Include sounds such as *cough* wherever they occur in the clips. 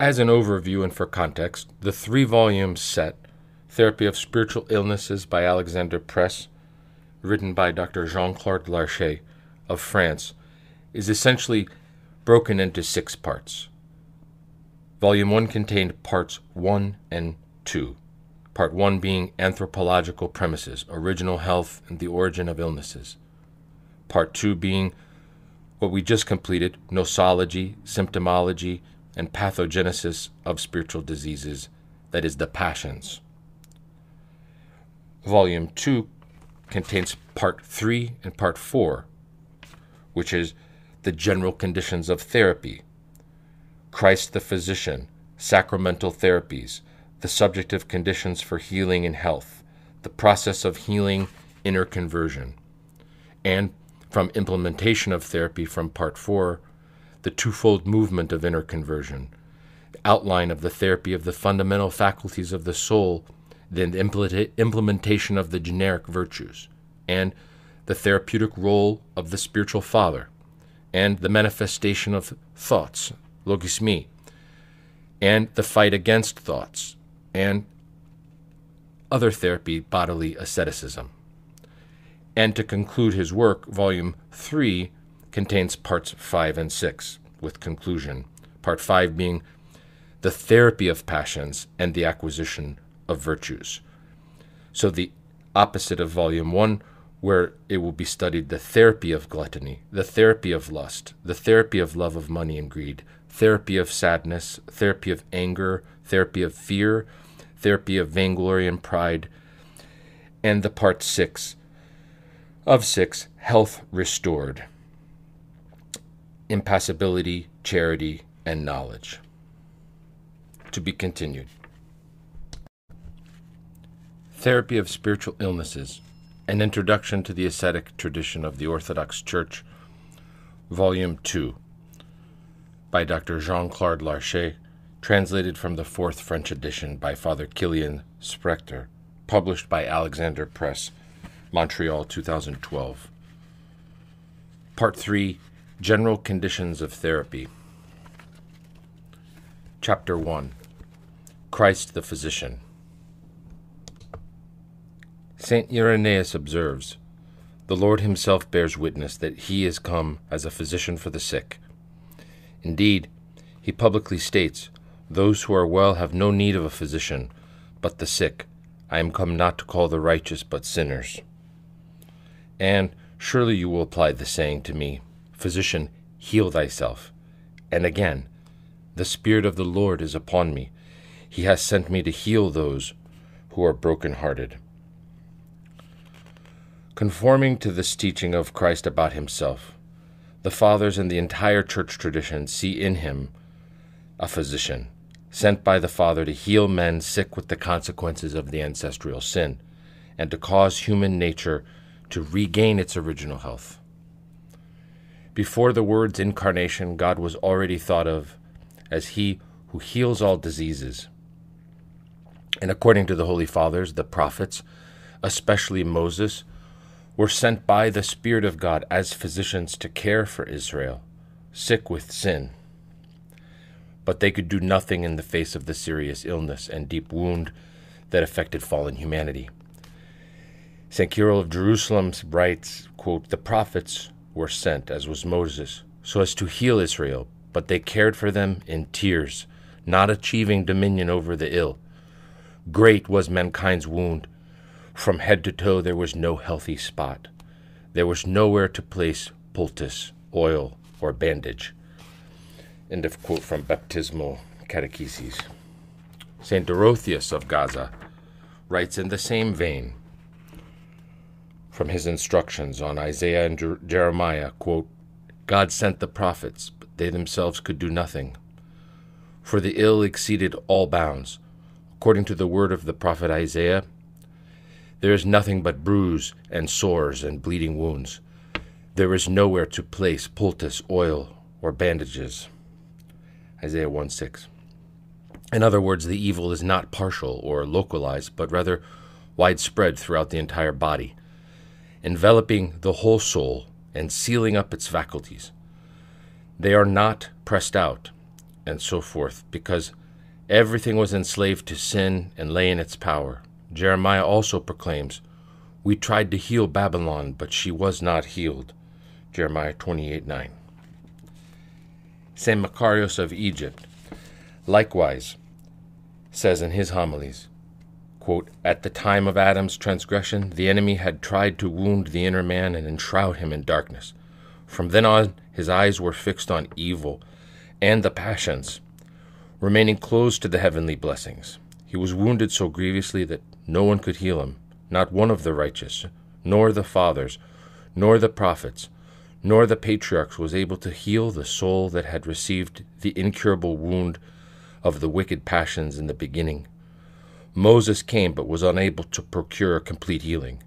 As an overview and for context, the three volume set, Therapy of Spiritual Illnesses by Alexander Press, written by Dr. Jean Claude Larchet of France, is essentially broken into six parts. Volume 1 contained parts 1 and 2. Part 1 being Anthropological Premises, Original Health, and the Origin of Illnesses. Part 2 being what we just completed nosology, symptomology, and pathogenesis of spiritual diseases, that is, the passions. Volume 2 contains Part 3 and Part 4, which is the general conditions of therapy, Christ the physician, sacramental therapies, the subjective conditions for healing and health, the process of healing, inner conversion, and from implementation of therapy from Part 4, the twofold movement of inner conversion, outline of the therapy of the fundamental faculties of the soul, then the implementation of the generic virtues, and the therapeutic role of the spiritual father, and the manifestation of thoughts, logismi, and the fight against thoughts, and other therapy, bodily asceticism. And to conclude his work, Volume 3 contains parts 5 and 6, with conclusion. Part 5 being the therapy of passions and the acquisition of virtues. So, the opposite of Volume 1, where it will be studied the therapy of gluttony, the therapy of lust, the therapy of love of money and greed, therapy of sadness, therapy of anger, therapy of fear, therapy of vainglory and pride, and the part 6 of six, health restored, impassibility, charity, and knowledge. To be continued. Therapy of Spiritual Illnesses An Introduction to the Ascetic Tradition of the Orthodox Church, Volume 2, by Dr. Jean Claude Larchet, translated from the fourth French edition by Father Kilian Sprecher, published by Alexander Press Montreal 2012. Part 3 General Conditions of Therapy. Chapter 1 Christ the Physician. St. Irenaeus observes The Lord Himself bears witness that He is come as a physician for the sick. Indeed, He publicly states, Those who are well have no need of a physician, but the sick. I am come not to call the righteous, but sinners. And surely you will apply the saying to me, Physician, heal thyself. And again, The Spirit of the Lord is upon me. He has sent me to heal those who are broken-hearted. Conforming to this teaching of Christ about himself, the Fathers and the entire church tradition see in him a physician, sent by the Father to heal men sick with the consequences of the ancestral sin, and to cause human nature to regain its original health. Before the word's incarnation, God was already thought of as He who heals all diseases. And according to the Holy Fathers, the prophets, especially Moses, were sent by the Spirit of God as physicians to care for Israel, sick with sin. But they could do nothing in the face of the serious illness and deep wound that affected fallen humanity. St. Cyril of Jerusalem writes, quote, The prophets were sent, as was Moses, so as to heal Israel, but they cared for them in tears, not achieving dominion over the ill. Great was mankind's wound. From head to toe there was no healthy spot. There was nowhere to place poultice, oil, or bandage. End of quote from Baptismal Catecheses. St. Dorotheus of Gaza writes in the same vein from his instructions on Isaiah and Jer- Jeremiah, quote, God sent the prophets, but they themselves could do nothing. For the ill exceeded all bounds. According to the word of the prophet Isaiah, there is nothing but bruise and sores and bleeding wounds. There is nowhere to place poultice, oil, or bandages. Isaiah 1 6. In other words, the evil is not partial or localized, but rather widespread throughout the entire body enveloping the whole soul and sealing up its faculties. They are not pressed out, and so forth, because everything was enslaved to sin and lay in its power. Jeremiah also proclaims, We tried to heal Babylon, but she was not healed. Jeremiah 28 9. St. Macarius of Egypt likewise says in his homilies, quote, At the time of Adam's transgression, the enemy had tried to wound the inner man and enshroud him in darkness. From then on, his eyes were fixed on evil and the passions, remaining closed to the heavenly blessings. He was wounded so grievously that no one could heal him, not one of the righteous, nor the fathers, nor the prophets, nor the patriarchs was able to heal the soul that had received the incurable wound of the wicked passions in the beginning. Moses came but was unable to procure complete healing.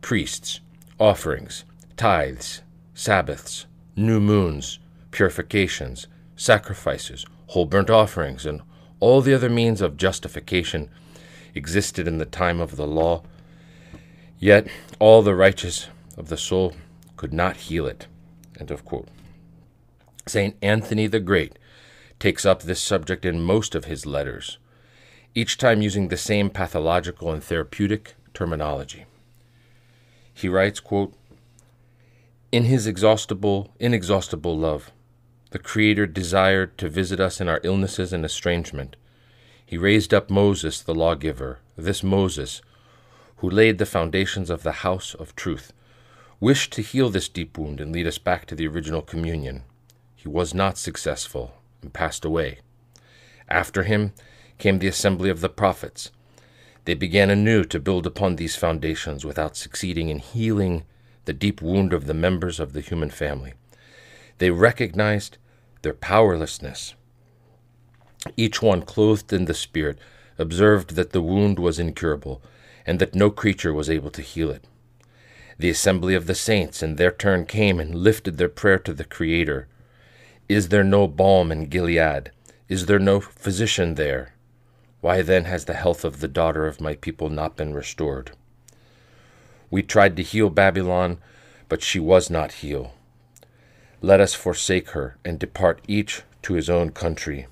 Priests, offerings, tithes, Sabbaths, new moons, purifications, sacrifices, whole burnt offerings, and all the other means of justification existed in the time of the law. Yet all the righteous of the soul could not heal it. Saint Anthony the Great takes up this subject in most of his letters, each time using the same pathological and therapeutic terminology. He writes, quote, in his exhaustible, inexhaustible love, the Creator desired to visit us in our illnesses and estrangement. He raised up Moses, the lawgiver, this Moses, who laid the foundations of the house of truth, wished to heal this deep wound and lead us back to the original communion. He was not successful and passed away. After him came the assembly of the prophets. They began anew to build upon these foundations without succeeding in healing the deep wound of the members of the human family. They recognized their powerlessness. Each one, clothed in the Spirit, observed that the wound was incurable, and that no creature was able to heal it. The assembly of the saints in their turn came and lifted their prayer to the Creator. Is there no balm in Gilead? Is there no physician there? Why then has the health of the daughter of my people not been restored? We tried to heal Babylon, but she was not healed. Let us forsake her and depart each to his own country.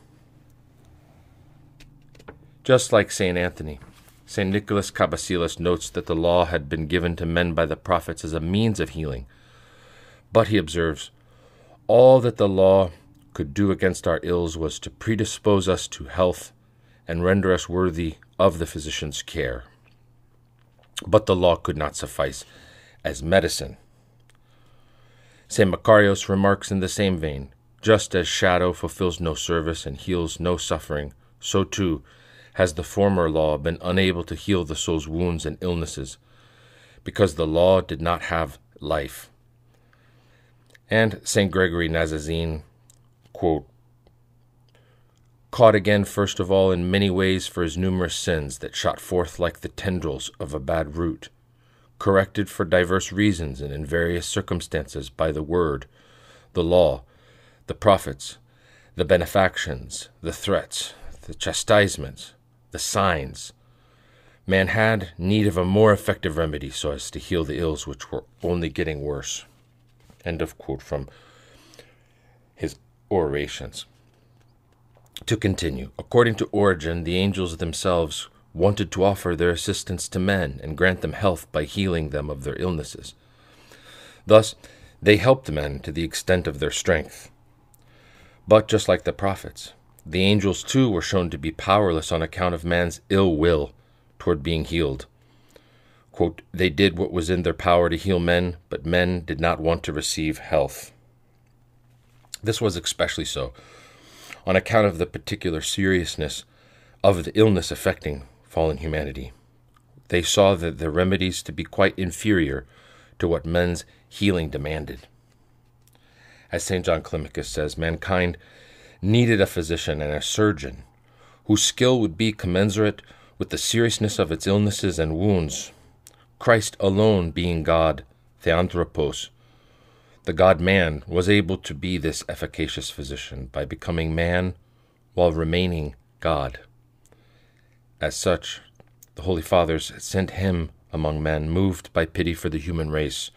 Just like St. Anthony, St. Nicholas Cabasilas notes that the law had been given to men by the prophets as a means of healing. But he observes, all that the law could do against our ills was to predispose us to health and render us worthy of the physician's care. But the law could not suffice as medicine. St. Macarius remarks in the same vein just as shadow fulfills no service and heals no suffering, so too has the former law been unable to heal the soul's wounds and illnesses, because the law did not have life. And St. Gregory Nazianzen, quote, caught again first of all in many ways for his numerous sins that shot forth like the tendrils of a bad root, corrected for diverse reasons and in various circumstances by the word, the law, the prophets, the benefactions, the threats, the chastisements, the signs. Man had need of a more effective remedy so as to heal the ills which were only getting worse. End of quote from his orations. To continue, according to Origen, the angels themselves wanted to offer their assistance to men and grant them health by healing them of their illnesses. Thus, they helped men to the extent of their strength. But just like the prophets, the angels too were shown to be powerless on account of man's ill will toward being healed. Quote, they did what was in their power to heal men, but men did not want to receive health. This was especially so on account of the particular seriousness of the illness affecting fallen humanity. They saw that the remedies to be quite inferior to what men's healing demanded. As St. John Climacus says, mankind needed a physician and a surgeon whose skill would be commensurate with the seriousness of its illnesses and wounds. Christ alone, being God, Theanthropos, the God man was able to be this efficacious physician by becoming man while remaining God. As such, the Holy Fathers sent him among men, moved by pity for the human race,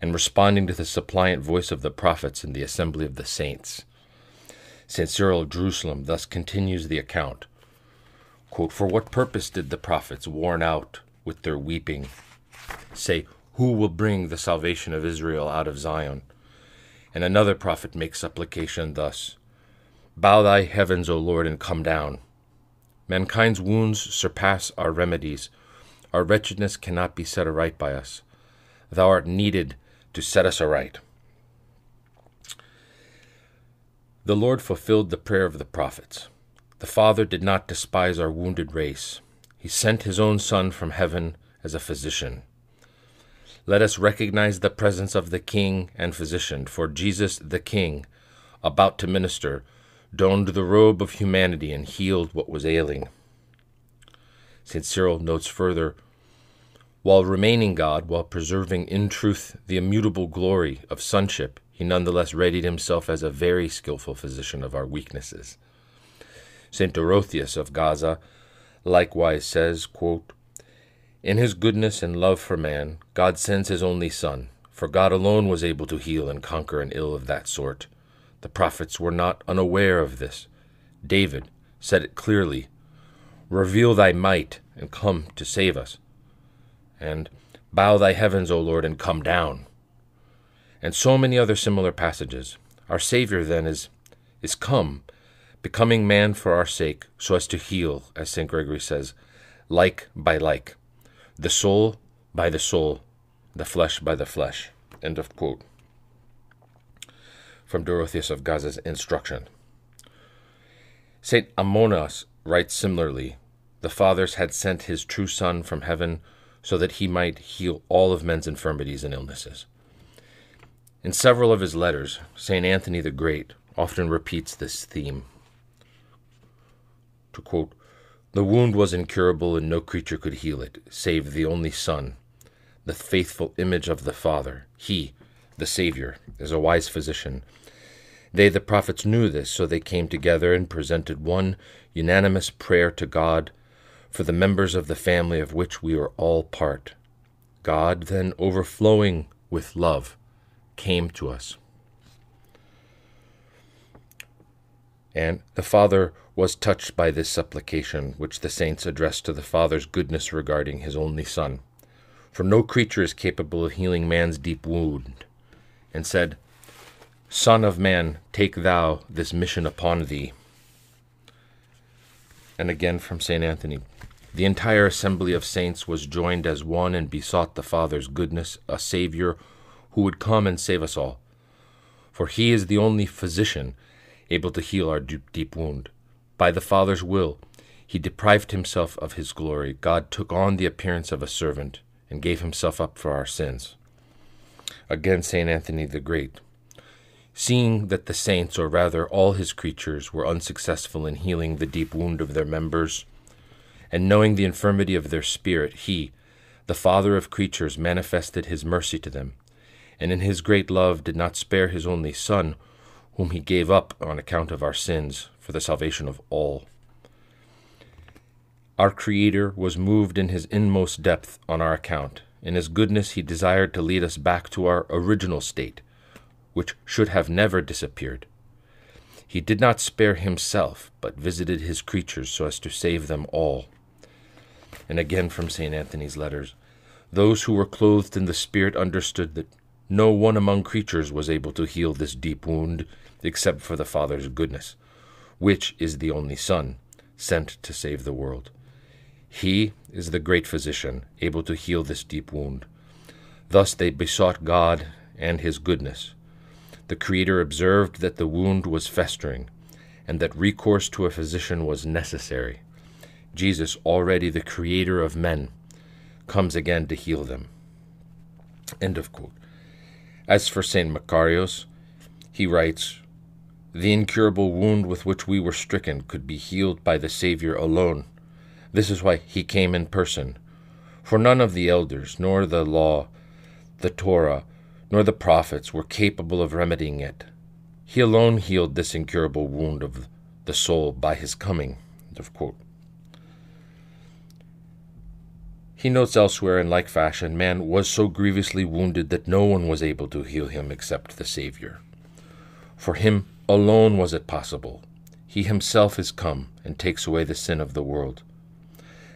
and responding to the suppliant voice of the prophets in the assembly of the saints. St. Cyril of Jerusalem thus continues the account quote, For what purpose did the prophets, worn out with their weeping, say, Who will bring the salvation of Israel out of Zion? And another prophet makes supplication thus Bow thy heavens, O Lord, and come down. Mankind's wounds surpass our remedies. Our wretchedness cannot be set aright by us. Thou art needed to set us aright. The Lord fulfilled the prayer of the prophets. The Father did not despise our wounded race. He sent his own Son from heaven as a physician. Let us recognize the presence of the King and Physician, for Jesus the King, about to minister, donned the robe of humanity and healed what was ailing. St. Cyril notes further while remaining God, while preserving in truth the immutable glory of sonship, he nonetheless readied himself as a very skilful physician of our weaknesses. St. Dorotheus of Gaza likewise says, quote, In his goodness and love for man, God sends his only Son, for God alone was able to heal and conquer an ill of that sort. The prophets were not unaware of this. David said it clearly Reveal thy might and come to save us. And bow thy heavens, O Lord, and come down and so many other similar passages. Our Savior, then, is, is come, becoming man for our sake, so as to heal, as St. Gregory says, like by like, the soul by the soul, the flesh by the flesh. End of quote. From Dorotheus of Gaza's instruction. St. Ammonas writes similarly The fathers had sent his true Son from heaven so that he might heal all of men's infirmities and illnesses. In several of his letters, St. Anthony the Great often repeats this theme. To quote, The wound was incurable, and no creature could heal it, save the only Son, the faithful image of the Father. He, the Saviour, is a wise physician. They, the prophets, knew this, so they came together and presented one unanimous prayer to God for the members of the family of which we are all part. God, then, overflowing with love, came to us. And the Father was touched by this supplication which the saints addressed to the Father's goodness regarding his only Son. For no creature is capable of healing man's deep wound, and said, Son of man, take thou this mission upon thee. And again from St. Anthony The entire assembly of saints was joined as one and besought the Father's goodness, a Saviour who would come and save us all. For he is the only physician able to heal our deep, deep wound. By the Father's will, he deprived himself of his glory. God took on the appearance of a servant and gave himself up for our sins. Again, St. Anthony the Great. Seeing that the saints, or rather all his creatures, were unsuccessful in healing the deep wound of their members, and knowing the infirmity of their spirit, he, the Father of creatures, manifested his mercy to them and in his great love did not spare his only Son, whom he gave up on account of our sins, for the salvation of all. Our Creator was moved in his inmost depth on our account. In his goodness, he desired to lead us back to our original state, which should have never disappeared. He did not spare himself, but visited his creatures so as to save them all. And again from St. Anthony's letters Those who were clothed in the Spirit understood that no one among creatures was able to heal this deep wound except for the Father's goodness, which is the only Son, sent to save the world. He is the great physician, able to heal this deep wound. Thus they besought God and his goodness. The Creator observed that the wound was festering, and that recourse to a physician was necessary. Jesus, already the Creator of men, comes again to heal them. End of quote. As for St. Macarius, he writes, The incurable wound with which we were stricken could be healed by the Saviour alone. This is why he came in person. For none of the elders, nor the law, the Torah, nor the prophets were capable of remedying it. He alone healed this incurable wound of the soul by his coming. He notes elsewhere, in like fashion, man was so grievously wounded that no one was able to heal him except the Saviour. For him, alone was it possible. He himself is come and takes away the sin of the world.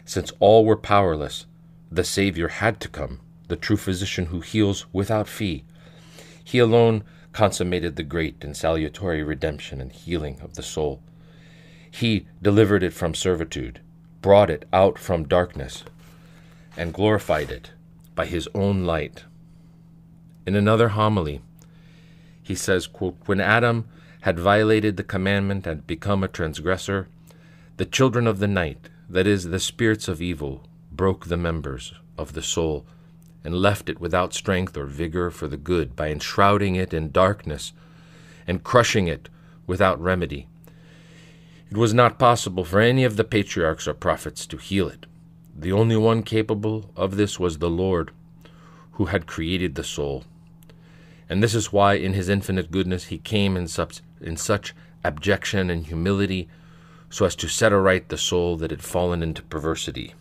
Since all were powerless, the Savior had to come, the true physician who heals without fee. He alone consummated the great and salutary redemption and healing of the soul. He delivered it from servitude, brought it out from darkness, and glorified it by his own light. In another homily, he says, quote, When Adam had violated the commandment and become a transgressor, the children of the night, that is, the spirits of evil, broke the members of the soul and left it without strength or vigor for the good by enshrouding it in darkness and crushing it without remedy. It was not possible for any of the patriarchs or prophets to heal it. The only one capable of this was the Lord, who had created the soul. And this is why, in his infinite goodness, he came in such, in such abjection and humility, so as to set aright the soul that had fallen into perversity.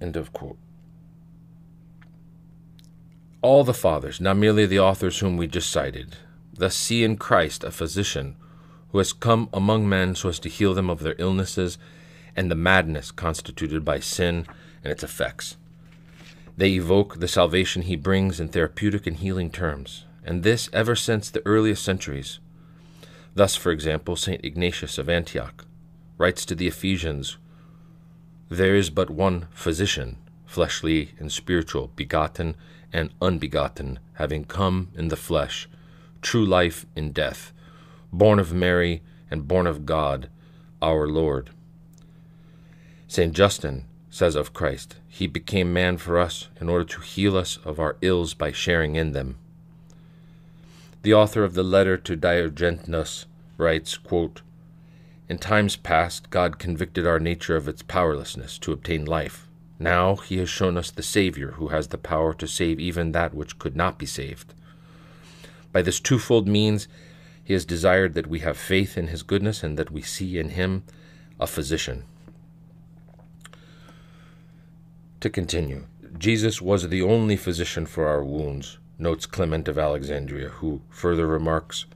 End of quote. All the fathers, not merely the authors whom we just cited, thus see in Christ a physician who has come among men so as to heal them of their illnesses and the madness constituted by sin and its effects. They evoke the salvation he brings in therapeutic and healing terms, and this ever since the earliest centuries. Thus, for example, St. Ignatius of Antioch writes to the Ephesians there is but one physician, fleshly and spiritual, begotten and unbegotten, having come in the flesh, true life in death, born of Mary and born of God, our Lord. St. Justin says of Christ, He became man for us in order to heal us of our ills by sharing in them. The author of the letter to Diognetus writes, quote, in times past, God convicted our nature of its powerlessness to obtain life. Now he has shown us the Savior who has the power to save even that which could not be saved. By this twofold means, he has desired that we have faith in his goodness and that we see in him a physician. To continue, Jesus was the only physician for our wounds, notes Clement of Alexandria, who further remarks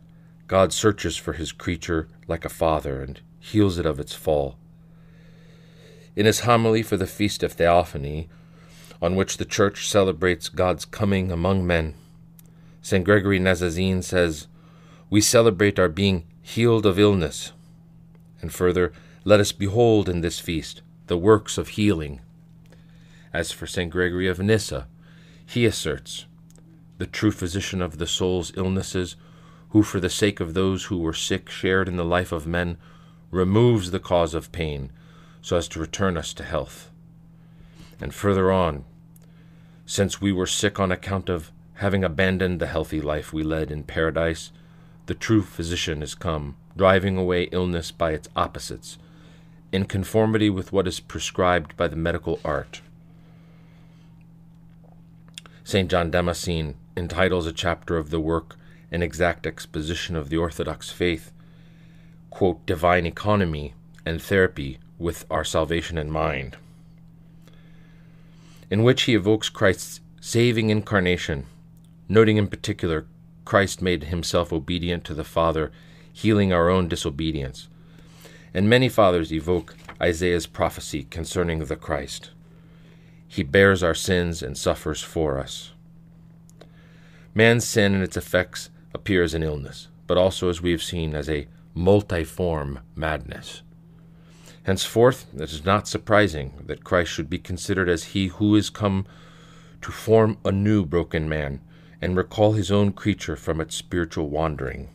God searches for his creature like a father and heals it of its fall. In his homily for the Feast of Theophany, on which the Church celebrates God's coming among men, St. Gregory Nazianzen says, We celebrate our being healed of illness. And further, let us behold in this feast the works of healing. As for St. Gregory of Nyssa, he asserts, The true physician of the soul's illnesses who for the sake of those who were sick shared in the life of men, removes the cause of pain, so as to return us to health. And further on, since we were sick on account of having abandoned the healthy life we led in paradise, the true physician is come, driving away illness by its opposites, in conformity with what is prescribed by the medical art. St. John Damascene entitles a chapter of the work an exact exposition of the Orthodox faith, quote, divine economy and therapy with our salvation in mind, in which he evokes Christ's saving incarnation, noting in particular Christ made himself obedient to the Father, healing our own disobedience. And many fathers evoke Isaiah's prophecy concerning the Christ. He bears our sins and suffers for us. Man's sin and its effects appear as an illness, but also, as we have seen, as a multiform madness. Henceforth, it is not surprising that Christ should be considered as he who is come to form a new broken man and recall his own creature from its spiritual wandering.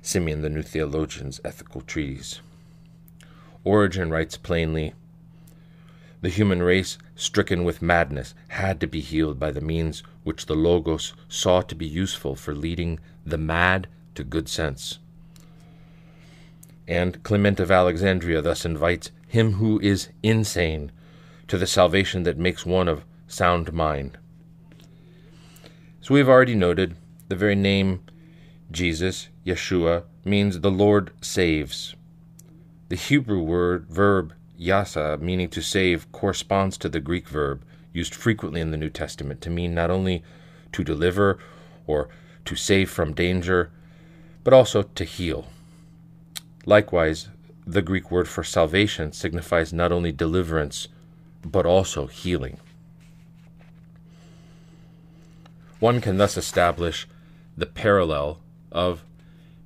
Simeon the New Theologian's Ethical Treatise. Origen writes plainly The human race, stricken with madness, had to be healed by the means which the Logos saw to be useful for leading the mad to good sense. And Clement of Alexandria thus invites him who is insane to the salvation that makes one of sound mind. So we have already noted the very name Jesus, Yeshua, means the Lord saves. The Hebrew word verb yasa, meaning to save, corresponds to the Greek verb used frequently in the New Testament to mean not only to deliver or to save from danger, but also to heal. Likewise, the Greek word for salvation signifies not only deliverance, but also healing. One can thus establish the parallel of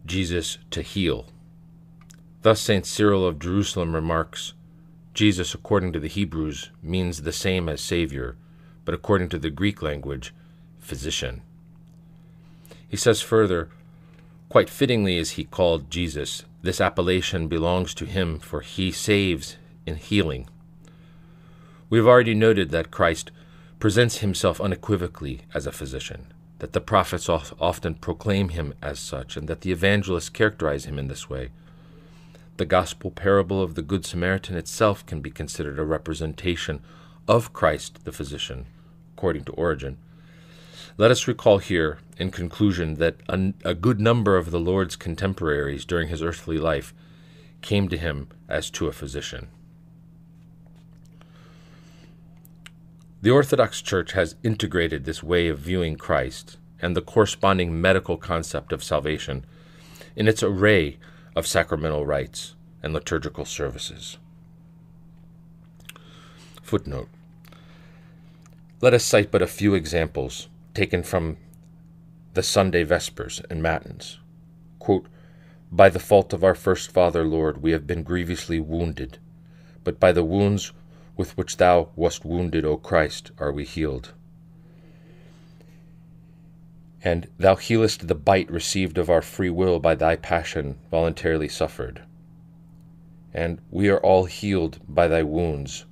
Jesus to heal. Thus, St. Cyril of Jerusalem remarks Jesus, according to the Hebrews, means the same as Savior, but according to the Greek language, physician. He says further, quite fittingly is he called Jesus. This appellation belongs to him, for he saves in healing. We have already noted that Christ presents himself unequivocally as a physician, that the prophets often proclaim him as such, and that the evangelists characterize him in this way. The gospel parable of the Good Samaritan itself can be considered a representation of Christ the physician, according to Origen. Let us recall here, in conclusion, that a, a, good number of the Lord's contemporaries during his earthly life came to him as to a physician. The Orthodox Church has integrated this way of viewing Christ and the corresponding medical concept of salvation in its array of sacramental rites and liturgical services. Footnote Let us cite but a few examples taken from the Sunday Vespers and Matins. Quote, by the fault of our first father, Lord, we have been grievously wounded, but by the wounds with which thou wast wounded, O Christ, are we healed. And thou healest the bite received of our free will by thy passion voluntarily suffered. And we are all healed by thy wounds.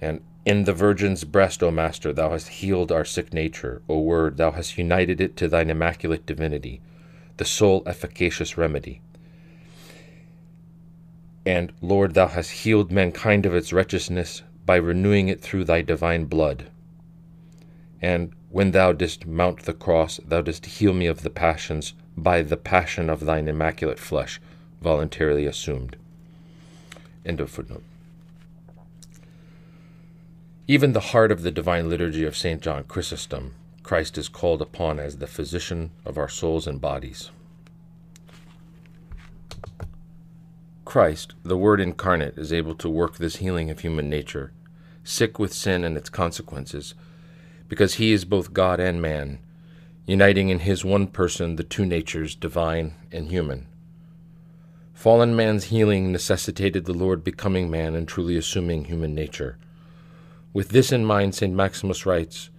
And in the Virgin's breast, O Master, thou hast healed our sick nature. O Word, thou hast united it to thine immaculate divinity, the sole efficacious remedy. And, Lord, thou hast healed mankind of its wretchedness by renewing it through thy divine blood. And when thou didst mount the cross, thou didst heal me of the passions by the passion of thine immaculate flesh, voluntarily assumed. End of footnote. Even the heart of the divine liturgy of St. John Chrysostom, Christ is called upon as the physician of our souls and bodies. Christ, the Word incarnate, is able to work this healing of human nature, sick with sin and its consequences, because he is both God and man, uniting in his one person the two natures, divine and human. Fallen man's healing necessitated the Lord becoming man and truly assuming human nature. With this in mind, St. Maximus writes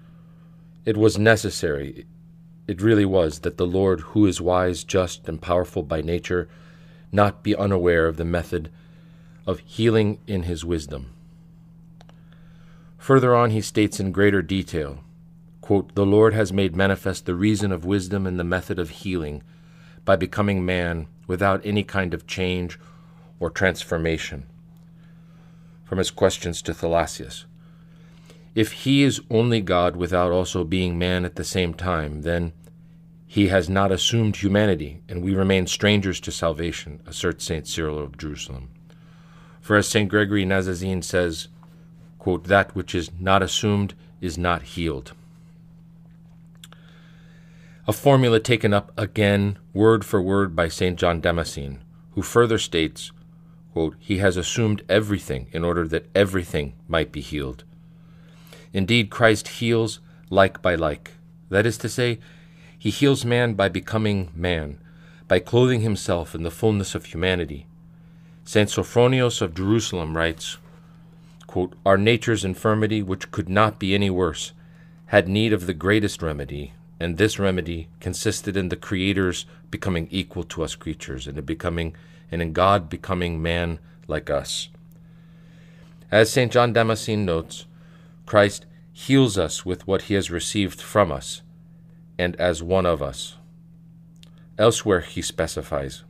It was necessary, it really was, that the Lord, who is wise, just, and powerful by nature, not be unaware of the method of healing in his wisdom. Further on, he states in greater detail quote, The Lord has made manifest the reason of wisdom and the method of healing by becoming man without any kind of change or transformation. From his questions to Thalassius if he is only God without also being man at the same time, then he has not assumed humanity, and we remain strangers to salvation, asserts St. Cyril of Jerusalem. For as St. Gregory Nazianzen says, quote, that which is not assumed is not healed. A formula taken up again, word for word, by St. John Damascene, who further states, quote, He has assumed everything in order that everything might be healed. Indeed, Christ heals like by like. That is to say, he heals man by becoming man, by clothing himself in the fullness of humanity. St. Sophronios of Jerusalem writes, quote, Our nature's infirmity, which could not be any worse, had need of the greatest remedy, and this remedy consisted in the Creator's becoming equal to us creatures, and in becoming and in God becoming man like us. As St. John Damascene notes, Christ heals us with what he has received from us and as one of us. Elsewhere, he specifies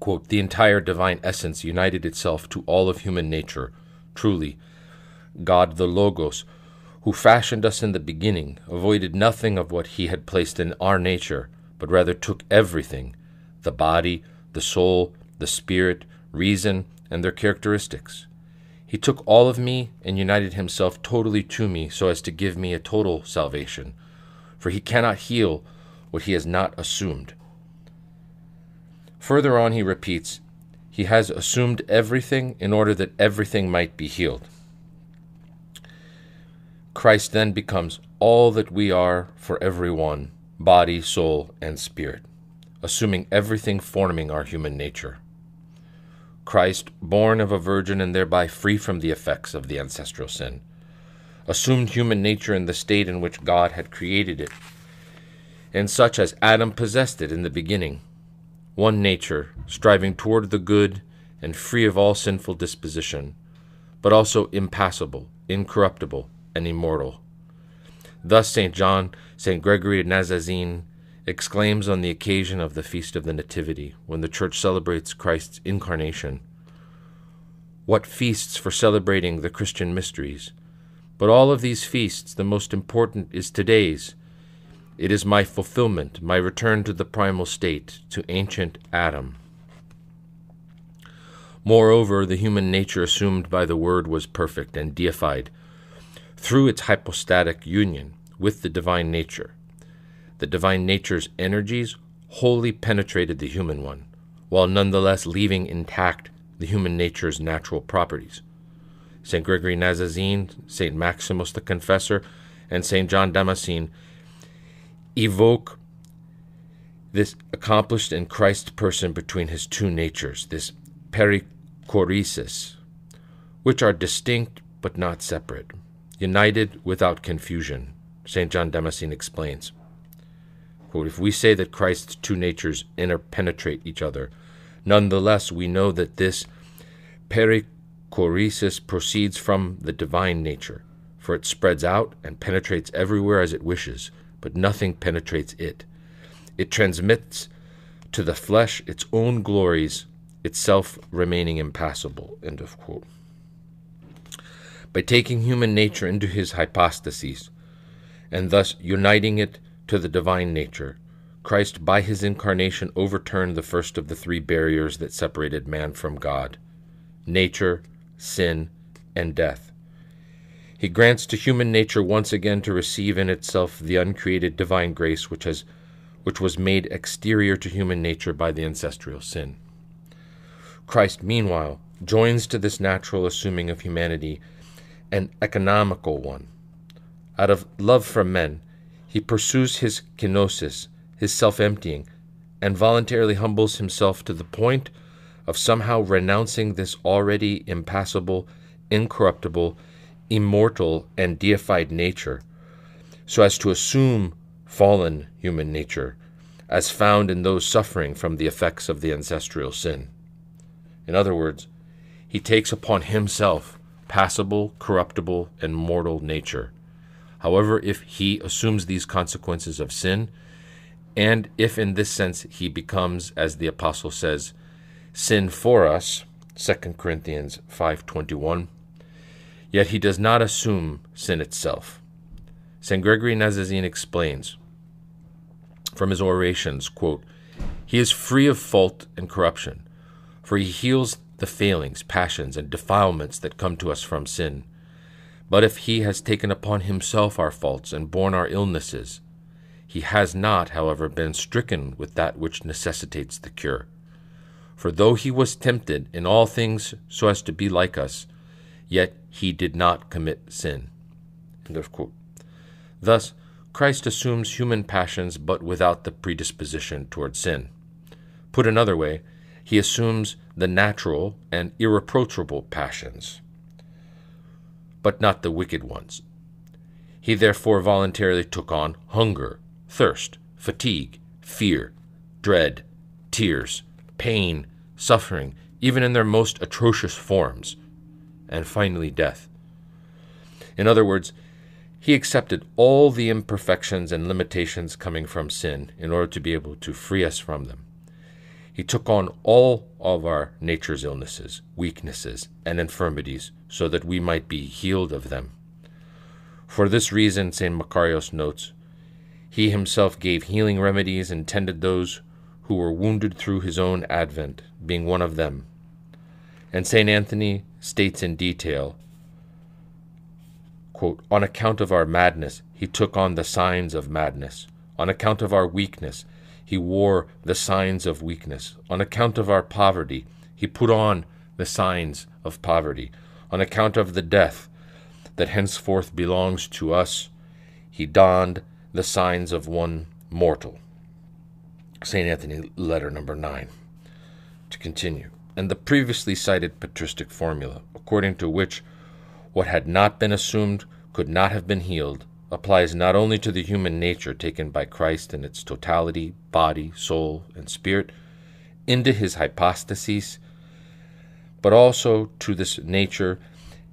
quote, The entire divine essence united itself to all of human nature. Truly, God the Logos, who fashioned us in the beginning, avoided nothing of what he had placed in our nature, but rather took everything the body, the soul, the spirit, reason, and their characteristics he took all of me and united himself totally to me so as to give me a total salvation. for he cannot heal what he has not assumed. Further on, he repeats, He has assumed everything in order that everything might be healed. Christ then becomes all that we are for everyone body, soul, and spirit, assuming everything forming our human nature. Christ, born of a virgin and thereby free from the effects of the ancestral sin, assumed human nature in the state in which God had created it, and such as Adam possessed it in the beginning one nature, striving toward the good and free of all sinful disposition, but also impassible, incorruptible, and immortal. Thus St. John, St. Gregory of Nazianzen exclaims on the occasion of the Feast of the Nativity, when the Church celebrates Christ's incarnation. What feasts for celebrating the Christian mysteries! But all of these feasts, the most important is today's. It is my fulfillment, my return to the primal state, to ancient Adam. Moreover, the human nature assumed by the Word was perfect and deified through its hypostatic union with the divine nature. The divine nature's energies wholly penetrated the human one, while nonetheless leaving intact the human nature's natural properties. St. Gregory Nazianzen, St. Maximus the Confessor, and St. John Damascene evoke this accomplished in Christ person between his two natures, this perichoresis, which are distinct but not separate united without confusion. St. John Damascene explains. Quote, if we say that Christ's two natures interpenetrate each other, nonetheless we know that this perichoresis proceeds from the divine nature, for it spreads out and penetrates everywhere as it wishes, but nothing penetrates it. It transmits to the flesh its own glories, itself remaining impassible. End of quote by taking human nature into his hypostases, and thus uniting it to the divine nature, Christ by his incarnation overturned the first of the three barriers that separated man from God nature, sin, and death. He grants to human nature once again to receive in itself the uncreated divine grace which has which was made exterior to human nature by the ancestral sin. Christ, meanwhile, joins to this natural assuming of humanity an economical one. Out of love for men, he pursues his kenosis, his self emptying, and voluntarily humbles himself to the point of somehow renouncing this already impassible, incorruptible, immortal, and deified nature, so as to assume fallen human nature, as found in those suffering from the effects of the ancestral sin. In other words, he takes upon himself passible, corruptible, and mortal nature. However, if he assumes these consequences of sin, and if in this sense he becomes, as the apostle says, sin for us, 2 Corinthians 5:21, yet he does not assume sin itself. St. Gregory Nazianzen explains from his orations, quote, He is free of fault and corruption, for he heals the failings, passions, and defilements that come to us from sin. But if he has taken upon himself our faults and borne our illnesses, he has not, however, been stricken with that which necessitates the cure. For though he was tempted in all things so as to be like us, yet he did not commit sin. Thus, Christ assumes human passions but without the predisposition toward sin. Put another way, he assumes the natural and irreproachable passions, but not the wicked ones. He therefore voluntarily took on hunger, thirst, fatigue, fear, dread, tears, pain, suffering, even in their most atrocious forms, and finally death. In other words, he accepted all the imperfections and limitations coming from sin in order to be able to free us from them. He took on all of our nature's illnesses, weaknesses, and infirmities, so that we might be healed of them. For this reason, St. Macarius notes, he himself gave healing remedies and tended those who were wounded through his own advent, being one of them. And St. Anthony states in detail quote, On account of our madness, he took on the signs of madness. On account of our weakness, he wore the signs of weakness. On account of our poverty, he put on the signs of poverty. On account of the death that henceforth belongs to us, he donned the signs of one mortal. St. Anthony, letter number 9. To continue. And the previously cited patristic formula, according to which what had not been assumed could not have been healed, applies not only to the human nature taken by Christ in its totality, body, soul, and spirit, into his hypostases, but also to this nature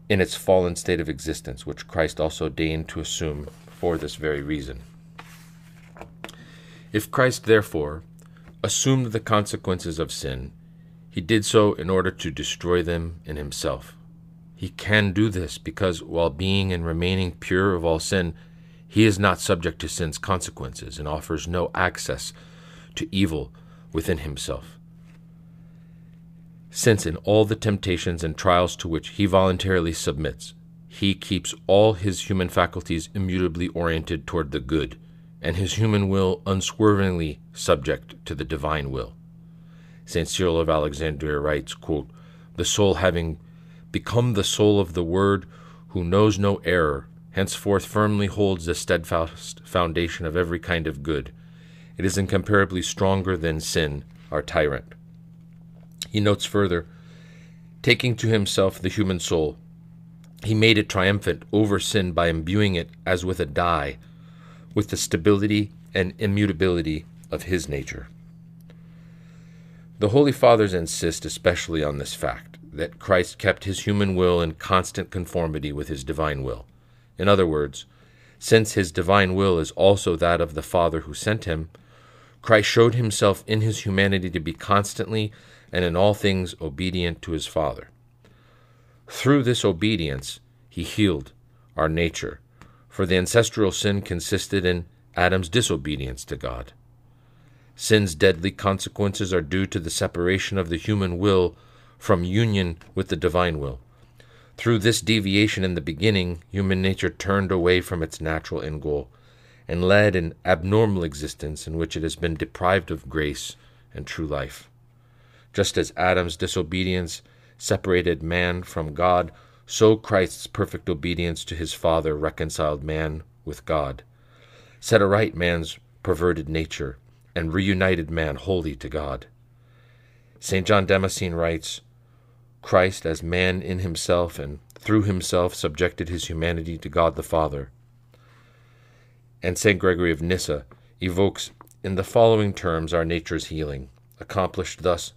in its fallen state of existence, which Christ also deigned to assume for this very reason. If Christ, therefore, assumed the consequences of sin, he did so in order to destroy them in himself. He can do this because, while being and remaining pure of all sin, he is not subject to sin's consequences and offers no access to evil within himself. Since in all the temptations and trials to which he voluntarily submits, he keeps all his human faculties immutably oriented toward the good, and his human will unswervingly subject to the divine will. St. Cyril of Alexandria writes, quote, The soul having become the soul of the Word, who knows no error, henceforth firmly holds the steadfast foundation of every kind of good. It is incomparably stronger than sin, our tyrant. He notes further taking to himself the human soul, he made it triumphant over sin by imbuing it, as with a die, with the stability and immutability of his nature. The Holy Fathers insist especially on this fact that Christ kept his human will in constant conformity with his divine will. In other words, since his divine will is also that of the Father who sent him, Christ showed himself in his humanity to be constantly and in all things obedient to his Father. Through this obedience, he healed our nature, for the ancestral sin consisted in Adam's disobedience to God. Sin's deadly consequences are due to the separation of the human will from union with the divine will. Through this deviation in the beginning, human nature turned away from its natural end goal and led an abnormal existence in which it has been deprived of grace and true life. Just as Adam's disobedience separated man from God, so Christ's perfect obedience to his Father reconciled man with God, set aright man's perverted nature, and reunited man wholly to God. St. John Damascene writes, Christ, as man in himself and through himself, subjected his humanity to God the Father. And St. Gregory of Nyssa evokes in the following terms our nature's healing, accomplished thus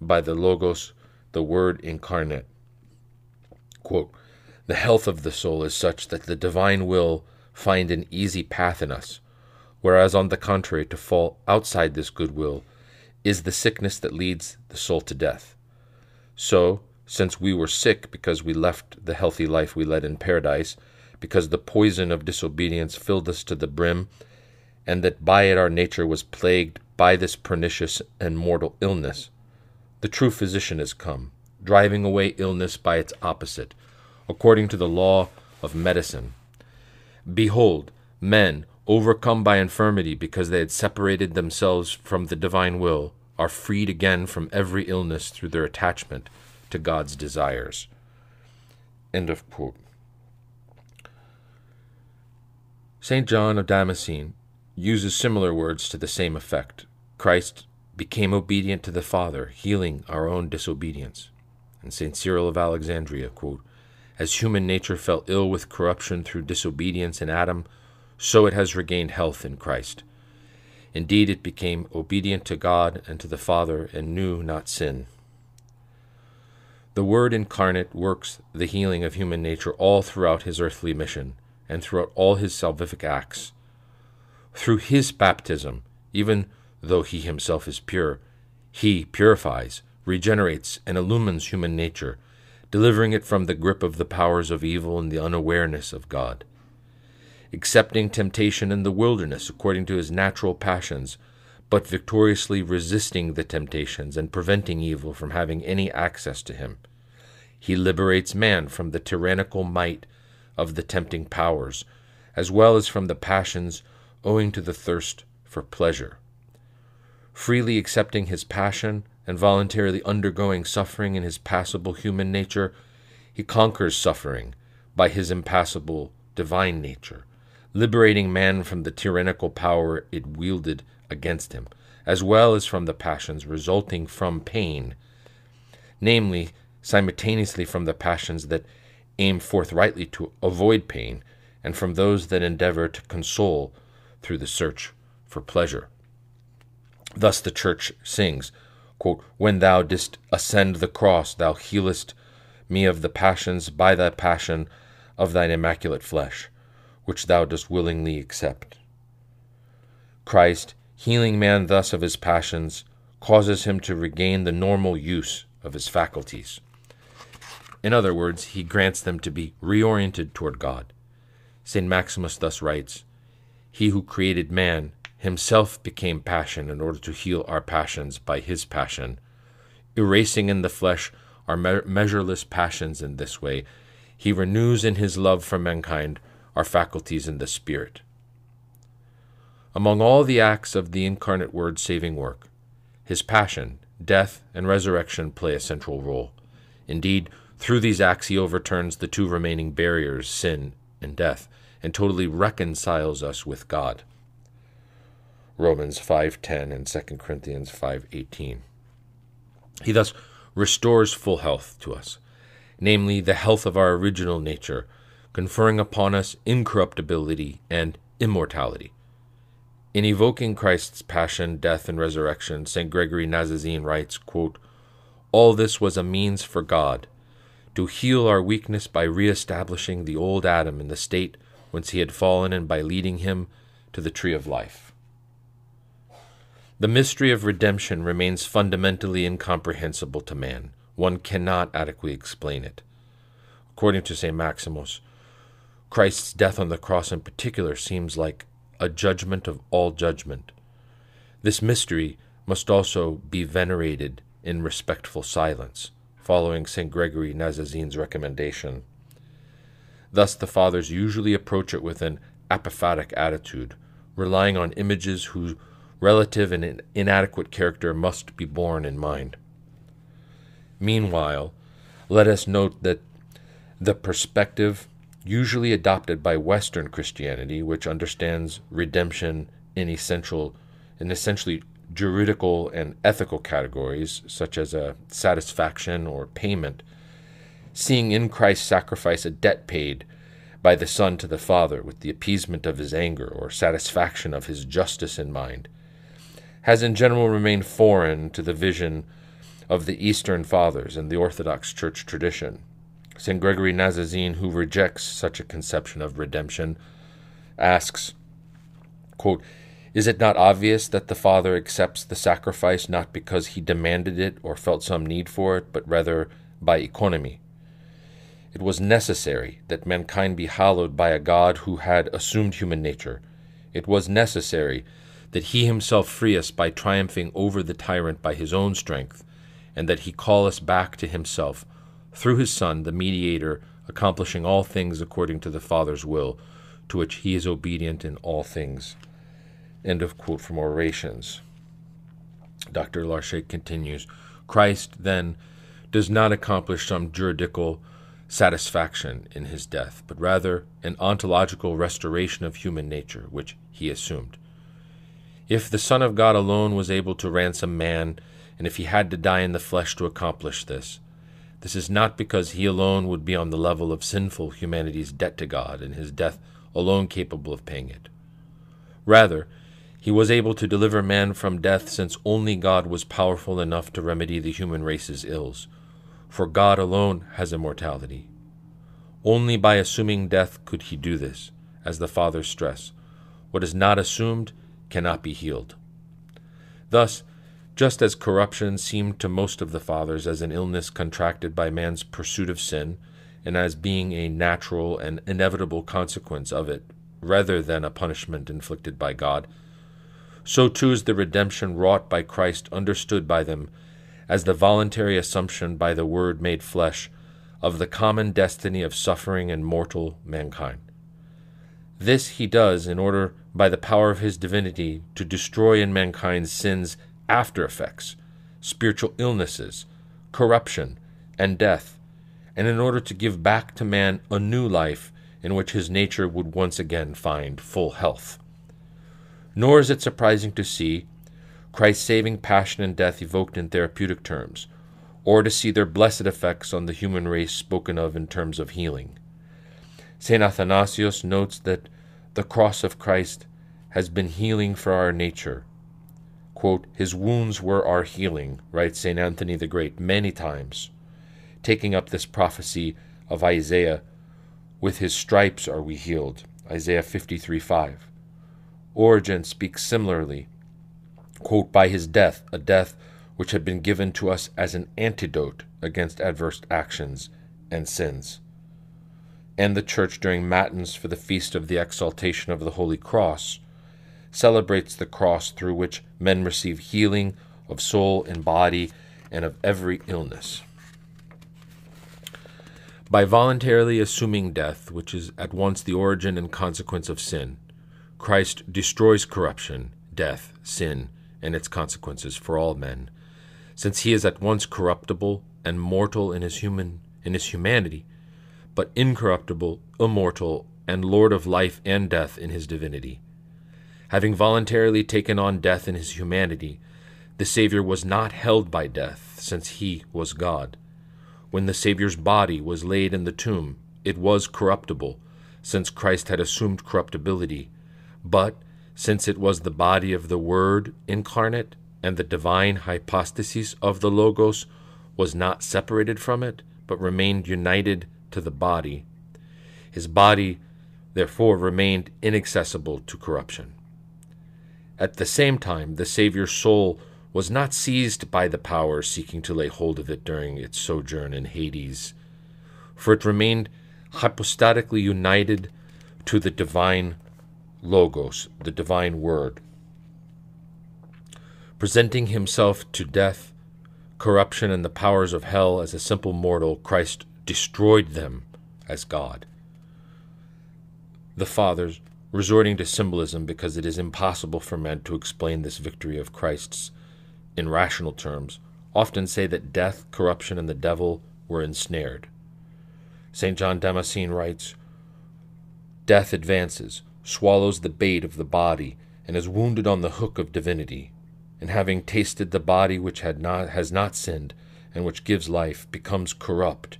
by the Logos, the Word incarnate. Quote, the health of the soul is such that the divine will find an easy path in us, whereas, on the contrary, to fall outside this good will is the sickness that leads the soul to death. So, since we were sick because we left the healthy life we led in paradise, because the poison of disobedience filled us to the brim, and that by it our nature was plagued by this pernicious and mortal illness, the true physician has come, driving away illness by its opposite, according to the law of medicine. Behold, men, overcome by infirmity because they had separated themselves from the divine will, are freed again from every illness through their attachment to God's desires. End of quote. St. John of Damascene uses similar words to the same effect. Christ became obedient to the Father, healing our own disobedience. And St. Cyril of Alexandria, quote, As human nature fell ill with corruption through disobedience in Adam, so it has regained health in Christ. Indeed, it became obedient to God and to the Father and knew not sin. The Word incarnate works the healing of human nature all throughout his earthly mission and throughout all his salvific acts. Through his baptism, even though he himself is pure, he purifies, regenerates, and illumines human nature, delivering it from the grip of the powers of evil and the unawareness of God accepting temptation in the wilderness according to his natural passions, but victoriously resisting the temptations and preventing evil from having any access to him. He liberates man from the tyrannical might of the tempting powers, as well as from the passions owing to the thirst for pleasure. Freely accepting his passion and voluntarily undergoing suffering in his passible human nature, he conquers suffering by his impassible divine nature, liberating man from the tyrannical power it wielded against him, as well as from the passions resulting from pain, namely, simultaneously from the passions that aim forthrightly to avoid pain, and from those that endeavor to console through the search for pleasure. Thus the Church sings, quote, When thou didst ascend the cross, thou healest me of the passions by thy passion of thine immaculate flesh, which thou dost willingly accept. Christ, healing man thus of his passions, causes him to regain the normal use of his faculties. In other words, he grants them to be reoriented toward God. St. Maximus thus writes He who created man himself became passion in order to heal our passions by his passion, erasing in the flesh our me- measureless passions in this way. He renews in his love for mankind our faculties in the spirit. Among all the acts of the incarnate Word's saving work, his passion, death, and resurrection play a central role. Indeed, through these acts, he overturns the two remaining barriers, sin and death, and totally reconciles us with God. Romans 5:10 and 2 Corinthians 5:18. He thus restores full health to us, namely the health of our original nature, conferring upon us incorruptibility and immortality. In evoking Christ's passion, death, and resurrection, St. Gregory Nazianzen writes, quote, All this was a means for God to heal our weakness by re-establishing the old Adam in the state whence he had fallen and by leading him to the tree of life. The mystery of redemption remains fundamentally incomprehensible to man. One cannot adequately explain it. According to St. Maximus, Christ's death on the cross in particular seems like a judgment of all judgment. This mystery must also be venerated in respectful silence, following St. Gregory Nazianzen's recommendation. Thus, the Fathers usually approach it with an apophatic attitude, relying on images whose relative and inadequate character must be borne in mind. Meanwhile, let us note that the perspective usually adopted by Western Christianity, which understands redemption in essential in essentially juridical and ethical categories, such as a satisfaction or payment, seeing in Christ's sacrifice a debt paid by the Son to the Father with the appeasement of his anger or satisfaction of his justice in mind, has in general remained foreign to the vision of the Eastern Fathers and the Orthodox Church tradition. St. Gregory Nazianzen, who rejects such a conception of redemption, asks, quote, Is it not obvious that the Father accepts the sacrifice not because he demanded it or felt some need for it, but rather by economy? It was necessary that mankind be hallowed by a God who had assumed human nature. It was necessary that he himself free us by triumphing over the tyrant by his own strength, and that he call us back to himself through his Son, the mediator, accomplishing all things according to the Father's will, to which he is obedient in all things. End of quote from Orations. Dr. Larchet continues Christ, then, does not accomplish some juridical satisfaction in his death, but rather an ontological restoration of human nature, which he assumed. If the Son of God alone was able to ransom man, and if he had to die in the flesh to accomplish this, this is not because he alone would be on the level of sinful humanity's debt to God, and his death alone capable of paying it. Rather, he was able to deliver man from death since only God was powerful enough to remedy the human race's ills, for God alone has immortality. Only by assuming death could he do this, as the Fathers stress. What is not assumed cannot be healed. Thus, just as corruption seemed to most of the fathers as an illness contracted by man's pursuit of sin, and as being a natural and inevitable consequence of it, rather than a punishment inflicted by God, so too is the redemption wrought by Christ understood by them as the voluntary assumption by the Word made flesh of the common destiny of suffering and mortal mankind. This he does in order, by the power of his divinity, to destroy in mankind sin's after effects, spiritual illnesses, corruption, and death, and in order to give back to man a new life in which his nature would once again find full health. Nor is it surprising to see Christ's saving passion and death evoked in therapeutic terms, or to see their blessed effects on the human race spoken of in terms of healing. St. Athanasius notes that the cross of Christ has been healing for our nature. Quote, His wounds were our healing, writes St. Anthony the Great many times, taking up this prophecy of Isaiah, with his stripes are we healed, Isaiah 53 5. Origen speaks similarly, quote, by his death, a death which had been given to us as an antidote against adverse actions and sins. And the Church, during Matins for the feast of the exaltation of the Holy Cross, celebrates the cross through which men receive healing of soul and body and of every illness. By voluntarily assuming death, which is at once the origin and consequence of sin, Christ destroys corruption, death, sin, and its consequences for all men, since he is at once corruptible and mortal in his human in his humanity, but incorruptible, immortal, and Lord of life and death in his divinity. Having voluntarily taken on death in his humanity, the Saviour was not held by death, since he was God. When the Saviour's body was laid in the tomb, it was corruptible, since Christ had assumed corruptibility but, since it was the body of the Word incarnate, and the divine hypostasis of the Logos was not separated from it, but remained united to the body, his body therefore remained inaccessible to corruption. At the same time, the Saviour's soul was not seized by the power seeking to lay hold of it during its sojourn in Hades, for it remained hypostatically united to the divine Logos, the divine word. Presenting himself to death, corruption, and the powers of hell as a simple mortal, Christ destroyed them as God. The Fathers, resorting to symbolism because it is impossible for men to explain this victory of Christ's in rational terms, often say that death, corruption, and the devil were ensnared. St. John Damascene writes Death advances, swallows the bait of the body, and is wounded on the hook of divinity, and having tasted the body which had not, has not sinned, and which gives life, becomes corrupt,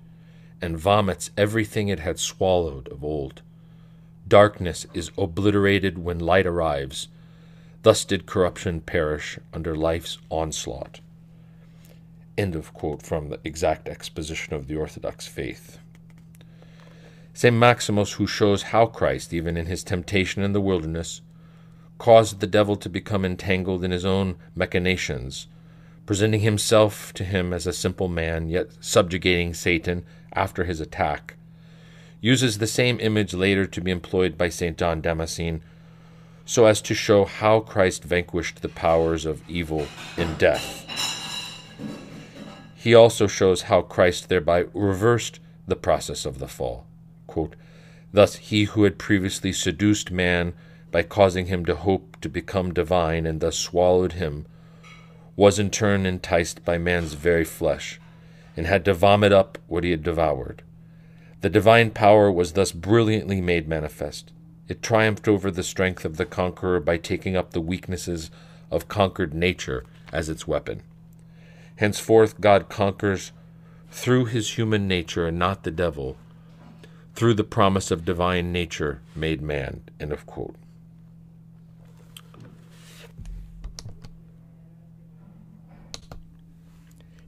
and vomits everything it had swallowed of old. Darkness is obliterated when light arrives. Thus did corruption perish under life's onslaught. End of quote from the exact exposition of the Orthodox faith. St. Maximus, who shows how Christ, even in his temptation in the wilderness, caused the devil to become entangled in his own machinations, presenting himself to him as a simple man, yet subjugating Satan after his attack, uses the same image later to be employed by St. John Damascene so as to show how Christ vanquished the powers of evil in death. He also shows how Christ thereby reversed the process of the fall. Quote, Thus he who had previously seduced man by causing him to hope to become divine and thus swallowed him, was in turn enticed by man's very flesh, and had to vomit up what he had devoured. The divine power was thus brilliantly made manifest. It triumphed over the strength of the conqueror by taking up the weaknesses of conquered nature as its weapon. Henceforth, God conquers through his human nature and not the devil, through the promise of divine nature made man. End of quote.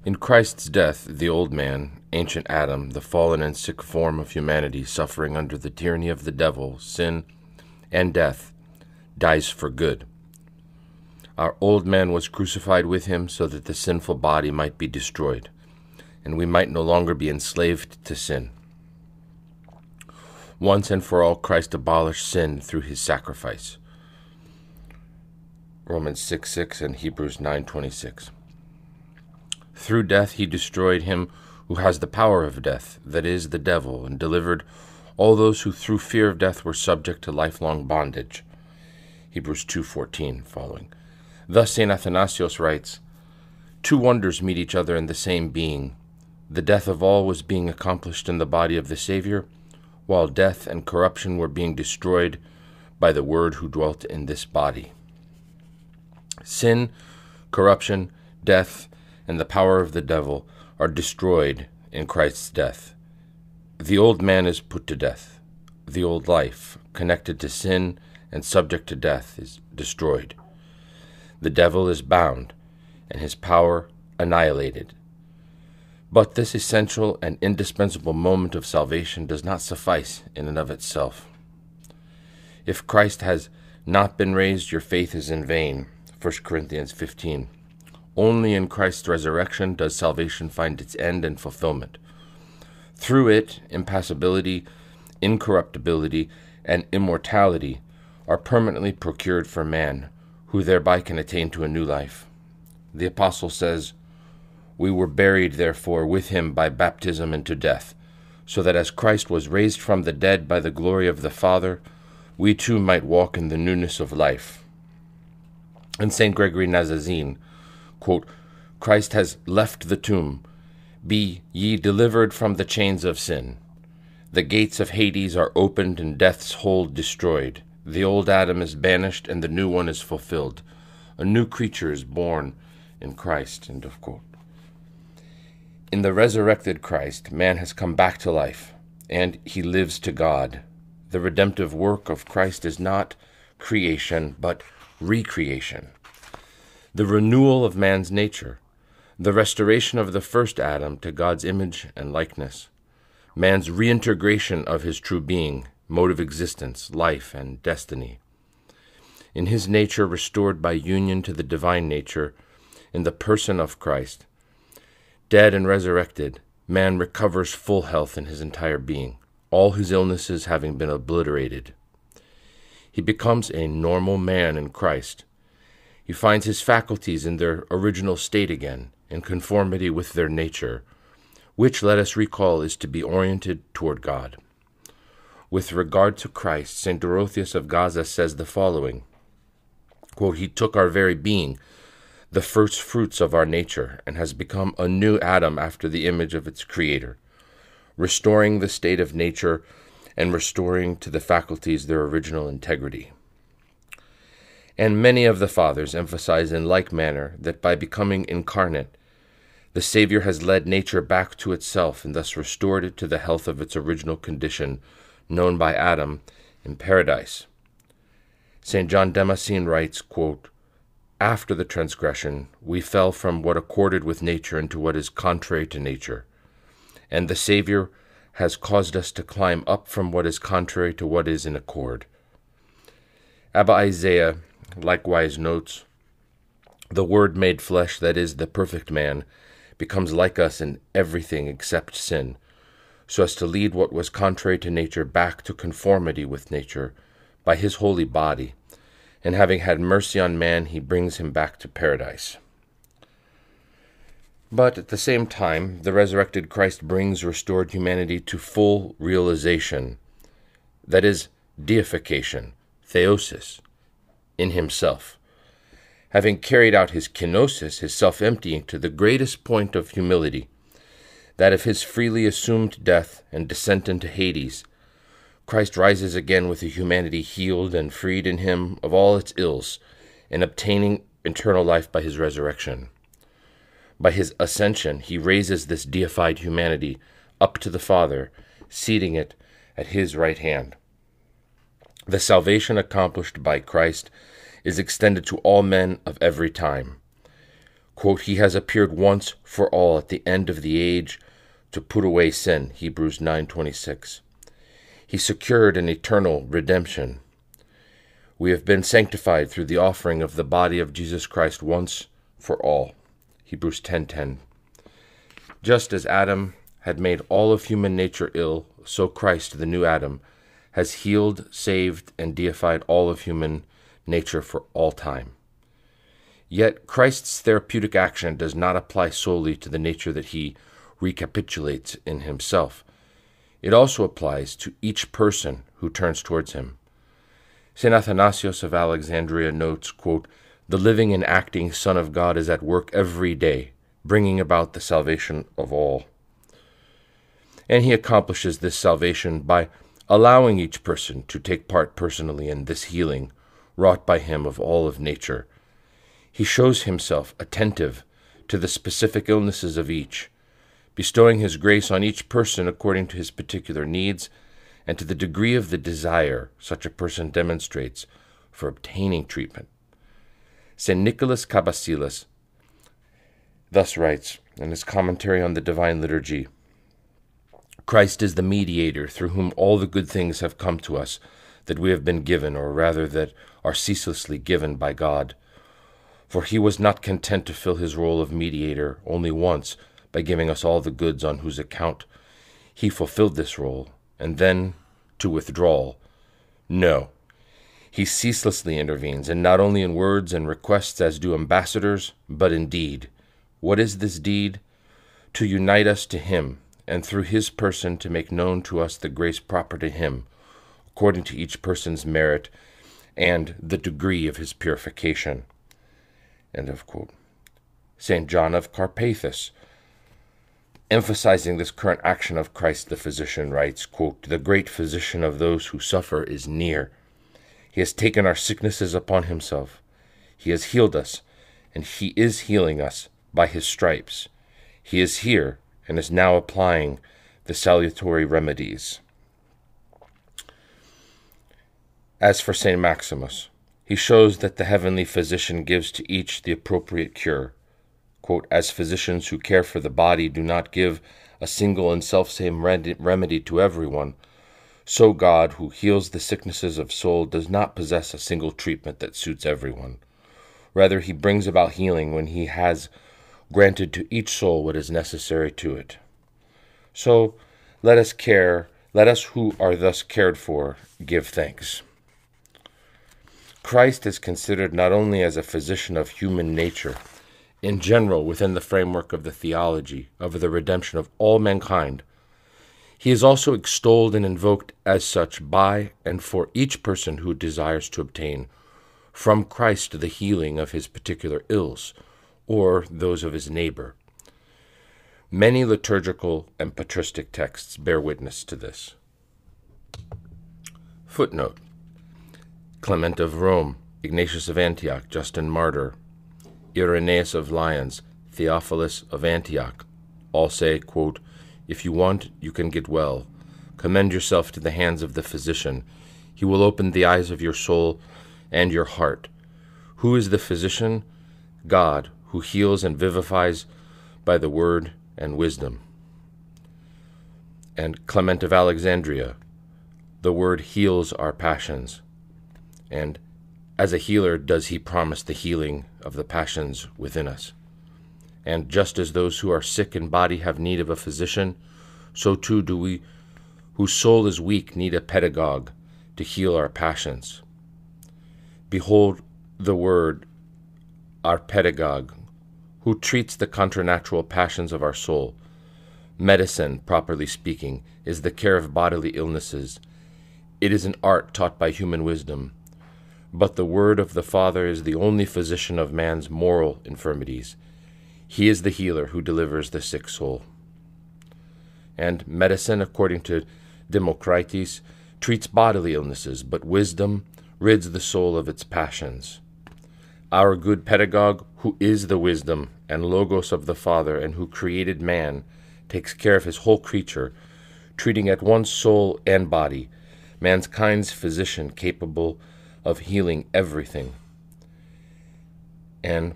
In Christ's death, the old man, ancient Adam, the fallen and sick form of humanity suffering under the tyranny of the devil, sin, and death, dies for good. Our old man was crucified with him so that the sinful body might be destroyed, and we might no longer be enslaved to sin. Once and for all, Christ abolished sin through his sacrifice. Romans 6 6 and Hebrews 9 26. Through death he destroyed him who has the power of death, that is, the devil, and delivered all those who through fear of death were subject to lifelong bondage. Hebrews 2:14 following. Thus St. Athanasius writes, Two wonders meet each other in the same being. The death of all was being accomplished in the body of the Savior, while death and corruption were being destroyed by the Word who dwelt in this body. Sin, corruption, death, and the power of the devil are destroyed in Christ's death. The old man is put to death. The old life, connected to sin and subject to death, is destroyed. The devil is bound, and his power annihilated. But this essential and indispensable moment of salvation does not suffice in and of itself. If Christ has not been raised, your faith is in vain. 1 Corinthians 15. Only in Christ's resurrection does salvation find its end and fulfillment. Through it, impassibility, incorruptibility, and immortality are permanently procured for man, who thereby can attain to a new life. The Apostle says, We were buried, therefore, with him by baptism into death, so that as Christ was raised from the dead by the glory of the Father, we too might walk in the newness of life. And St. Gregory Nazianzen, quote, Christ has left the tomb. Be ye delivered from the chains of sin. The gates of Hades are opened and death's hold destroyed. The old Adam is banished and the new one is fulfilled. A new creature is born in Christ. End of quote. In the resurrected Christ, man has come back to life, and he lives to God. The redemptive work of Christ is not creation, but recreation. The renewal of man's nature, the restoration of the first Adam to God's image and likeness, man's reintegration of his true being, mode of existence, life, and destiny. In his nature restored by union to the divine nature, in the person of Christ. Dead and resurrected, man recovers full health in his entire being, all his illnesses having been obliterated. He becomes a normal man in Christ. He finds his faculties in their original state again, in conformity with their nature, which, let us recall, is to be oriented toward God. With regard to Christ, St. Dorotheus of Gaza says the following quote, He took our very being the first fruits of our nature, and has become a new Adam after the image of its Creator, restoring the state of nature and restoring to the faculties their original integrity. And many of the Fathers emphasize in like manner that by becoming incarnate, the Savior has led nature back to itself and thus restored it to the health of its original condition, known by Adam in paradise. St. John Damascene writes, quote, after the transgression, we fell from what accorded with nature into what is contrary to nature. And the Saviour has caused us to climb up from what is contrary to what is in accord. Abba Isaiah likewise notes The Word made flesh, that is, the perfect man, becomes like us in everything except sin, so as to lead what was contrary to nature back to conformity with nature by his holy body and having had mercy on man, he brings him back to paradise. But at the same time, the resurrected Christ brings restored humanity to full realization, that is, deification, theosis, in himself. Having carried out his kenosis, his self emptying, to the greatest point of humility, that of his freely assumed death and descent into Hades, Christ rises again with a humanity healed and freed in him of all its ills, and obtaining eternal life by his resurrection. By his ascension, he raises this deified humanity up to the Father, seating it at his right hand. The salvation accomplished by Christ is extended to all men of every time. Quote, he has appeared once for all at the end of the age to put away sin. Hebrews 9:26 he secured an eternal redemption. We have been sanctified through the offering of the body of Jesus Christ once for all. Hebrews 10:10. Just as Adam had made all of human nature ill, so Christ, the new Adam, has healed, saved, and deified all of human nature for all time. Yet Christ's therapeutic action does not apply solely to the nature that he recapitulates in himself. it also applies to each person who turns towards him. St. Athanasius of Alexandria notes, quote, The living and acting Son of God is at work every day, bringing about the salvation of all. And he accomplishes this salvation by allowing each person to take part personally in this healing wrought by him of all of nature. He shows himself attentive to the specific illnesses of each, bestowing his grace on each person according to his particular needs and to the degree of the desire such a person demonstrates for obtaining treatment. St. Nicholas Cabasilas thus writes in his commentary on the Divine Liturgy Christ is the mediator through whom all the good things have come to us that we have been given, or rather that are ceaselessly given by God. For he was not content to fill his role of mediator only once by giving us all the goods on whose account he fulfilled this role, and then to withdraw. No. He ceaselessly intervenes, and not only in words and requests as do ambassadors, but in deed. What is this deed? To unite us to him, and through his person to make known to us the grace proper to him, according to each person's merit and the degree of his purification. St. John of Carpathus, emphasizing this current action of Christ the physician, writes, quote, The great physician of those who suffer is near. He has taken our sicknesses upon himself. He has healed us, and he is healing us by his stripes. He is here and is now applying the salutary remedies. As for St. Maximus, he shows that the heavenly physician gives to each the appropriate cure. Quote, As physicians who care for the body do not give a single and selfsame remedy to everyone, so God, who heals the sicknesses of soul, does not possess a single treatment that suits everyone. Rather, he brings about healing when he has granted to each soul what is necessary to it. So let us care, let us who are thus cared for give thanks. Christ is considered not only as a physician of human nature, in general within the framework of the theology of the redemption of all mankind, he is also extolled and invoked as such by and for each person who desires to obtain from Christ the healing of his particular ills or those of his neighbor. Many liturgical and patristic texts bear witness to this. Footnote Clement of Rome, Ignatius of Antioch, Justin Martyr, Irenaeus of Lyons, Theophilus of Antioch, all say, quote, If you want, you can get well. Commend yourself to the hands of the physician. He will open the eyes of your soul and your heart. Who is the physician? God, who heals and vivifies by the word and wisdom. And Clement of Alexandria, the word heals our passions and as a healer does he promise the healing of the passions within us. And just as those who are sick in body have need of a physician, so too do we, whose soul is weak, need a pedagogue to heal our passions. Behold the word, our pedagogue, who treats the contranatural passions of our soul. Medicine, properly speaking, is the care of bodily illnesses. It is an art taught by human wisdom but the word of the Father is the only physician of man's moral infirmities. He is the healer who delivers the sick soul. And medicine, according to Democritus, treats bodily illnesses, but wisdom rids the soul of its passions. Our good pedagogue, who is the wisdom and logos of the Father and who created man, takes care of his whole creature, treating at once soul and body, mankind's physician capable of healing everything. And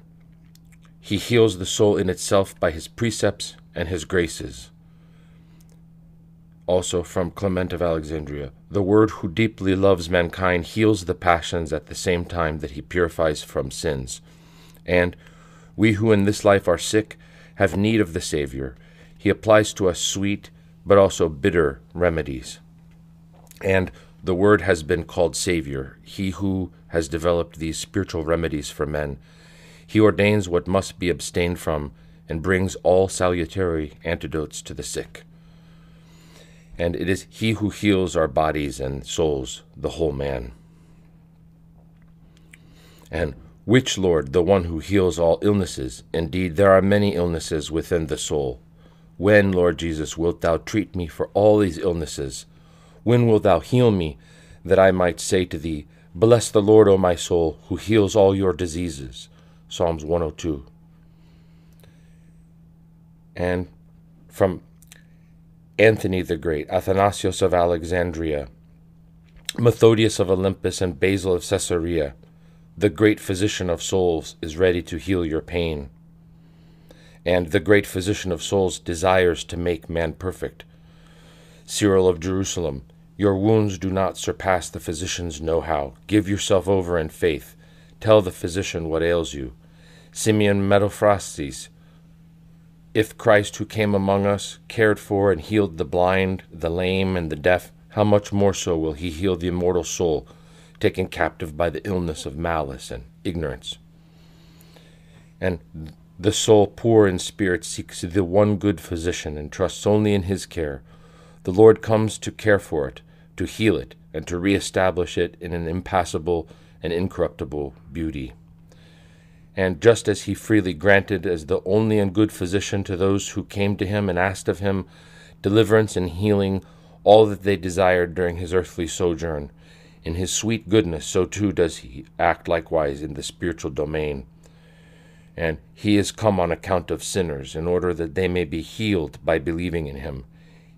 he heals the soul in itself by his precepts and his graces. Also from Clement of Alexandria The Word who deeply loves mankind heals the passions at the same time that he purifies from sins. And we who in this life are sick have need of the Savior. He applies to us sweet but also bitter remedies. And the Word has been called Savior, He who has developed these spiritual remedies for men. He ordains what must be abstained from and brings all salutary antidotes to the sick. And it is He who heals our bodies and souls, the whole man. And which, Lord, the one who heals all illnesses? Indeed, there are many illnesses within the soul. When, Lord Jesus, wilt thou treat me for all these illnesses? When wilt thou heal me, that I might say to thee, Bless the Lord, O my soul, who heals all your diseases? Psalms 102. And from Anthony the Great, Athanasius of Alexandria, Methodius of Olympus, and Basil of Caesarea, the great physician of souls is ready to heal your pain. And the great physician of souls desires to make man perfect. Cyril of Jerusalem, your wounds do not surpass the physician's know how. Give yourself over in faith. Tell the physician what ails you. Simeon Metaphrastes, if Christ, who came among us, cared for and healed the blind, the lame, and the deaf, how much more so will he heal the immortal soul taken captive by the illness of malice and ignorance. And the soul, poor in spirit, seeks the one good physician and trusts only in his care. The Lord comes to care for it, to heal it, and to re-establish it in an impassible and incorruptible beauty. And just as he freely granted as the only and good physician to those who came to him and asked of him deliverance and healing all that they desired during his earthly sojourn, in his sweet goodness, so too does he act likewise in the spiritual domain. And he is come on account of sinners, in order that they may be healed by believing in him.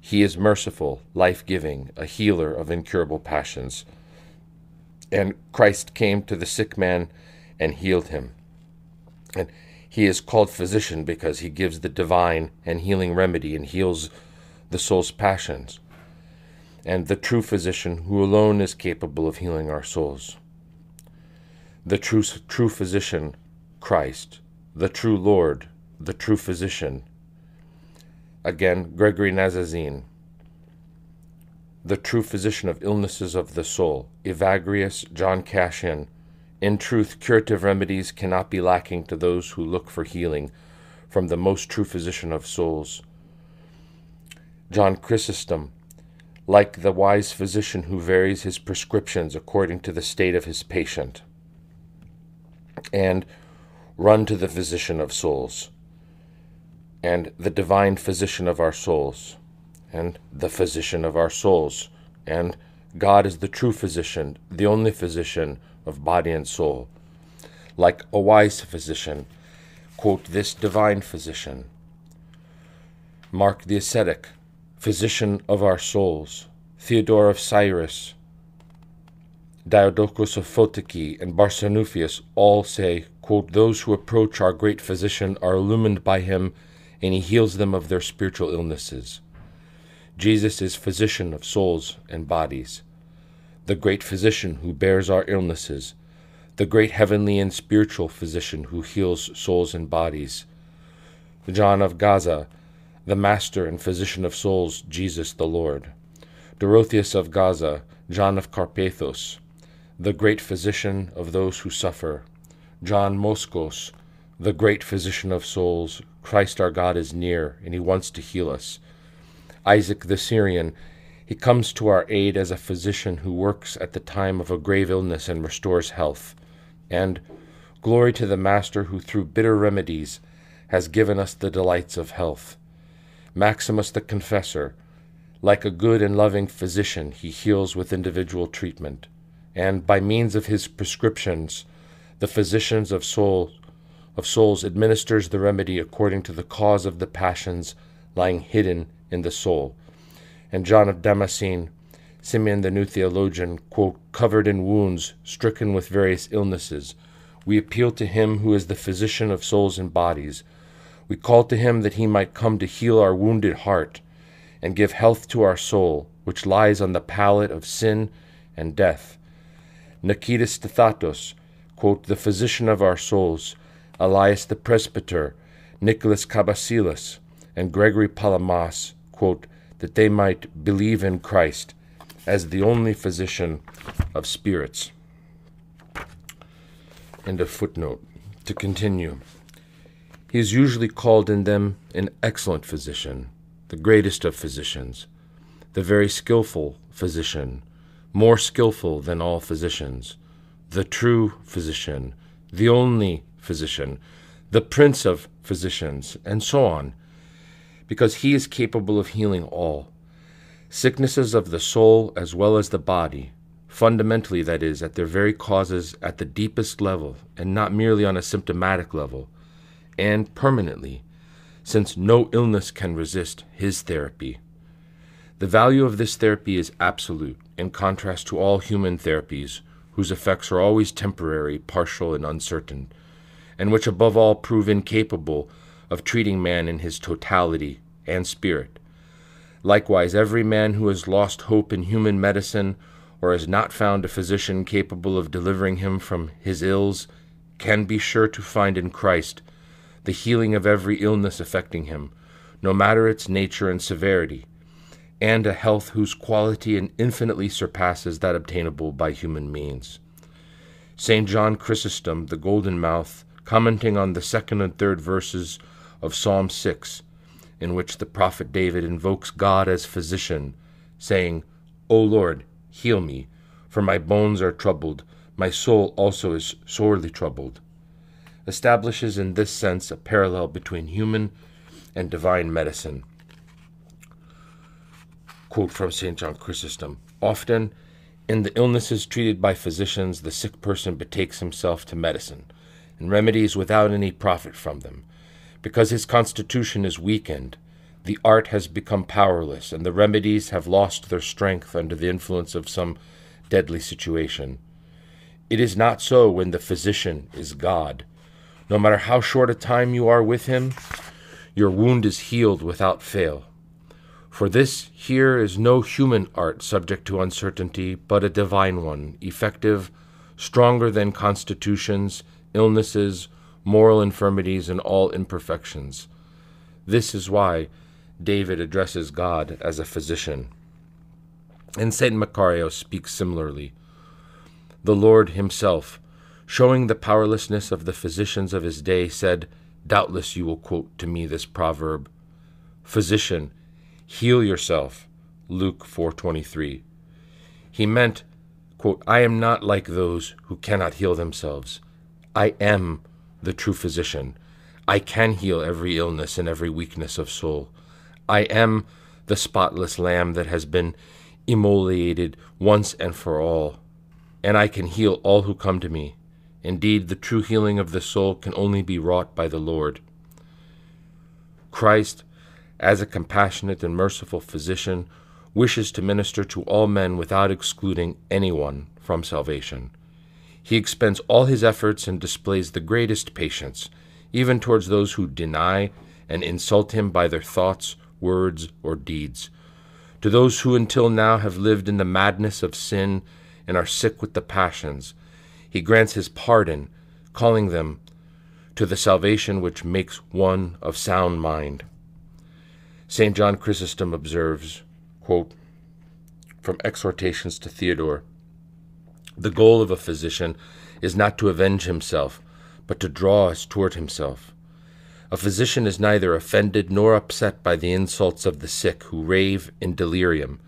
He is merciful, life giving, a healer of incurable passions. And Christ came to the sick man and healed him. And he is called physician because he gives the divine and healing remedy and heals the soul's passions and the true physician who alone is capable of healing our souls. The true, true physician, Christ, the true Lord, the true physician. Again, Gregory Nazianzen, the true physician of illnesses of the soul, Evagrius John Cassian. In truth, curative remedies cannot be lacking to those who look for healing from the most true physician of souls. John Chrysostom, like the wise physician who varies his prescriptions according to the state of his patient. And run to the physician of souls, and the divine physician of our souls, and the physician of our souls, and God is the true physician, the only physician of body and soul. Like a wise physician, quote this divine physician. Mark the ascetic, physician of our souls, Theodore of Cyrus, Diadochos of Photiki, and Barsanuphius all say, quote, Those who approach our great physician are illumined by him, and he heals them of their spiritual illnesses. Jesus is physician of souls and bodies, the great physician who bears our illnesses, the great heavenly and spiritual physician who heals souls and bodies. John of Gaza, the Master and Physician of souls, Jesus the Lord. Dorotheus of Gaza, John of Carpathos, the great physician of those who suffer. John Moschos, the great physician of souls, Christ our God is near, and he wants to heal us. Isaac the Syrian, he comes to our aid as a physician who works at the time of a grave illness and restores health. And glory to the Master who, through bitter remedies, has given us the delights of health. Maximus the Confessor, like a good and loving physician, he heals with individual treatment, and by means of his prescriptions, the physicians of soul of souls administers the remedy according to the cause of the passions lying hidden in the soul. And John of Damascene, Simeon the new theologian, quote, covered in wounds, stricken with various illnesses, we appeal to him who is the physician of souls and bodies we called to him that he might come to heal our wounded heart and give health to our soul, which lies on the pallet of sin and death. Nicetas Stethatos, quote, the physician of our souls, Elias the presbyter, Nicholas Cabasilas, and Gregory Palamas, quote, that they might believe in Christ as the only physician of spirits. End of footnote. To continue. He is usually called in them an excellent physician, the greatest of physicians, the very skillful physician, more skillful than all physicians, the true physician, the only physician, the prince of physicians, and so on, because he is capable of healing all. Sicknesses of the soul as well as the body, fundamentally, that is, at their very causes at the deepest level, and not merely on a symptomatic level, and permanently, since no illness can resist his therapy. The value of this therapy is absolute, in contrast to all human therapies, whose effects are always temporary, partial, and uncertain, and which above all prove incapable of treating man in his totality and spirit. Likewise, every man who has lost hope in human medicine or has not found a physician capable of delivering him from his ills can be sure to find in Christ the healing of every illness affecting him, no matter its nature and severity and a health whose quality infinitely surpasses that obtainable by human means. St. John Chrysostom, the Golden Mouth, commenting on the second and third verses of Psalm 6, in which the prophet David invokes God as physician, saying, O Lord, heal me, for my bones are troubled, my soul also is sorely troubled, establishes in this sense a parallel between human and divine medicine Quote from St. John Chrysostom Often, in the illnesses treated by physicians, the sick person betakes himself to medicine and remedies without any profit from them. Because his constitution is weakened, the art has become powerless, and the remedies have lost their strength under the influence of some deadly situation. It is not so when the physician is God. No matter how short a time you are with him, your wound is healed without fail. For this here is no human art subject to uncertainty, but a divine one, effective, stronger than constitutions, illnesses, moral infirmities, and all imperfections. This is why David addresses God as a physician. And St. Macarius speaks similarly. The Lord himself, showing the powerlessness of the physicians of his day, said, Doubtless you will quote to me this proverb Physician, heal yourself luke 4.23 he meant quote, i am not like those who cannot heal themselves. I am the true physician. I can heal every illness and every weakness of soul. I am the spotless lamb that has been immolated once and for all and i can heal all who come to me indeed the true healing of the soul can only be wrought by the lord christ as a compassionate and merciful physician, wishes to minister to all men without excluding anyone from salvation. He expends all his efforts and displays the greatest patience, even towards those who deny and insult him by their thoughts, words, or deeds. To those who until now have lived in the madness of sin and are sick with the passions, he grants his pardon, calling them to the salvation which makes one of sound mind. St. John Chrysostom observes, quote, from Exhortations to Theodore The goal of a physician is not to avenge himself, but to draw us toward himself. A physician is neither offended nor upset by the insults of the sick who rave in delirium,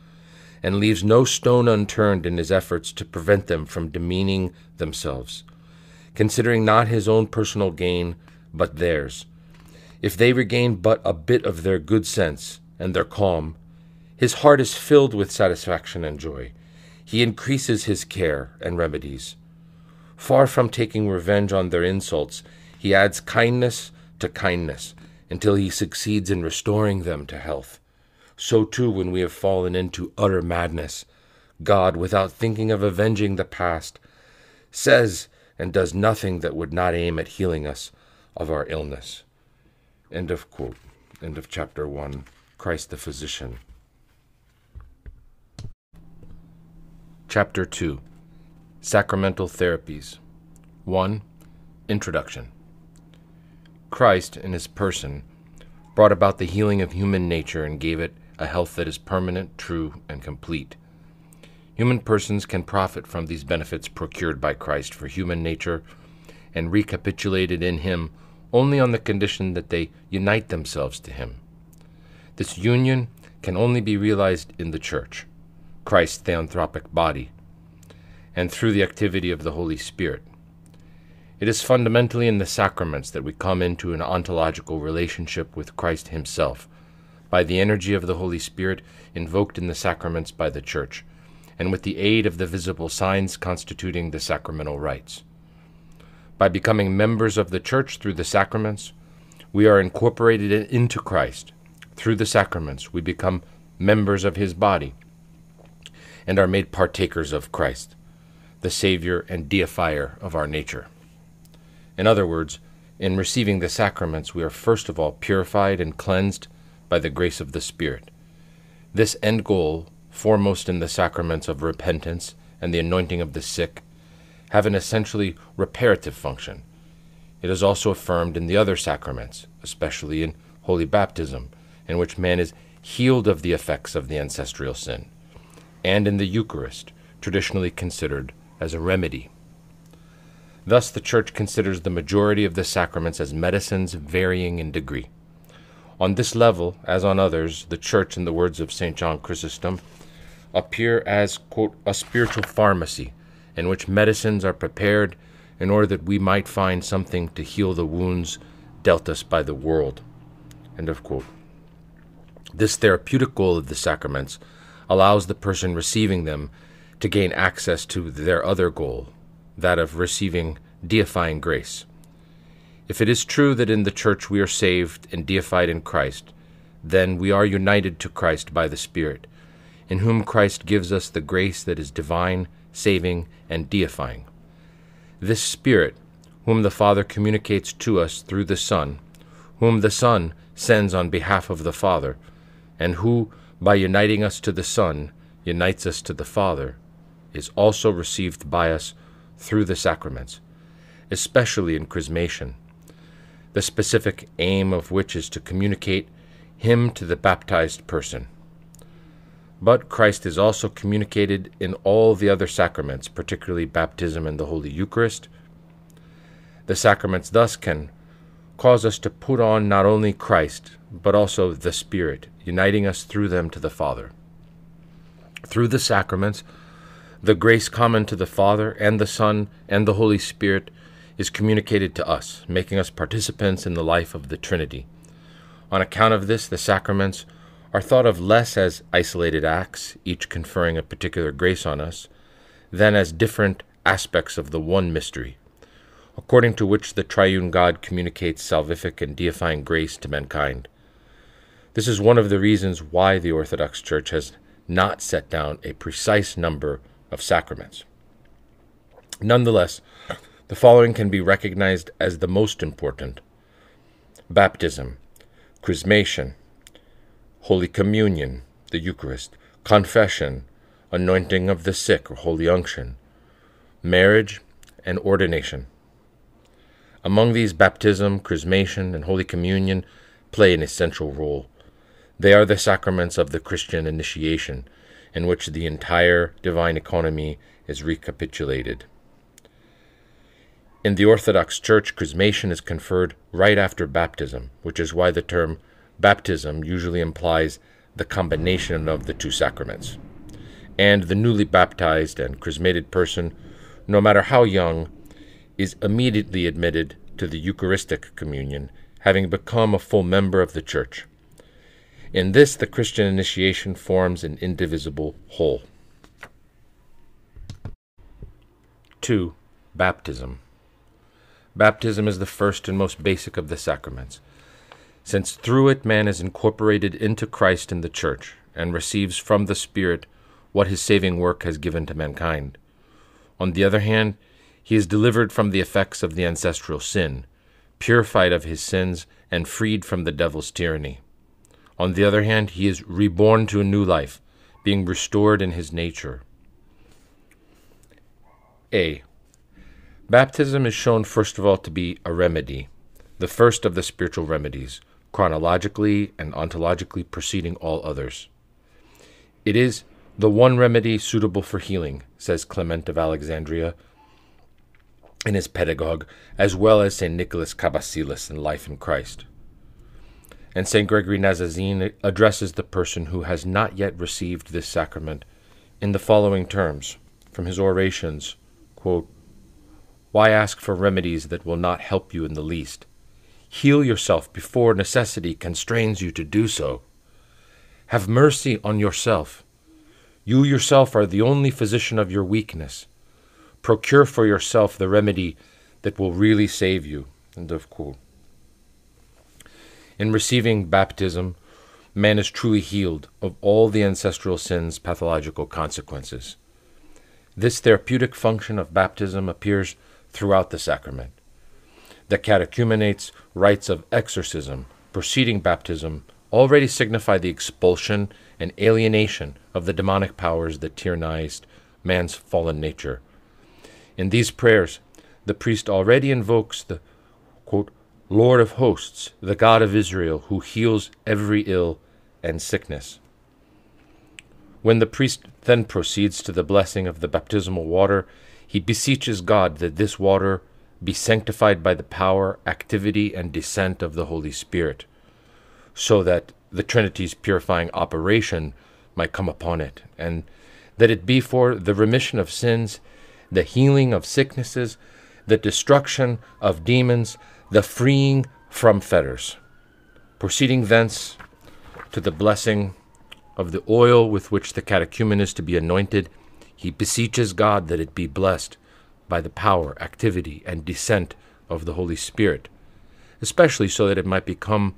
and leaves no stone unturned in his efforts to prevent them from demeaning themselves, considering not his own personal gain, but theirs if they regain but a bit of their good sense and their calm, his heart is filled with satisfaction and joy. He increases his care and remedies. Far from taking revenge on their insults, he adds kindness to kindness until he succeeds in restoring them to health. So too, when we have fallen into utter madness, God, without thinking of avenging the past, says and does nothing that would not aim at healing us of our illness. End of quote. End of chapter 1. Christ the Physician. Chapter 2 Sacramental Therapies 1. Introduction Christ, in his person, brought about the healing of human nature and gave it a health that is permanent, true, and complete. Human persons can profit from these benefits procured by Christ for human nature and recapitulated in him only on the condition that they unite themselves to him. This union can only be realized in the Church, Christ's theanthropic body, and through the activity of the Holy Spirit. It is fundamentally in the sacraments that we come into an ontological relationship with Christ Himself, by the energy of the Holy Spirit invoked in the sacraments by the Church, and with the aid of the visible signs constituting the sacramental rites. By becoming members of the Church through the sacraments, we are incorporated into Christ. Through the sacraments, we become members of His body and are made partakers of Christ, the Savior and deifier of our nature. In other words, in receiving the sacraments, we are first of all purified and cleansed by the grace of the Spirit. This end goal, foremost in the sacraments of repentance and the anointing of the sick, have an essentially reparative function. It is also affirmed in the other sacraments, especially in holy baptism, in which man is healed of the effects of the ancestral sin, and in the Eucharist, traditionally considered as a remedy. Thus, the Church considers the majority of the sacraments as medicines varying in degree. On this level, as on others, the Church, in the words of St. John Chrysostom, appear as, quote, a spiritual pharmacy in which medicines are prepared in order that we might find something to heal the wounds dealt us by the world. End of quote. This therapeutic goal of the sacraments allows the person receiving them to gain access to their other goal, that of receiving deifying grace. If it is true that in the Church we are saved and deified in Christ, then we are united to Christ by the Spirit, in whom Christ gives us the grace that is divine, saving, and deifying. This Spirit, whom the Father communicates to us through the Son, whom the Son sends on behalf of the Father, and who, by uniting us to the Son, unites us to the Father, is also received by us through the sacraments, especially in chrismation, the specific aim of which is to communicate Him to the baptized person. But Christ is also communicated in all the other sacraments, particularly baptism and the Holy Eucharist. The sacraments thus can cause us to put on not only Christ, but also the Spirit, uniting us through them to the Father. Through the sacraments, the grace common to the Father and the Son and the Holy Spirit is communicated to us, making us participants in the life of the Trinity. On account of this, the sacraments are thought of less as isolated acts, each conferring a particular grace on us, than as different aspects of the one mystery, according to which the triune God communicates salvific and deifying grace to mankind. This is one of the reasons why the Orthodox Church has not set down a precise number of sacraments. Nonetheless, the following can be recognized as the most important baptism, chrismation, Holy Communion, the Eucharist, confession, anointing of the sick or holy unction, marriage, and ordination. Among these, baptism, chrismation, and Holy Communion play an essential role. They are the sacraments of the Christian initiation, in which the entire divine economy is recapitulated. In the Orthodox Church, chrismation is conferred right after baptism, which is why the term baptism usually implies the combination of the two sacraments. And the newly baptized and chrismated person, no matter how young, is immediately admitted to the Eucharistic communion, having become a full member of the Church. In this, the Christian initiation forms an indivisible whole. 2. Baptism. Baptism is the first and most basic of the sacraments since through it man is incorporated into Christ in the Church, and receives from the Spirit what his saving work has given to mankind. On the other hand, he is delivered from the effects of the ancestral sin, purified of his sins, and freed from the devil's tyranny. On the other hand, he is reborn to a new life, being restored in his nature. A. Baptism is shown first of all to be a remedy, the first of the spiritual remedies, chronologically and ontologically preceding all others. It is the one remedy suitable for healing, says Clement of Alexandria in his Pedagogue, as well as St. Nicholas Cabasilas in Life in Christ. And St. Gregory Nazianzen addresses the person who has not yet received this sacrament in the following terms from his orations quote, Why ask for remedies that will not help you in the least? Heal yourself before necessity constrains you to do so. Have mercy on yourself. You yourself are the only physician of your weakness. Procure for yourself the remedy that will really save you. End of quote. In receiving baptism, man is truly healed of all the ancestral sin's pathological consequences. This therapeutic function of baptism appears throughout the sacrament. The catechumenate's rites of exorcism preceding baptism already signify the expulsion and alienation of the demonic powers that tyrannized man's fallen nature. In these prayers, the priest already invokes the quote, Lord of hosts, the God of Israel, who heals every ill and sickness. When the priest then proceeds to the blessing of the baptismal water, he beseeches God that this water be sanctified by the power, activity, and descent of the Holy Spirit, so that the Trinity's purifying operation might come upon it, and that it be for the remission of sins, the healing of sicknesses, the destruction of demons, the freeing from fetters. Proceeding thence to the blessing of the oil with which the catechumen is to be anointed, he beseeches God that it be blessed by the power, activity, and descent of the Holy Spirit, especially so that it might become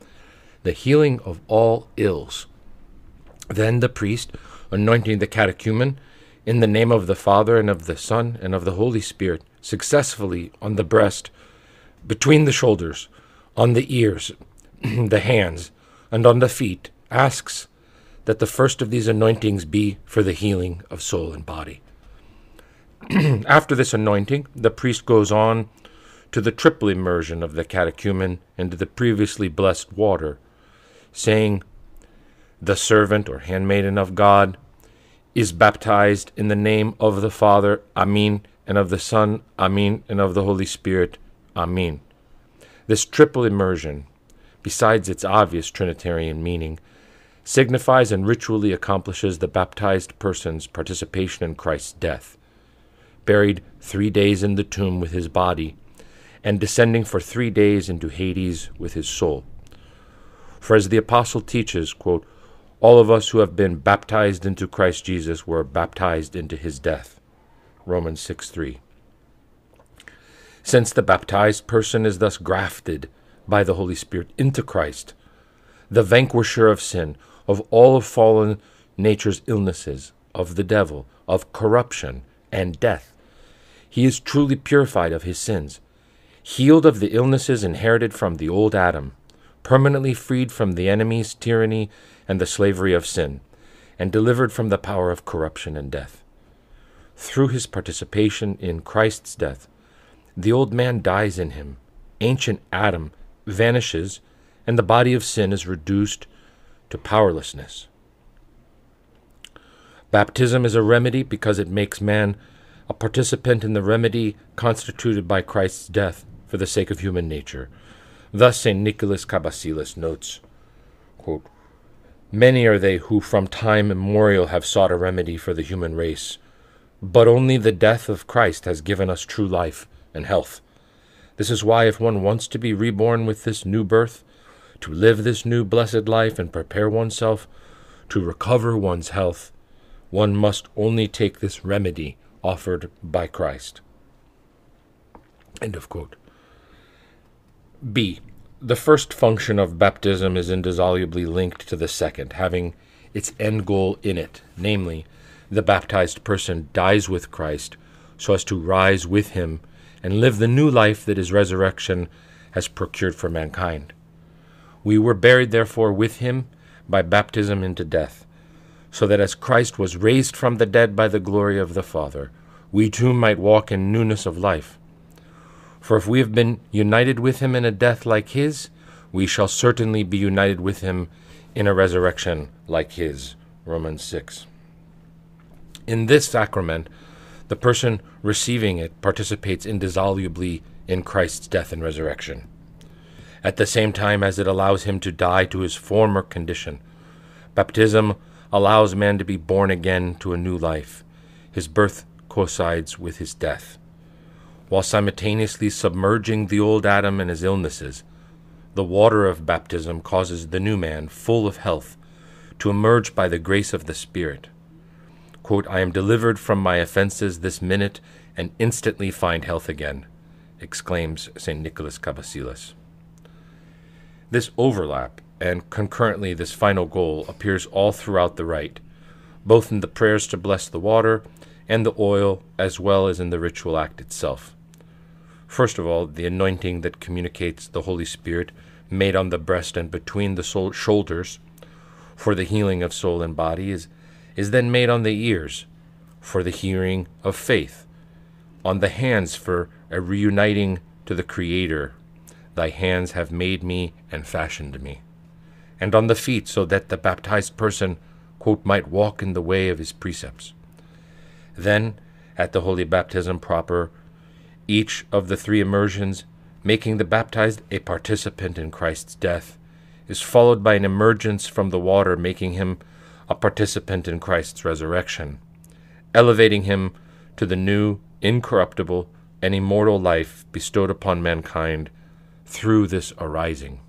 the healing of all ills. Then the priest, anointing the catechumen, in the name of the Father, and of the Son, and of the Holy Spirit, successfully on the breast, between the shoulders, on the ears, *clears throat* the hands, and on the feet, asks that the first of these anointings be for the healing of soul and body. *clears throat* After this anointing, the priest goes on to the triple immersion of the catechumen into the previously blessed water, saying, The servant or handmaiden of God is baptized in the name of the Father, Amen, and of the Son, Amen, and of the Holy Spirit, Amen. This triple immersion, besides its obvious Trinitarian meaning, signifies and ritually accomplishes the baptized person's participation in Christ's death, buried three days in the tomb with his body, and descending for three days into Hades with his soul. For as the apostle teaches, quote, all of us who have been baptized into Christ Jesus were baptized into his death. Romans 6 3. Since the baptized person is thus grafted by the Holy Spirit into Christ, the vanquisher of sin, of all of fallen nature's illnesses, of the devil, of corruption and death, he is truly purified of his sins, healed of the illnesses inherited from the old Adam, permanently freed from the enemy's tyranny and the slavery of sin, and delivered from the power of corruption and death. Through his participation in Christ's death, the old man dies in him, ancient Adam vanishes, and the body of sin is reduced to powerlessness. Baptism is a remedy because it makes man a participant in the remedy constituted by Christ's death for the sake of human nature. Thus, St. Nicholas Cabasilas notes quote, Many are they who from time immemorial have sought a remedy for the human race, but only the death of Christ has given us true life and health. This is why, if one wants to be reborn with this new birth, to live this new blessed life and prepare oneself to recover one's health, one must only take this remedy offered by Christ. End of quote. B. The first function of baptism is indissolubly linked to the second, having its end goal in it, namely, the baptized person dies with Christ so as to rise with him and live the new life that his resurrection has procured for mankind. We were buried, therefore, with him by baptism into death, so that as Christ was raised from the dead by the glory of the Father, we too might walk in newness of life. For if we have been united with him in a death like his, we shall certainly be united with him in a resurrection like his. Romans 6. In this sacrament, the person receiving it participates indissolubly in Christ's death and resurrection. at the same time as it allows him to die to his former condition. Baptism allows man to be born again to a new life. His birth coincides with his death. While simultaneously submerging the old Adam and his illnesses, the water of baptism causes the new man, full of health, to emerge by the grace of the Spirit. Quote, I am delivered from my offenses this minute and instantly find health again, exclaims St. Nicholas Cabasilas. This overlap and concurrently this final goal appears all throughout the rite, both in the prayers to bless the water and the oil, as well as in the ritual act itself. First of all, the anointing that communicates the Holy Spirit made on the breast and between the shoulders for the healing of soul and body is, is then made on the ears for the hearing of faith, on the hands for a reuniting to the Creator. Thy hands have made me and fashioned me. And on the feet, so that the baptized person, quote, might walk in the way of his precepts. Then, at the holy baptism proper, each of the three immersions, making the baptized a participant in Christ's death, is followed by an emergence from the water, making him a participant in Christ's resurrection, elevating him to the new, incorruptible, and immortal life bestowed upon mankind through this arising.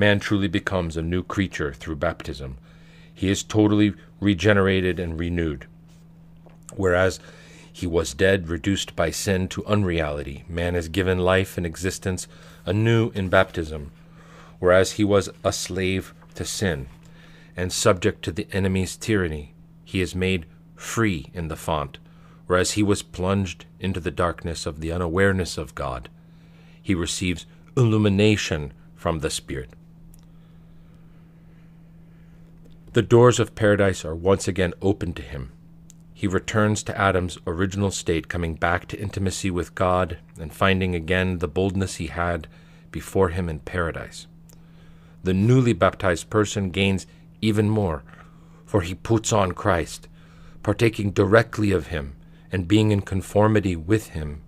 Man truly becomes a new creature through baptism. He is totally regenerated and renewed. Whereas he was dead, reduced by sin to unreality. Man is given life and existence anew in baptism, whereas he was a slave to sin and subject to the enemy's tyranny. He is made free in the font, whereas he was plunged into the darkness of the unawareness of God. He receives illumination from the Spirit. The doors of paradise are once again opened to him he returns to Adam's original state, coming back to intimacy with God and finding again the boldness he had before him in paradise. The newly baptized person gains even more, for he puts on Christ, partaking directly of him and being in conformity with him.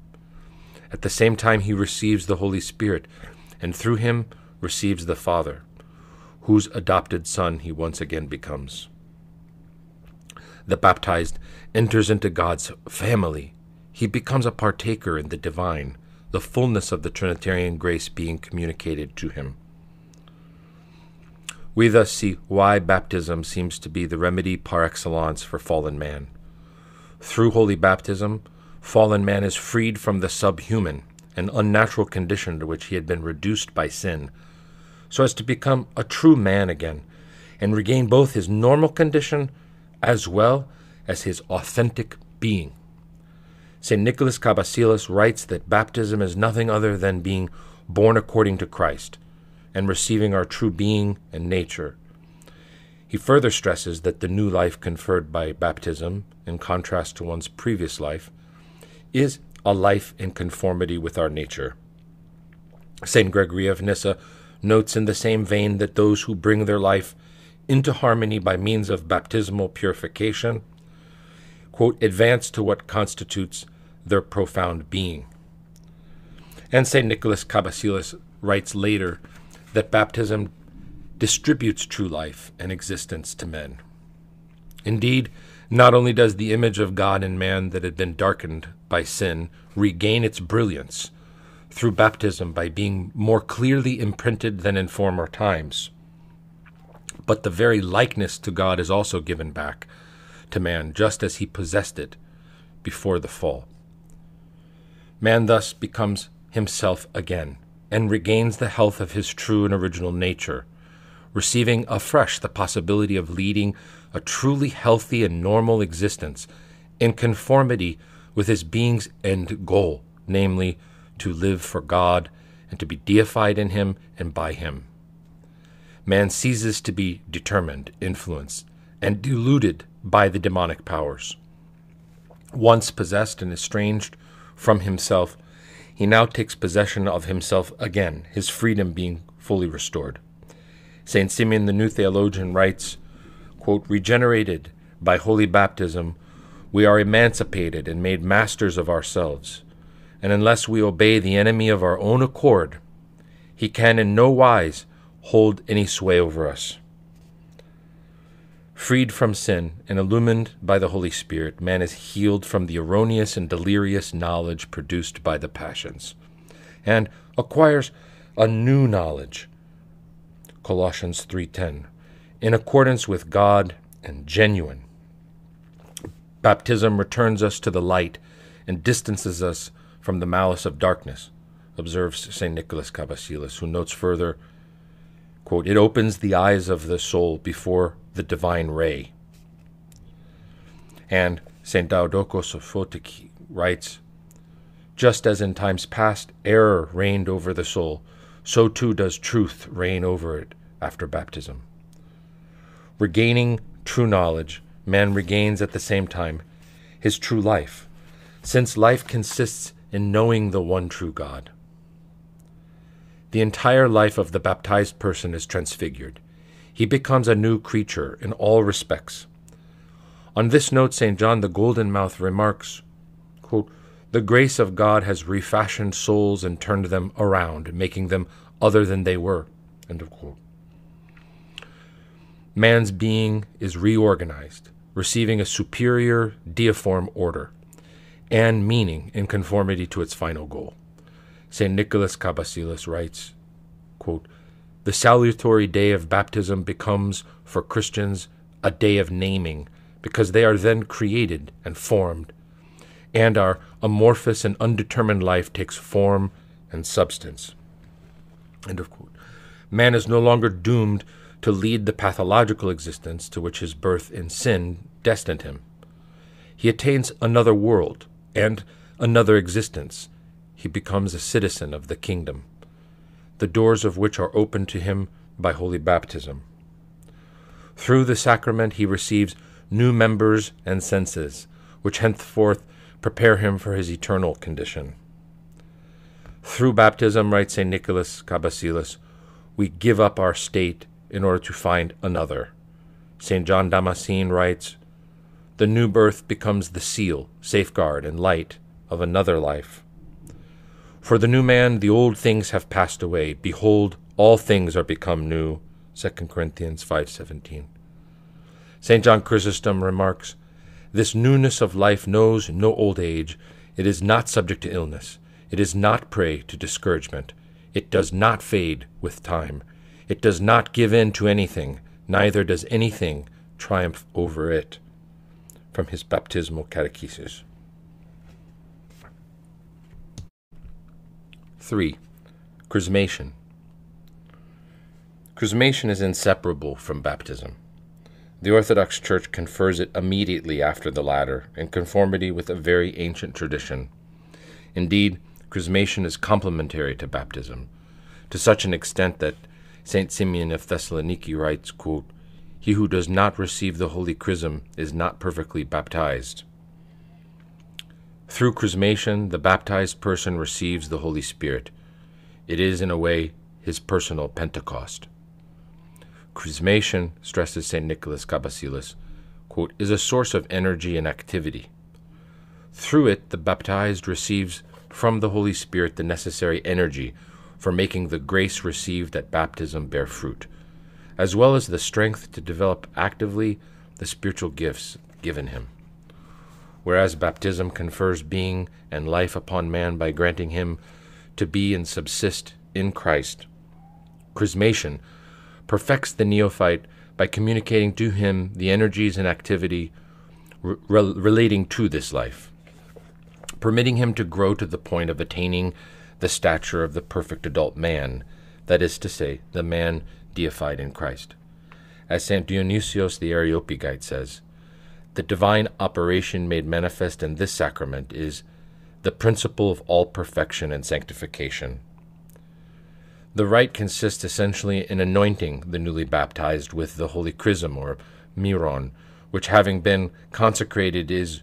At the same time, he receives the Holy Spirit, and through him receives the Father, whose adopted son he once again becomes. The baptized enters into God's family. He becomes a partaker in the divine, the fullness of the Trinitarian grace being communicated to him. We thus see why baptism seems to be the remedy par excellence for fallen man. Through holy baptism, fallen man is freed from the subhuman and unnatural condition to which he had been reduced by sin, so as to become a true man again and regain both his normal condition as well as his authentic being. St. Nicholas Cabasilas writes that baptism is nothing other than being born according to Christ and receiving our true being and nature. He further stresses that the new life conferred by baptism, in contrast to one's previous life, is a life in conformity with our nature. St. Gregory of Nyssa notes in the same vein that those who bring their life into harmony by means of baptismal purification quote, advance to what constitutes their profound being. And St. Nicholas Cabasilas writes later that baptism distributes true life and existence to men. Indeed, not only does the image of God in man that had been darkened by sin regain its brilliance through baptism by being more clearly imprinted than in former times, but the very likeness to God is also given back to man just as he possessed it before the fall. Man thus becomes himself again and regains the health of his true and original nature, receiving afresh the possibility of leading a truly healthy and normal existence in conformity with his being's end goal, namely, to live for God and to be deified in him and by him. Man ceases to be determined, influenced, and deluded by the demonic powers. Once possessed and estranged from himself, he now takes possession of himself again, his freedom being fully restored. St. Simeon the New Theologian writes, quote, Regenerated by holy baptism, we are emancipated and made masters of ourselves. And unless we obey the enemy of our own accord, he can in no wise hold any sway over us. Freed from sin and illumined by the Holy Spirit, man is healed from the erroneous and delirious knowledge produced by the passions, and acquires a new knowledge. Colossians 3:10 in accordance with God and genuine. Baptism returns us to the light and distances us from the malice of darkness, observes St. Nicholas Cabasilas, who notes further, quote, It opens the eyes of the soul before the divine ray. And St. Diadochos of Photiki writes, Just as in times past error reigned over the soul, so too does truth reign over it after baptism. Regaining true knowledge, man regains at the same time his true life, since life consists in knowing the one true God. The entire life of the baptized person is transfigured. He becomes a new creature in all respects. On this note, St. John the Golden Mouth remarks quote, The grace of God has refashioned souls and turned them around, making them other than they were. Man's being is reorganized, receiving a superior deiform order and meaning in conformity to its final goal. St. Nicholas Cabasilas writes, quote, The salutary day of baptism becomes, for Christians, a day of naming, because they are then created and formed, and our amorphous and undetermined life takes form and substance. End of quote. Man is no longer doomed to lead the pathological existence to which his birth in sin destined him. He attains another world and another existence. He becomes a citizen of the kingdom, the doors of which are opened to him by holy baptism. Through the sacrament he receives new members and senses, which henceforth prepare him for his eternal condition. Through baptism, writes St. Nicholas Cabasilas, we give up our state in order to find another. St. John Damascene writes The new birth becomes the seal, safeguard, and light of another life. For the new man, the old things have passed away. Behold, all things are become new. 2 Corinthians 5:17. St. John Chrysostom remarks, This newness of life knows no old age. It is not subject to illness. It is not prey to discouragement. It does not fade with time. It does not give in to anything, neither does anything triumph over it. From his baptismal catechesis. 3. Chrismation. Chrismation is inseparable from baptism. The Orthodox Church confers it immediately after the latter, in conformity with a very ancient tradition. Indeed, chrismation is complementary to baptism, to such an extent that St. Simeon of Thessaloniki writes, quote, He who does not receive the holy chrism is not perfectly baptized. Through chrismation, the baptized person receives the Holy Spirit. It is, in a way, his personal Pentecost. Chrismation, stresses St. Nicholas Cabasilas, quote, is a source of energy and activity. Through it, the baptized receives from the Holy Spirit the necessary energy for making the grace received at baptism bear fruit, as well as the strength to develop actively the spiritual gifts given him. Whereas baptism confers being and life upon man by granting him to be and subsist in Christ, chrismation perfects the neophyte by communicating to him the energies and activity re- relating to this life, permitting him to grow to the point of attaining the stature of the perfect adult man, that is to say, the man deified in Christ. As St. Dionysius the Areopagite says, the divine operation made manifest in this sacrament is the principle of all perfection and sanctification. The rite consists essentially in anointing the newly baptized with the holy chrism or miron, which having been consecrated is,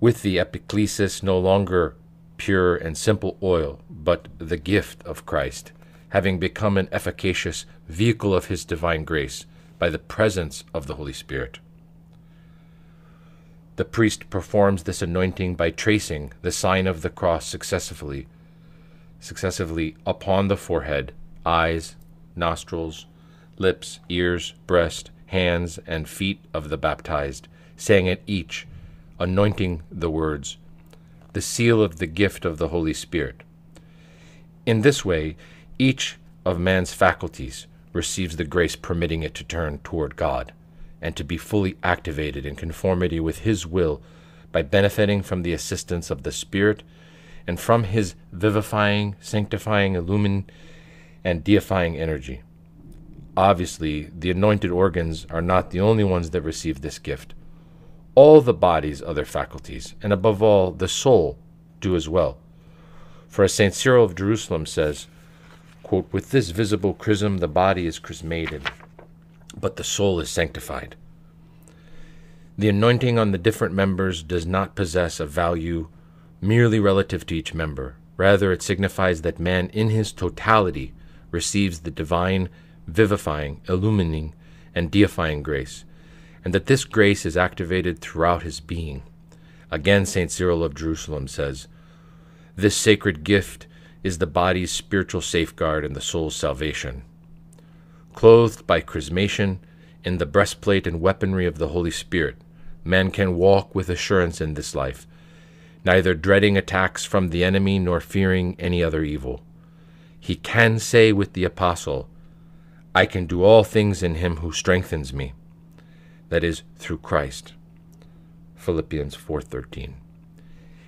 with the epiclesis, no longer pure and simple oil, but the gift of Christ, having become an efficacious vehicle of his divine grace by the presence of the Holy Spirit. The priest performs this anointing by tracing the sign of the cross successively successively upon the forehead, eyes, nostrils, lips, ears, breast, hands, and feet of the baptized, saying at each, anointing the words, the seal of the gift of the Holy Spirit. In this way, each of man's faculties receives the grace permitting it to turn toward God and to be fully activated in conformity with His will by benefiting from the assistance of the Spirit and from His vivifying, sanctifying, illumining, and deifying energy. Obviously, the anointed organs are not the only ones that receive this gift. All the body's other faculties, and above all, the soul, do as well. For as St. Cyril of Jerusalem says, quote, With this visible chrism the body is chrismated, but the soul is sanctified. The anointing on the different members does not possess a value merely relative to each member. Rather, it signifies that man in his totality receives the divine vivifying, illumining, and deifying grace, and that this grace is activated throughout his being. Again, St. Cyril of Jerusalem says, This sacred gift is the body's spiritual safeguard and the soul's salvation. Clothed by chrismation in the breastplate and weaponry of the Holy Spirit, man can walk with assurance in this life, neither dreading attacks from the enemy nor fearing any other evil. He can say with the Apostle, I can do all things in him who strengthens me. That is through Christ. Philippians 4:13.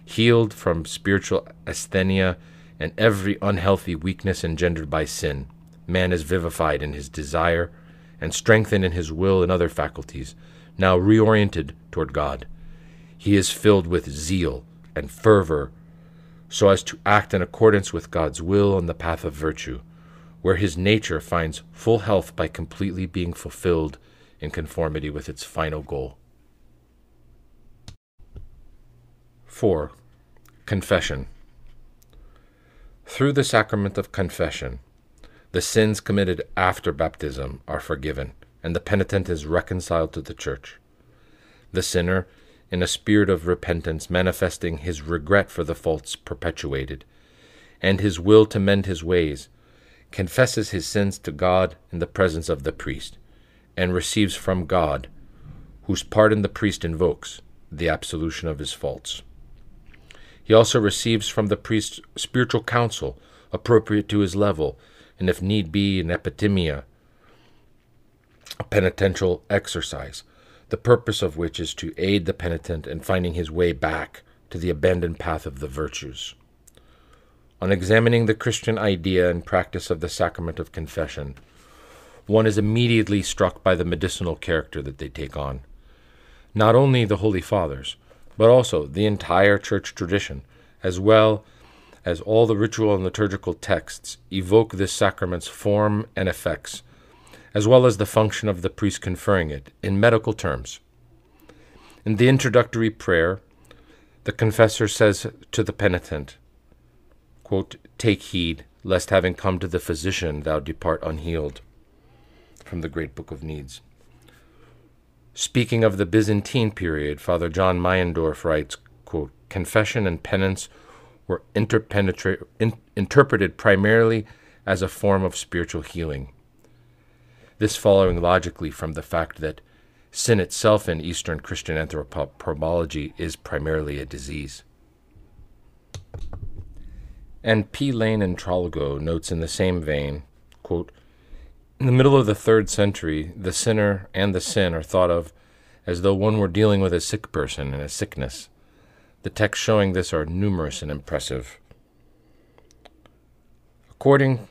Healed from spiritual asthenia and every unhealthy weakness engendered by sin, man is vivified in his desire and strengthened in his will and other faculties, now reoriented toward God. He is filled with zeal and fervor so as to act in accordance with God's will on the path of virtue where his nature finds full health by completely being fulfilled in conformity with its final goal. 4. Confession. Through the sacrament of confession, the sins committed after baptism are forgiven, and the penitent is reconciled to the Church. The sinner, in a spirit of repentance, manifesting his regret for the faults perpetuated, and his will to mend his ways, confesses his sins to God in the presence of the priest, and receives from God, whose pardon the priest invokes, the absolution of his faults. He also receives from the priest spiritual counsel appropriate to his level, and if need be, an epitimia, a penitential exercise, the purpose of which is to aid the penitent in finding his way back to the abandoned path of the virtues. On examining the Christian idea and practice of the sacrament of confession, one is immediately struck by the medicinal character that they take on. Not only the Holy Fathers, but also the entire church tradition, as well as all the ritual and liturgical texts, evoke this sacrament's form and effects, as well as the function of the priest conferring it, in medical terms. In the introductory prayer, the confessor says to the penitent, quote, Take heed, lest having come to the physician thou depart unhealed. From the Great Book of Needs. Speaking of the Byzantine period, Father John Meyendorff writes, quote, Confession and penance were in, interpreted primarily as a form of spiritual healing. This following logically from the fact that sin itself in Eastern Christian anthropology is primarily a disease. And P. Laín Entralgo notes in the same vein, quote, In the middle of the third century, the sinner and the sin are thought of as though one were dealing with a sick person and a sickness. The texts showing this are numerous and impressive. According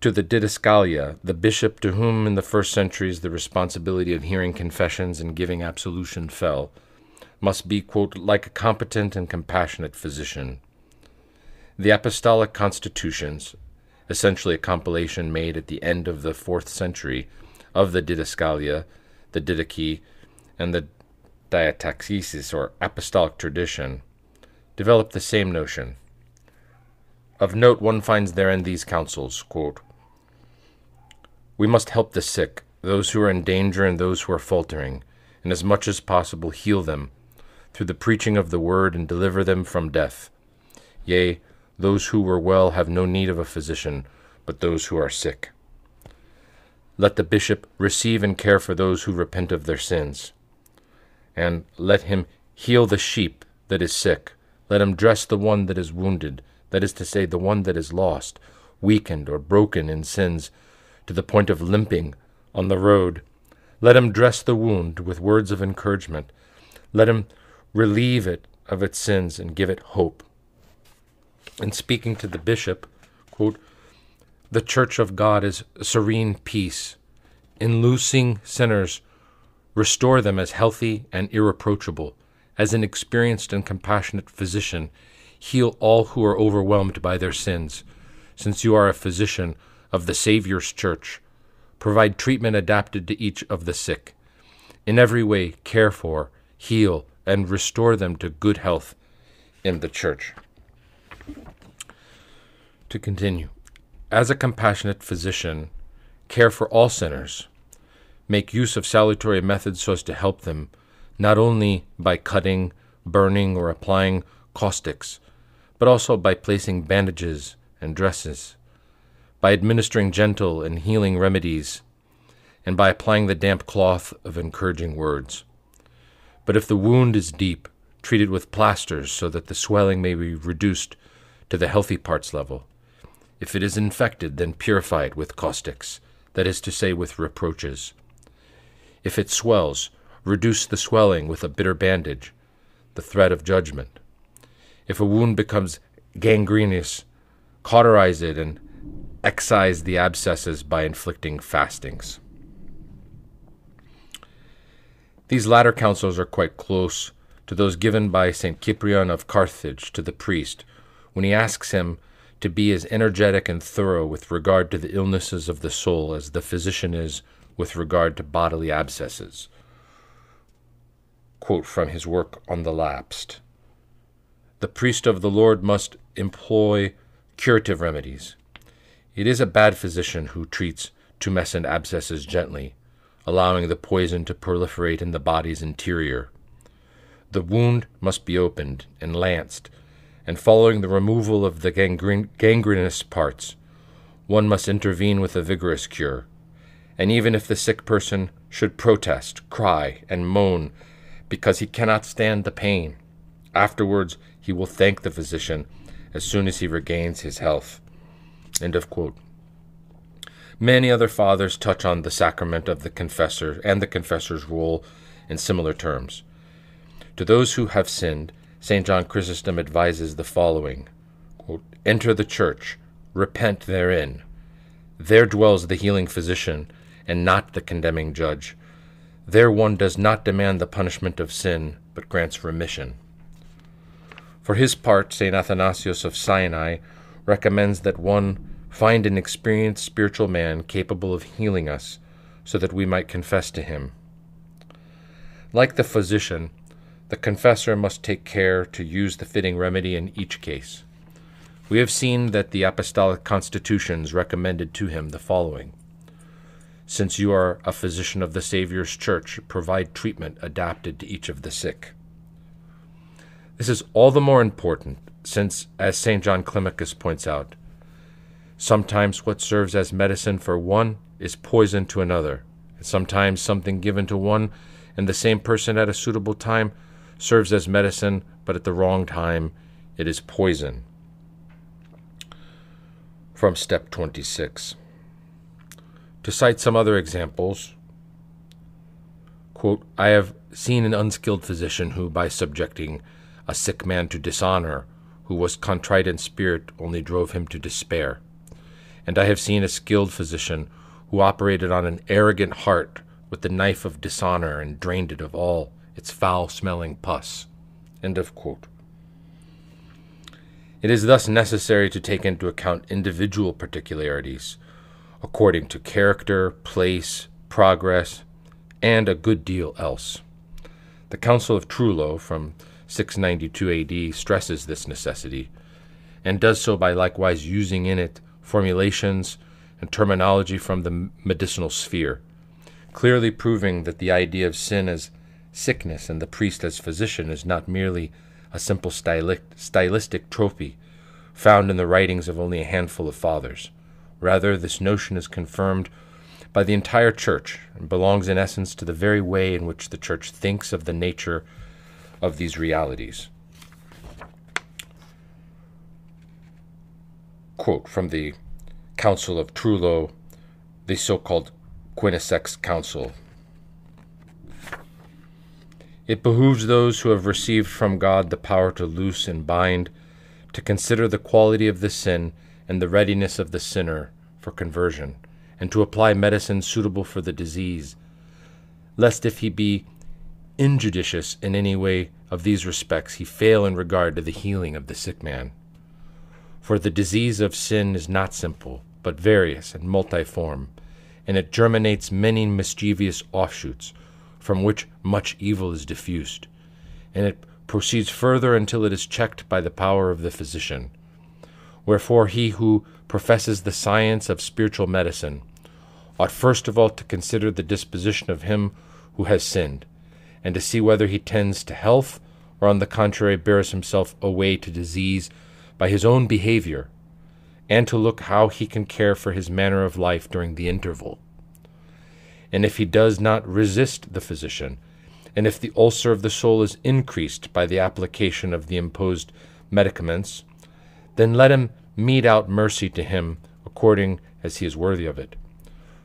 to the Didascalia, the bishop to whom in the first centuries the responsibility of hearing confessions and giving absolution fell, must be, quote, like a competent and compassionate physician the Apostolic Constitutions, essentially a compilation made at the end of the fourth century of the Didascalia, the Didache, and the Diataxis, or Apostolic tradition, developed the same notion. Of note, one finds therein these counsels quote, We must help the sick, those who are in danger and those who are faltering, and as much as possible heal them through the preaching of the word and deliver them from death. Yea, Those who were well have no need of a physician, but those who are sick. Let the bishop receive and care for those who repent of their sins. And let him heal the sheep that is sick. Let him dress the one that is wounded, that is to say, the one that is lost, weakened, or broken in sins, to the point of limping on the road. Let him dress the wound with words of encouragement. Let him relieve it of its sins and give it hope. And speaking to the bishop, quote, the church of God is serene peace. In loosing sinners, restore them as healthy and irreproachable. As an experienced and compassionate physician, heal all who are overwhelmed by their sins. Since you are a physician of the Saviour's church, provide treatment adapted to each of the sick. In every way, care for, heal, and restore them to good health in the church. To continue, as a compassionate physician, care for all sinners. Make use of salutary methods so as to help them, not only by cutting, burning, or applying caustics, but also by placing bandages and dresses, by administering gentle and healing remedies, and by applying the damp cloth of encouraging words. But if the wound is deep, treat it with plasters so that the swelling may be reduced to the healthy parts level. If it is infected, then purify it with caustics, that is to say, with reproaches. If it swells, reduce the swelling with a bitter bandage, the threat of judgment. If a wound becomes gangrenous, cauterize it and excise the abscesses by inflicting fastings. These latter counsels are quite close to those given by St. Cyprian of Carthage to the priest when he asks him to be as energetic and thorough with regard to the illnesses of the soul as the physician is with regard to bodily abscesses. Quote from his work on the lapsed The priest of the Lord must employ curative remedies. It is a bad physician who treats tumescent abscesses gently, allowing the poison to proliferate in the body's interior. The wound must be opened and lanced and following the removal of the gangren- gangrenous parts, one must intervene with a vigorous cure. And even if the sick person should protest, cry, and moan because he cannot stand the pain, afterwards he will thank the physician as soon as he regains his health. End of quote. Many other fathers touch on the sacrament of the confessor and the confessor's role in similar terms. To those who have sinned, St. John Chrysostom advises the following quote, Enter the church, repent therein. There dwells the healing physician, and not the condemning judge. There one does not demand the punishment of sin, but grants remission. For his part, St. Anastasius of Sinai recommends that one find an experienced spiritual man capable of healing us, so that we might confess to him. Like the physician, the confessor must take care to use the fitting remedy in each case. We have seen that the apostolic constitutions recommended to him the following Since you are a physician of the Saviour's church, provide treatment adapted to each of the sick. This is all the more important since, as St. John Climacus points out, sometimes what serves as medicine for one is poison to another, and sometimes something given to one and the same person at a suitable time serves as medicine, but at the wrong time, it is poison. From step 26. To cite some other examples, quote, I have seen an unskilled physician who, by subjecting a sick man to dishonor, who was contrite in spirit, only drove him to despair. And I have seen a skilled physician who operated on an arrogant heart with the knife of dishonor and drained it of all its foul smelling pus. End of quote. It is thus necessary to take into account individual particularities according to character, place, progress, and a good deal else. The Council of Trullo from 692 AD stresses this necessity, and does so by likewise using in it formulations and terminology from the medicinal sphere, clearly proving that the idea of sin as sickness and the priest as physician is not merely a simple stylistic trophy found in the writings of only a handful of fathers. Rather, this notion is confirmed by the entire Church and belongs in essence to the very way in which the Church thinks of the nature of these realities. Quote from the Council of Trullo, the so called Quinisext Council. It behooves those who have received from God the power to loose and bind to consider the quality of the sin and the readiness of the sinner for conversion, and to apply medicine suitable for the disease, lest if he be injudicious in any way of these respects, he fail in regard to the healing of the sick man. For the disease of sin is not simple, but various and multiform, and it germinates many mischievous offshoots, from which much evil is diffused, and it proceeds further until it is checked by the power of the physician. Wherefore, he who professes the science of spiritual medicine ought first of all to consider the disposition of him who has sinned, and to see whether he tends to health, or on the contrary bears himself away to disease by his own behavior, and to look how he can care for his manner of life during the interval. And if he does not resist the physician, and if the ulcer of the soul is increased by the application of the imposed medicaments, then let him mete out mercy to him according as he is worthy of it.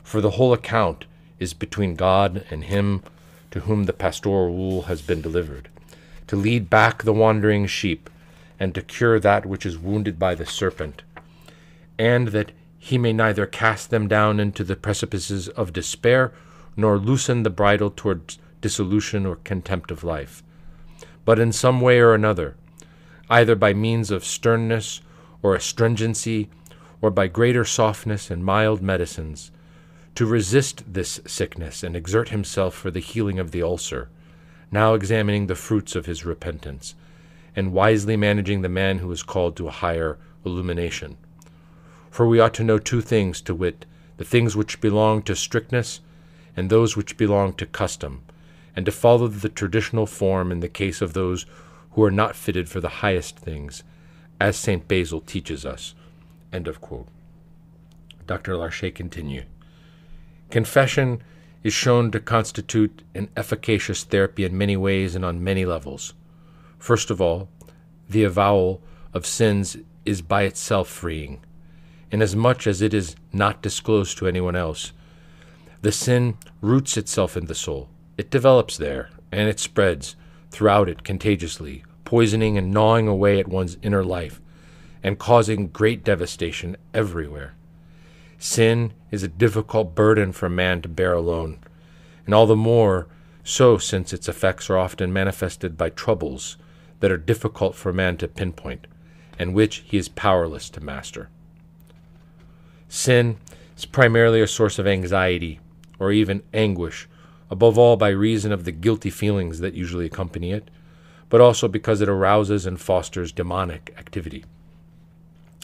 For the whole account is between God and him to whom the pastoral rule has been delivered, to lead back the wandering sheep, and to cure that which is wounded by the serpent, and that he may neither cast them down into the precipices of despair, nor loosen the bridle towards dissolution, or contempt of life, but in some way or another, either by means of sternness or astringency, or by greater softness and mild medicines, to resist this sickness and exert himself for the healing of the ulcer, now examining the fruits of his repentance, and wisely managing the man who is called to a higher illumination. For we ought to know two things, to wit, the things which belong to strictness, and those which belong to custom, and to follow the traditional form in the case of those who are not fitted for the highest things, as St. Basil teaches us. End of quote. Dr. Larchet continued. Confession is shown to constitute an efficacious therapy in many ways and on many levels. First of all, the avowal of sins is by itself freeing, inasmuch as it is not disclosed to anyone else. The sin roots itself in the soul, it develops there, and it spreads throughout it contagiously, poisoning and gnawing away at one's inner life, and causing great devastation everywhere. Sin is a difficult burden for man to bear alone, and all the more so since its effects are often manifested by troubles that are difficult for man to pinpoint, and which he is powerless to master. Sin is primarily a source of anxiety or even anguish above all by reason of the guilty feelings that usually accompany it, but also because it arouses and fosters demonic activity.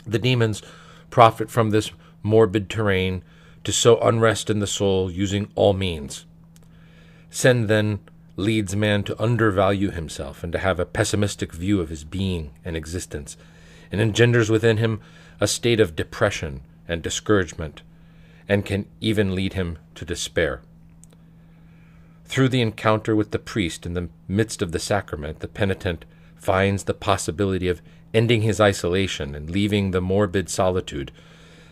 The demons profit from this morbid terrain to sow unrest in the soul using all means. Sin then leads man to undervalue himself and to have a pessimistic view of his being and existence, and engenders within him a state of depression and discouragement, and can even lead him to despair. Through the encounter with the priest in the midst of the sacrament, the penitent finds the possibility of ending his isolation and leaving the morbid solitude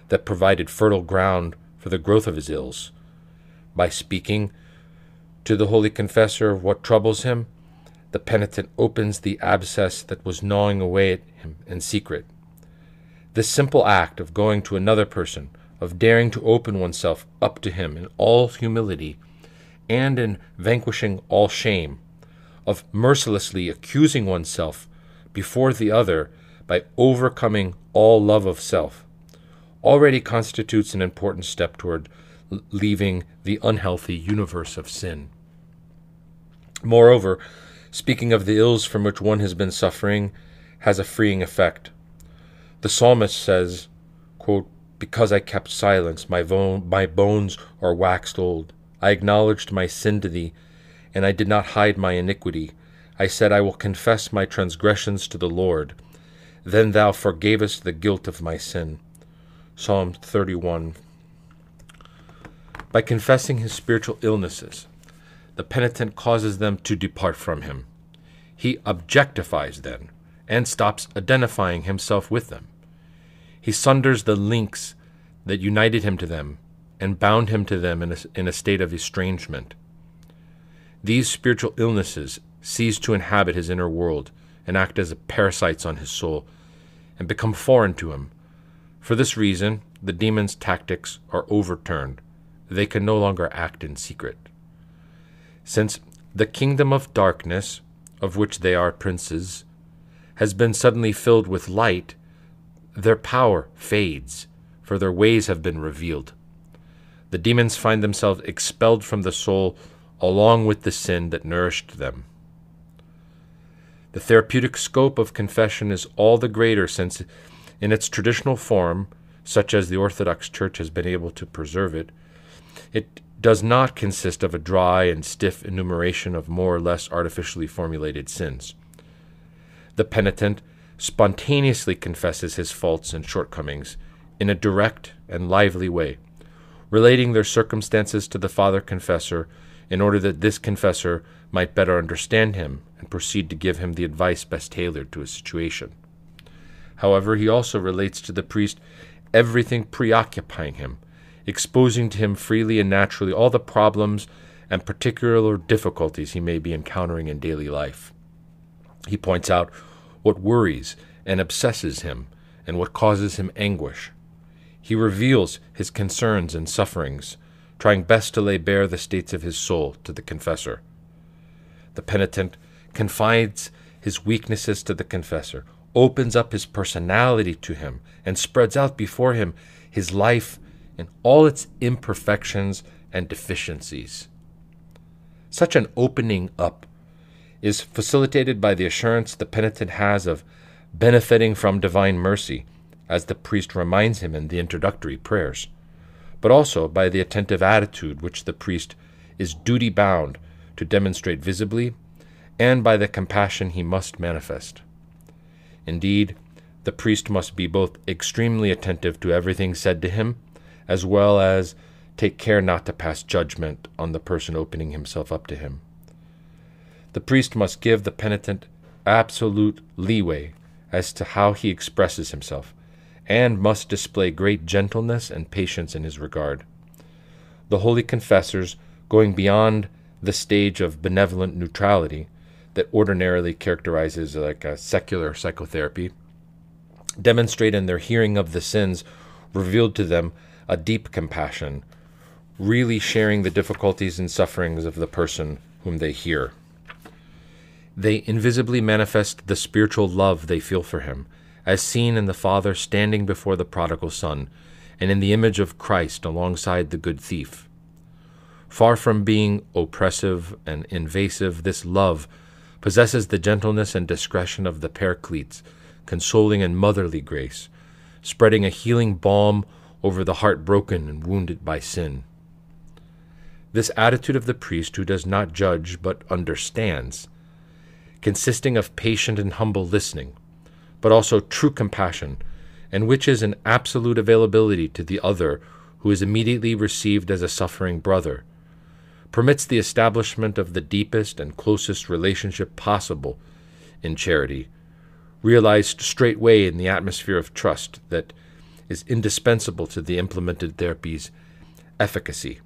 that provided fertile ground for the growth of his ills. By speaking to the holy confessor of what troubles him, the penitent opens the abscess that was gnawing away at him in secret. This simple act of going to another person, of daring to open oneself up to him in all humility, and in vanquishing all shame, of mercilessly accusing oneself before the other by overcoming all love of self, already constitutes an important step toward leaving the unhealthy universe of sin. Moreover, speaking of the ills from which one has been suffering has a freeing effect. The psalmist says, quote, Because I kept silence, my, vo- my bones are waxed old. I acknowledged my sin to thee, and I did not hide my iniquity. I said, I will confess my transgressions to the Lord. Then thou forgavest the guilt of my sin. Psalm 31. By confessing his spiritual illnesses, the penitent causes them to depart from him. He objectifies them and stops identifying himself with them. He sunders the links that united him to them and bound him to them in a, in a state of estrangement. These spiritual illnesses cease to inhabit his inner world and act as parasites on his soul and become foreign to him. For this reason, the demon's tactics are overturned. They can no longer act in secret. Since the kingdom of darkness, of which they are princes, has been suddenly filled with light, their power fades, for their ways have been revealed. The demons find themselves expelled from the soul along with the sin that nourished them. The therapeutic scope of confession is all the greater since, in its traditional form, such as the Orthodox Church has been able to preserve it, it does not consist of a dry and stiff enumeration of more or less artificially formulated sins. The penitent spontaneously confesses his faults and shortcomings in a direct and lively way, relating their circumstances to the Father Confessor in order that this confessor might better understand him and proceed to give him the advice best tailored to his situation. However, he also relates to the priest everything preoccupying him, exposing to him freely and naturally all the problems and particular difficulties he may be encountering in daily life. He points out what worries and obsesses him and what causes him anguish. He reveals his concerns and sufferings, trying best to lay bare the states of his soul to the confessor. The penitent confides his weaknesses to the confessor, opens up his personality to him, and spreads out before him his life in all its imperfections and deficiencies. Such an opening up is facilitated by the assurance the penitent has of benefiting from divine mercy, as the priest reminds him in the introductory prayers, but also by the attentive attitude which the priest is duty bound to demonstrate visibly, and by the compassion he must manifest. Indeed, the priest must be both extremely attentive to everything said to him, as well as take care not to pass judgment on the person opening himself up to him. The priest must give the penitent absolute leeway as to how he expresses himself, and must display great gentleness and patience in his regard. The holy confessors, going beyond the stage of benevolent neutrality that ordinarily characterizes like a secular psychotherapy, demonstrate in their hearing of the sins revealed to them a deep compassion, really sharing the difficulties and sufferings of the person whom they hear. They invisibly manifest the spiritual love they feel for him, as seen in the Father standing before the prodigal Son, and in the image of Christ alongside the good thief. Far from being oppressive and invasive, this love possesses the gentleness and discretion of the Paracletes, consoling and motherly grace, spreading a healing balm over the heart broken and wounded by sin. This attitude of the priest who does not judge but understands consisting of patient and humble listening, but also true compassion, and which is an absolute availability to the other who is immediately received as a suffering brother, permits the establishment of the deepest and closest relationship possible in charity, realized straightway in the atmosphere of trust that is indispensable to the implemented therapy's efficacy.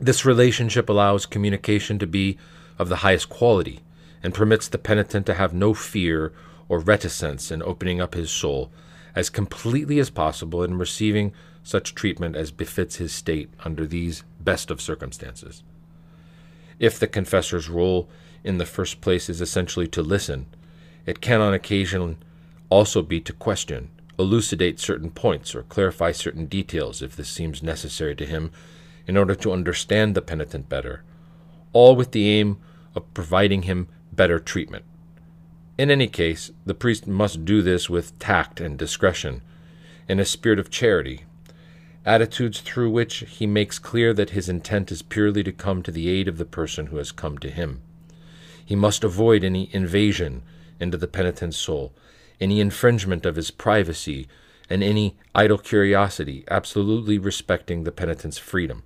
This relationship allows communication to be of the highest quality and permits the penitent to have no fear or reticence in opening up his soul as completely as possible in receiving such treatment as befits his state under these best of circumstances. If the confessor's role in the first place is essentially to listen, it can on occasion also be to question, elucidate certain points, or clarify certain details if this seems necessary to him in order to understand the penitent better, all with the aim of providing him better treatment. In any case, the priest must do this with tact and discretion, in a spirit of charity, attitudes through which he makes clear that his intent is purely to come to the aid of the person who has come to him. He must avoid any invasion into the penitent's soul, any infringement of his privacy, and any idle curiosity, absolutely respecting the penitent's freedom.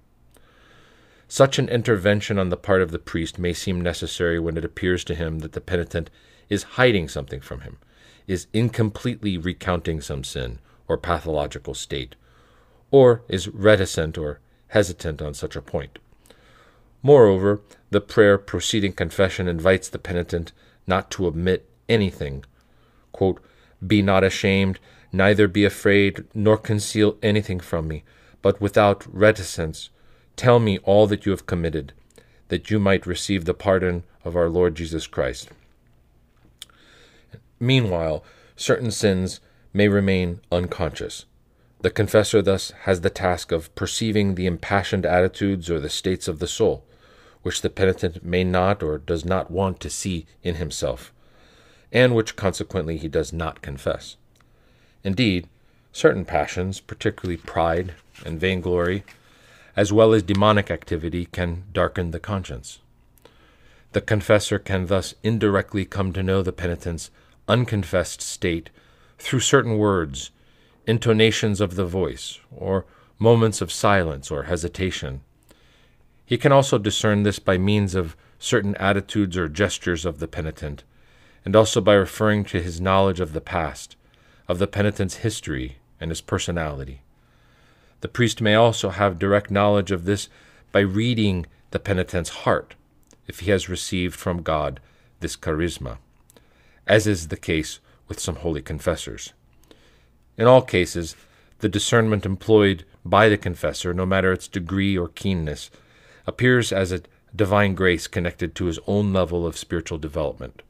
Such an intervention on the part of the priest may seem necessary when it appears to him that the penitent is hiding something from him, is incompletely recounting some sin or pathological state, or is reticent or hesitant on such a point. Moreover, the prayer preceding confession invites the penitent not to omit anything. Quote, be not ashamed, neither be afraid, nor conceal anything from me, but without reticence tell me all that you have committed, that you might receive the pardon of our Lord Jesus Christ. Meanwhile, certain sins may remain unconscious. The confessor thus has the task of perceiving the impassioned attitudes or the states of the soul, which the penitent may not or does not want to see in himself, and which consequently he does not confess. Indeed, certain passions, particularly pride and vainglory, as well as demonic activity, can darken the conscience. The confessor can thus indirectly come to know the penitent's unconfessed state through certain words, intonations of the voice, or moments of silence or hesitation. He can also discern this by means of certain attitudes or gestures of the penitent, and also by referring to his knowledge of the past, of the penitent's history and his personality. The priest may also have direct knowledge of this by reading the penitent's heart, if he has received from God this charisma, as is the case with some holy confessors. In all cases, the discernment employed by the confessor, no matter its degree or keenness, appears as a divine grace connected to his own level of spiritual development.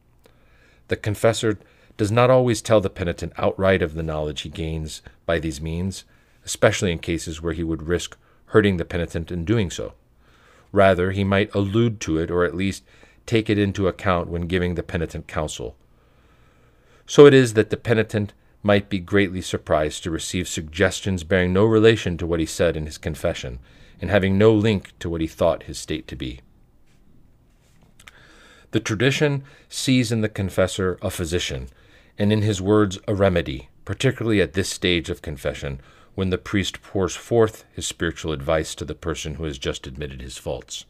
The confessor does not always tell the penitent outright of the knowledge he gains by these means, especially in cases where he would risk hurting the penitent in doing so. Rather, he might allude to it or at least take it into account when giving the penitent counsel. So it is that the penitent might be greatly surprised to receive suggestions bearing no relation to what he said in his confession, and having no link to what he thought his state to be. The tradition sees in the confessor a physician, and in his words a remedy, particularly at this stage of confession, when the priest pours forth his spiritual advice to the person who has just admitted his faults.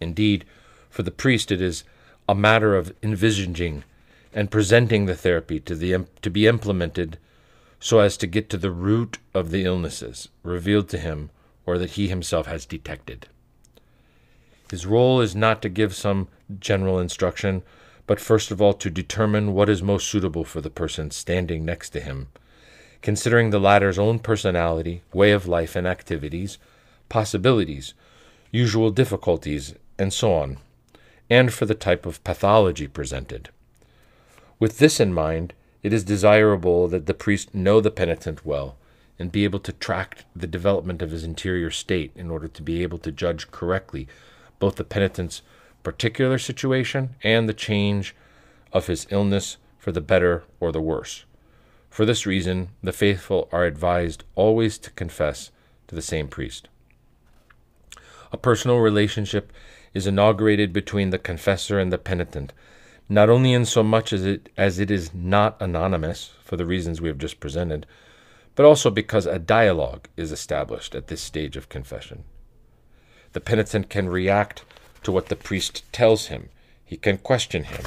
Indeed, for the priest it is a matter of envisaging and presenting the therapy to, the, to be implemented so as to get to the root of the illnesses revealed to him or that he himself has detected. His role is not to give some general instruction, but first of all to determine what is most suitable for the person standing next to him, considering the latter's own personality, way of life and activities, possibilities, usual difficulties, and so on, and for the type of pathology presented. With this in mind, it is desirable that the priest know the penitent well and be able to track the development of his interior state in order to be able to judge correctly both the penitent's particular situation and the change of his illness for the better or the worse. For this reason, the faithful are advised always to confess to the same priest. A personal relationship is inaugurated between the confessor and the penitent, not only in so much as it, as it is not anonymous, for the reasons we have just presented, but also because a dialogue is established at this stage of confession. The penitent can react to what the priest tells him. He can question him.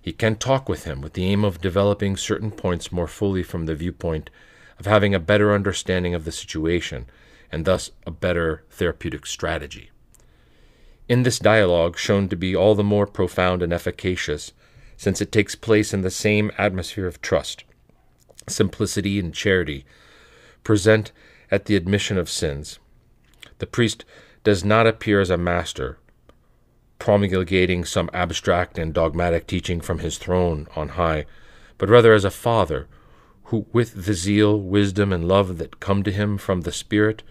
He can talk with him with the aim of developing certain points more fully from the viewpoint of having a better understanding of the situation and thus a better therapeutic strategy. In this dialogue, shown to be all the more profound and efficacious, since it takes place in the same atmosphere of trust, simplicity, and charity, present at the admission of sins. The priest does not appear as a master, promulgating some abstract and dogmatic teaching from his throne on high, but rather as a father who, with the zeal, wisdom, and love that come to him from the Spirit,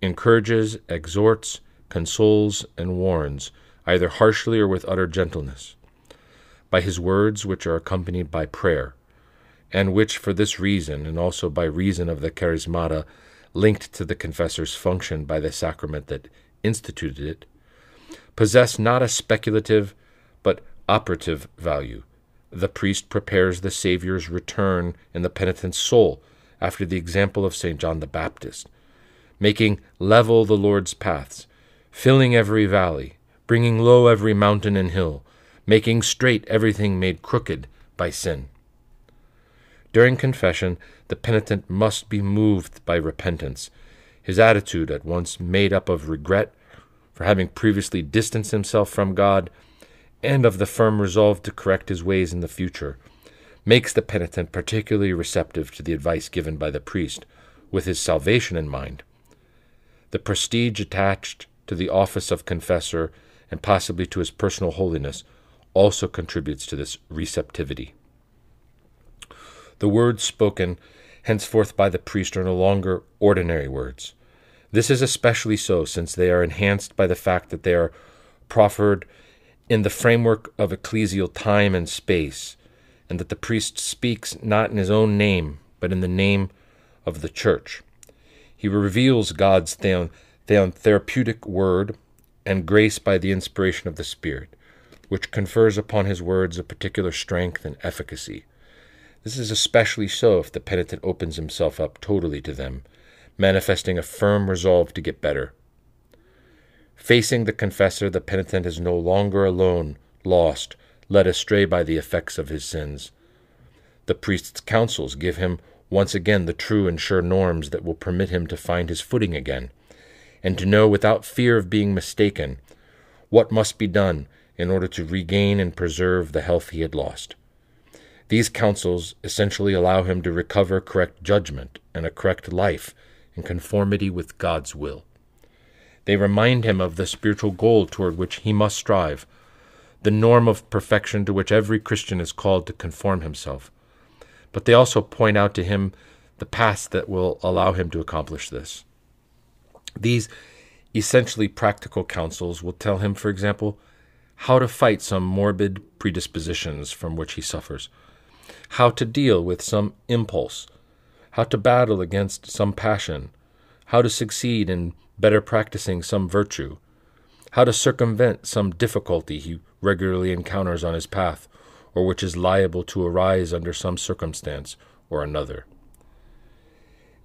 encourages, exhorts, consoles, and warns, either harshly or with utter gentleness, by his words, which are accompanied by prayer, and which, for this reason, and also by reason of the charismata linked to the confessor's function by the sacrament that instituted it, possess not a speculative but operative value, The priest prepares the Saviour's return in the penitent's soul after the example of St. John the Baptist, making level the Lord's paths, filling every valley, bringing low every mountain and hill, making straight everything made crooked by sin. During confession, the penitent must be moved by repentance, his attitude at once made up of regret for having previously distanced himself from God and of the firm resolve to correct his ways in the future, makes the penitent particularly receptive to the advice given by the priest, with his salvation in mind. The prestige attached to the office of confessor and possibly to his personal holiness also contributes to this receptivity. The words spoken henceforth by the priest are no longer ordinary words. This is especially so since they are enhanced by the fact that they are proffered in the framework of ecclesial time and space, and that the priest speaks not in his own name, but in the name of the church. He reveals God's theon, theon therapeutic word and grace by the inspiration of the Spirit, which confers upon his words a particular strength and efficacy. This is especially so if the penitent opens himself up totally to them, manifesting a firm resolve to get better. Facing the confessor, the penitent is no longer alone, lost, led astray by the effects of his sins. The priest's counsels give him once again the true and sure norms that will permit him to find his footing again, and to know without fear of being mistaken what must be done in order to regain and preserve the health he had lost. These counsels essentially allow him to recover correct judgment and a correct life in conformity with God's will. They remind him of the spiritual goal toward which he must strive, the norm of perfection to which every Christian is called to conform himself. But they also point out to him the paths that will allow him to accomplish this. These essentially practical counsels will tell him, for example, how to fight some morbid predispositions from which he suffers how to deal with some impulse, how to battle against some passion, how to succeed in better practicing some virtue, how to circumvent some difficulty he regularly encounters on his path, or which is liable to arise under some circumstance or another.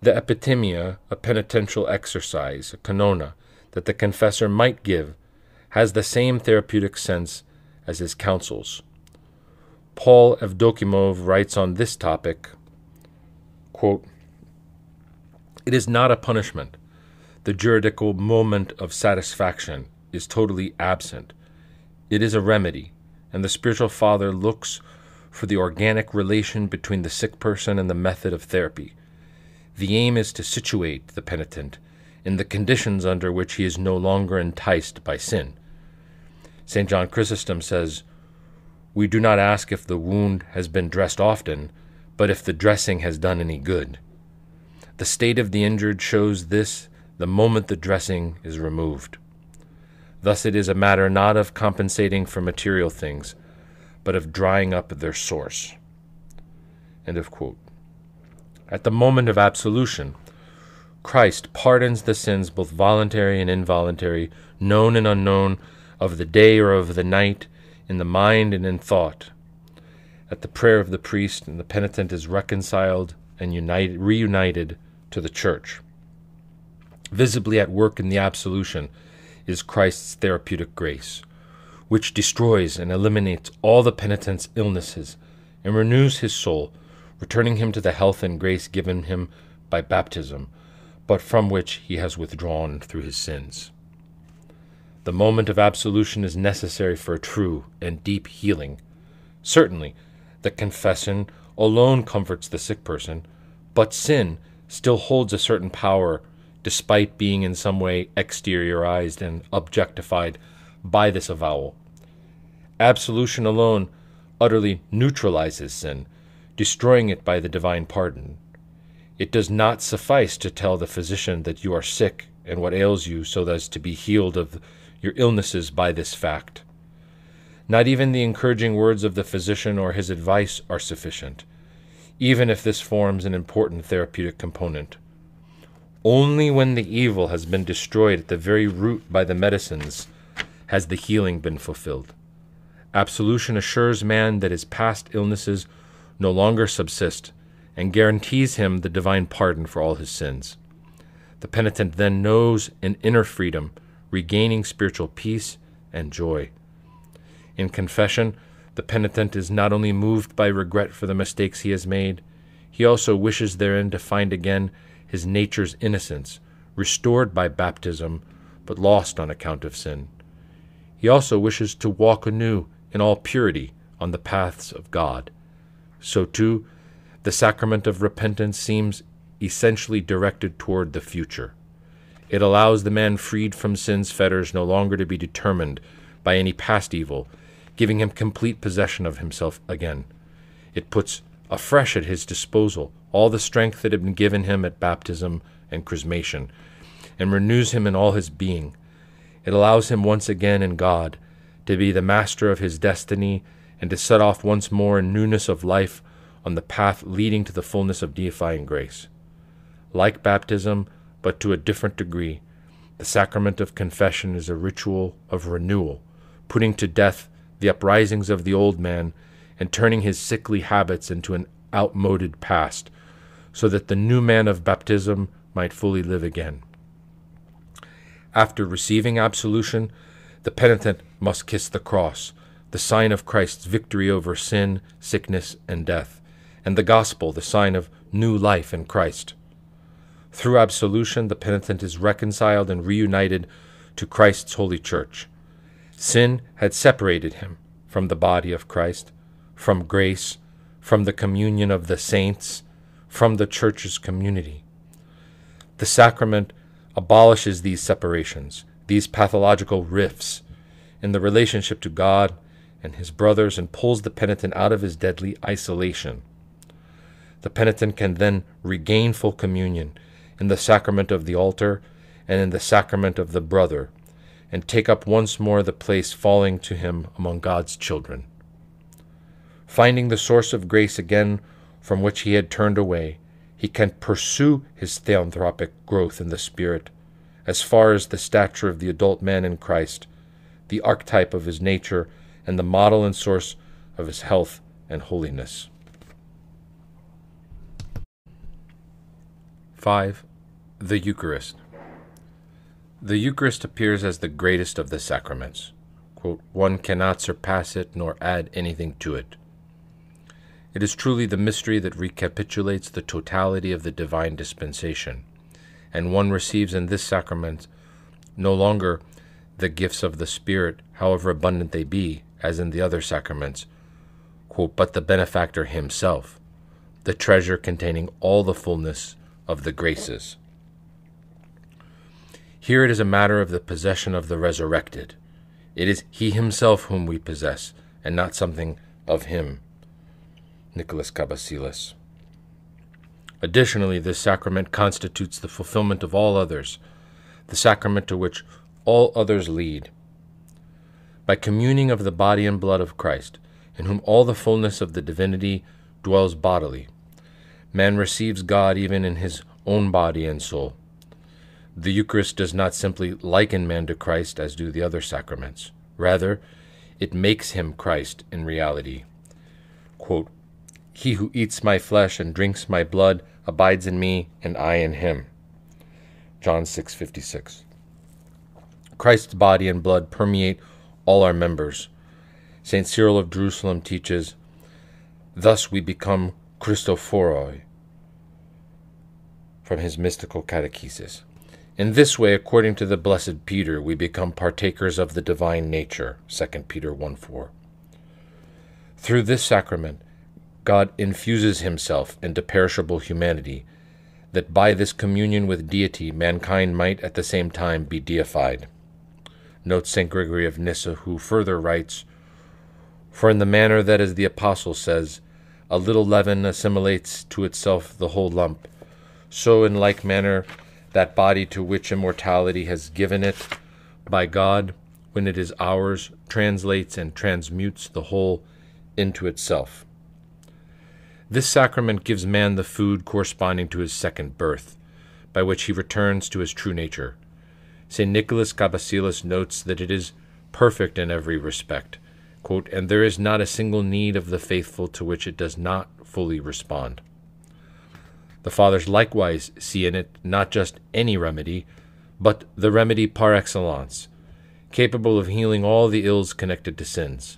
The epitimia, a penitential exercise, a canona, that the confessor might give, has the same therapeutic sense as his counsels. Paul Evdokimov writes on this topic quote, It is not a punishment. The juridical moment of satisfaction is totally absent. It is a remedy, and the spiritual father looks for the organic relation between the sick person and the method of therapy. The aim is to situate the penitent in the conditions under which he is no longer enticed by sin. St. John Chrysostom says, we do not ask if the wound has been dressed often, but if the dressing has done any good. The state of the injured shows this the moment the dressing is removed. Thus, it is a matter not of compensating for material things, but of drying up their source. End of quote. At the moment of absolution, Christ pardons the sins, both voluntary and involuntary, known and unknown, of the day or of the night, in the mind and in thought. At the prayer of the priest, and the penitent is reconciled and united, reunited to the church. Visibly at work in the absolution is Christ's therapeutic grace, which destroys and eliminates all the penitent's illnesses and renews his soul, returning him to the health and grace given him by baptism, but from which he has withdrawn through his sins. The moment of absolution is necessary for a true and deep healing. Certainly, the confession alone comforts the sick person, but sin still holds a certain power despite being in some way exteriorized and objectified by this avowal. Absolution alone utterly neutralizes sin, destroying it by the divine pardon. It does not suffice to tell the physician that you are sick and what ails you so as to be healed of your illnesses by this fact. Not even the encouraging words of the physician or his advice are sufficient, even if this forms an important therapeutic component. Only when the evil has been destroyed at the very root by the medicines has the healing been fulfilled. Absolution assures man that his past illnesses no longer subsist and guarantees him the divine pardon for all his sins. The penitent then knows an inner freedom, regaining spiritual peace and joy. In confession, the penitent is not only moved by regret for the mistakes he has made, he also wishes therein to find again his nature's innocence, restored by baptism, but lost on account of sin. He also wishes to walk anew in all purity on the paths of God. So, too, the sacrament of repentance seems essentially directed toward the future. It allows the man freed from sin's fetters no longer to be determined by any past evil, giving him complete possession of himself again. It puts afresh at his disposal all the strength that had been given him at baptism and chrismation, and renews him in all his being. It allows him once again in God to be the master of his destiny and to set off once more in newness of life on the path leading to the fullness of deifying grace. Like baptism, but to a different degree, the sacrament of confession is a ritual of renewal, putting to death the uprisings of the old man and turning his sickly habits into an outmoded past, so that the new man of baptism might fully live again. After receiving absolution, the penitent must kiss the cross, the sign of Christ's victory over sin, sickness, and death, and the gospel, the sign of new life in Christ. Through absolution, the penitent is reconciled and reunited to Christ's holy church. Sin had separated him from the body of Christ, from grace, from the communion of the saints, from the church's community. The sacrament abolishes these separations, these pathological rifts in the relationship to God and his brothers, and pulls the penitent out of his deadly isolation. The penitent can then regain full communion in the sacrament of the altar and in the sacrament of the brother, and take up once more the place falling to him among God's children. Finding the source of grace again from which he had turned away, he can pursue his theanthropic growth in the Spirit as far as the stature of the adult man in Christ, the archetype of his nature, and the model and source of his health and holiness. 5. The Eucharist. The Eucharist appears as the greatest of the sacraments. Quote, One cannot surpass it nor add anything to it. It is truly the mystery that recapitulates the totality of the divine dispensation, and one receives in this sacrament no longer the gifts of the Spirit, however abundant they be, as in the other sacraments, quote, but the benefactor himself, the treasure containing all the fullness of the graces. Here it is a matter of the possession of the resurrected. It is he himself whom we possess, and not something of him. Nicholas Cabasilas. Additionally, this sacrament constitutes the fulfillment of all others, the sacrament to which all others lead. By communing of the body and blood of Christ, in whom all the fullness of the divinity dwells bodily, man receives God even in his own body and soul. The Eucharist does not simply liken man to Christ as do the other sacraments. Rather, it makes him Christ in reality. Quote, he who eats my flesh and drinks my blood abides in me, and I in him. John 6:56. Christ's body and blood permeate all our members. St. Cyril of Jerusalem teaches, Thus we become Christophoroi from his mystical catechesis. In this way, according to the blessed Peter, we become partakers of the divine nature. 2 Peter 1 4. Through this sacrament, God infuses himself into perishable humanity, that by this communion with deity mankind might at the same time be deified. Notes St. Gregory of Nyssa, who further writes For in the manner that, as the Apostle says, a little leaven assimilates to itself the whole lump, so in like manner that body to which immortality has given it by God, when it is ours, translates and transmutes the whole into itself. This sacrament gives man the food corresponding to his second birth, by which he returns to his true nature. St. Nicholas Cabasilas notes that it is perfect in every respect, quote, and there is not a single need of the faithful to which it does not fully respond. The fathers likewise see in it not just any remedy, but the remedy par excellence, capable of healing all the ills connected to sins.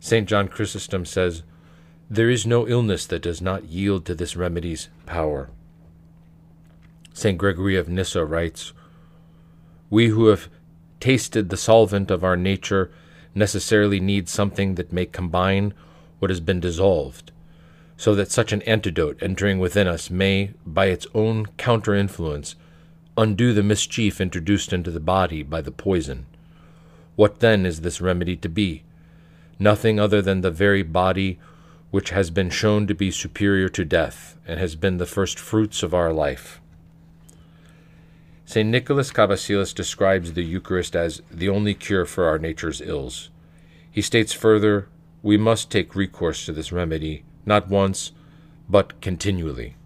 St. John Chrysostom says, There is no illness that does not yield to this remedy's power. St. Gregory of Nyssa writes, We who have tasted the solvent of our nature necessarily need something that may combine what has been dissolved, so that such an antidote entering within us may, by its own counter influence, undo the mischief introduced into the body by the poison. What then is this remedy to be? Nothing other than the very body which has been shown to be superior to death, and has been the first fruits of our life. St. Nicholas Cabasilas describes the Eucharist as the only cure for our nature's ills. He states further, we must take recourse to this remedy, not once, but continually.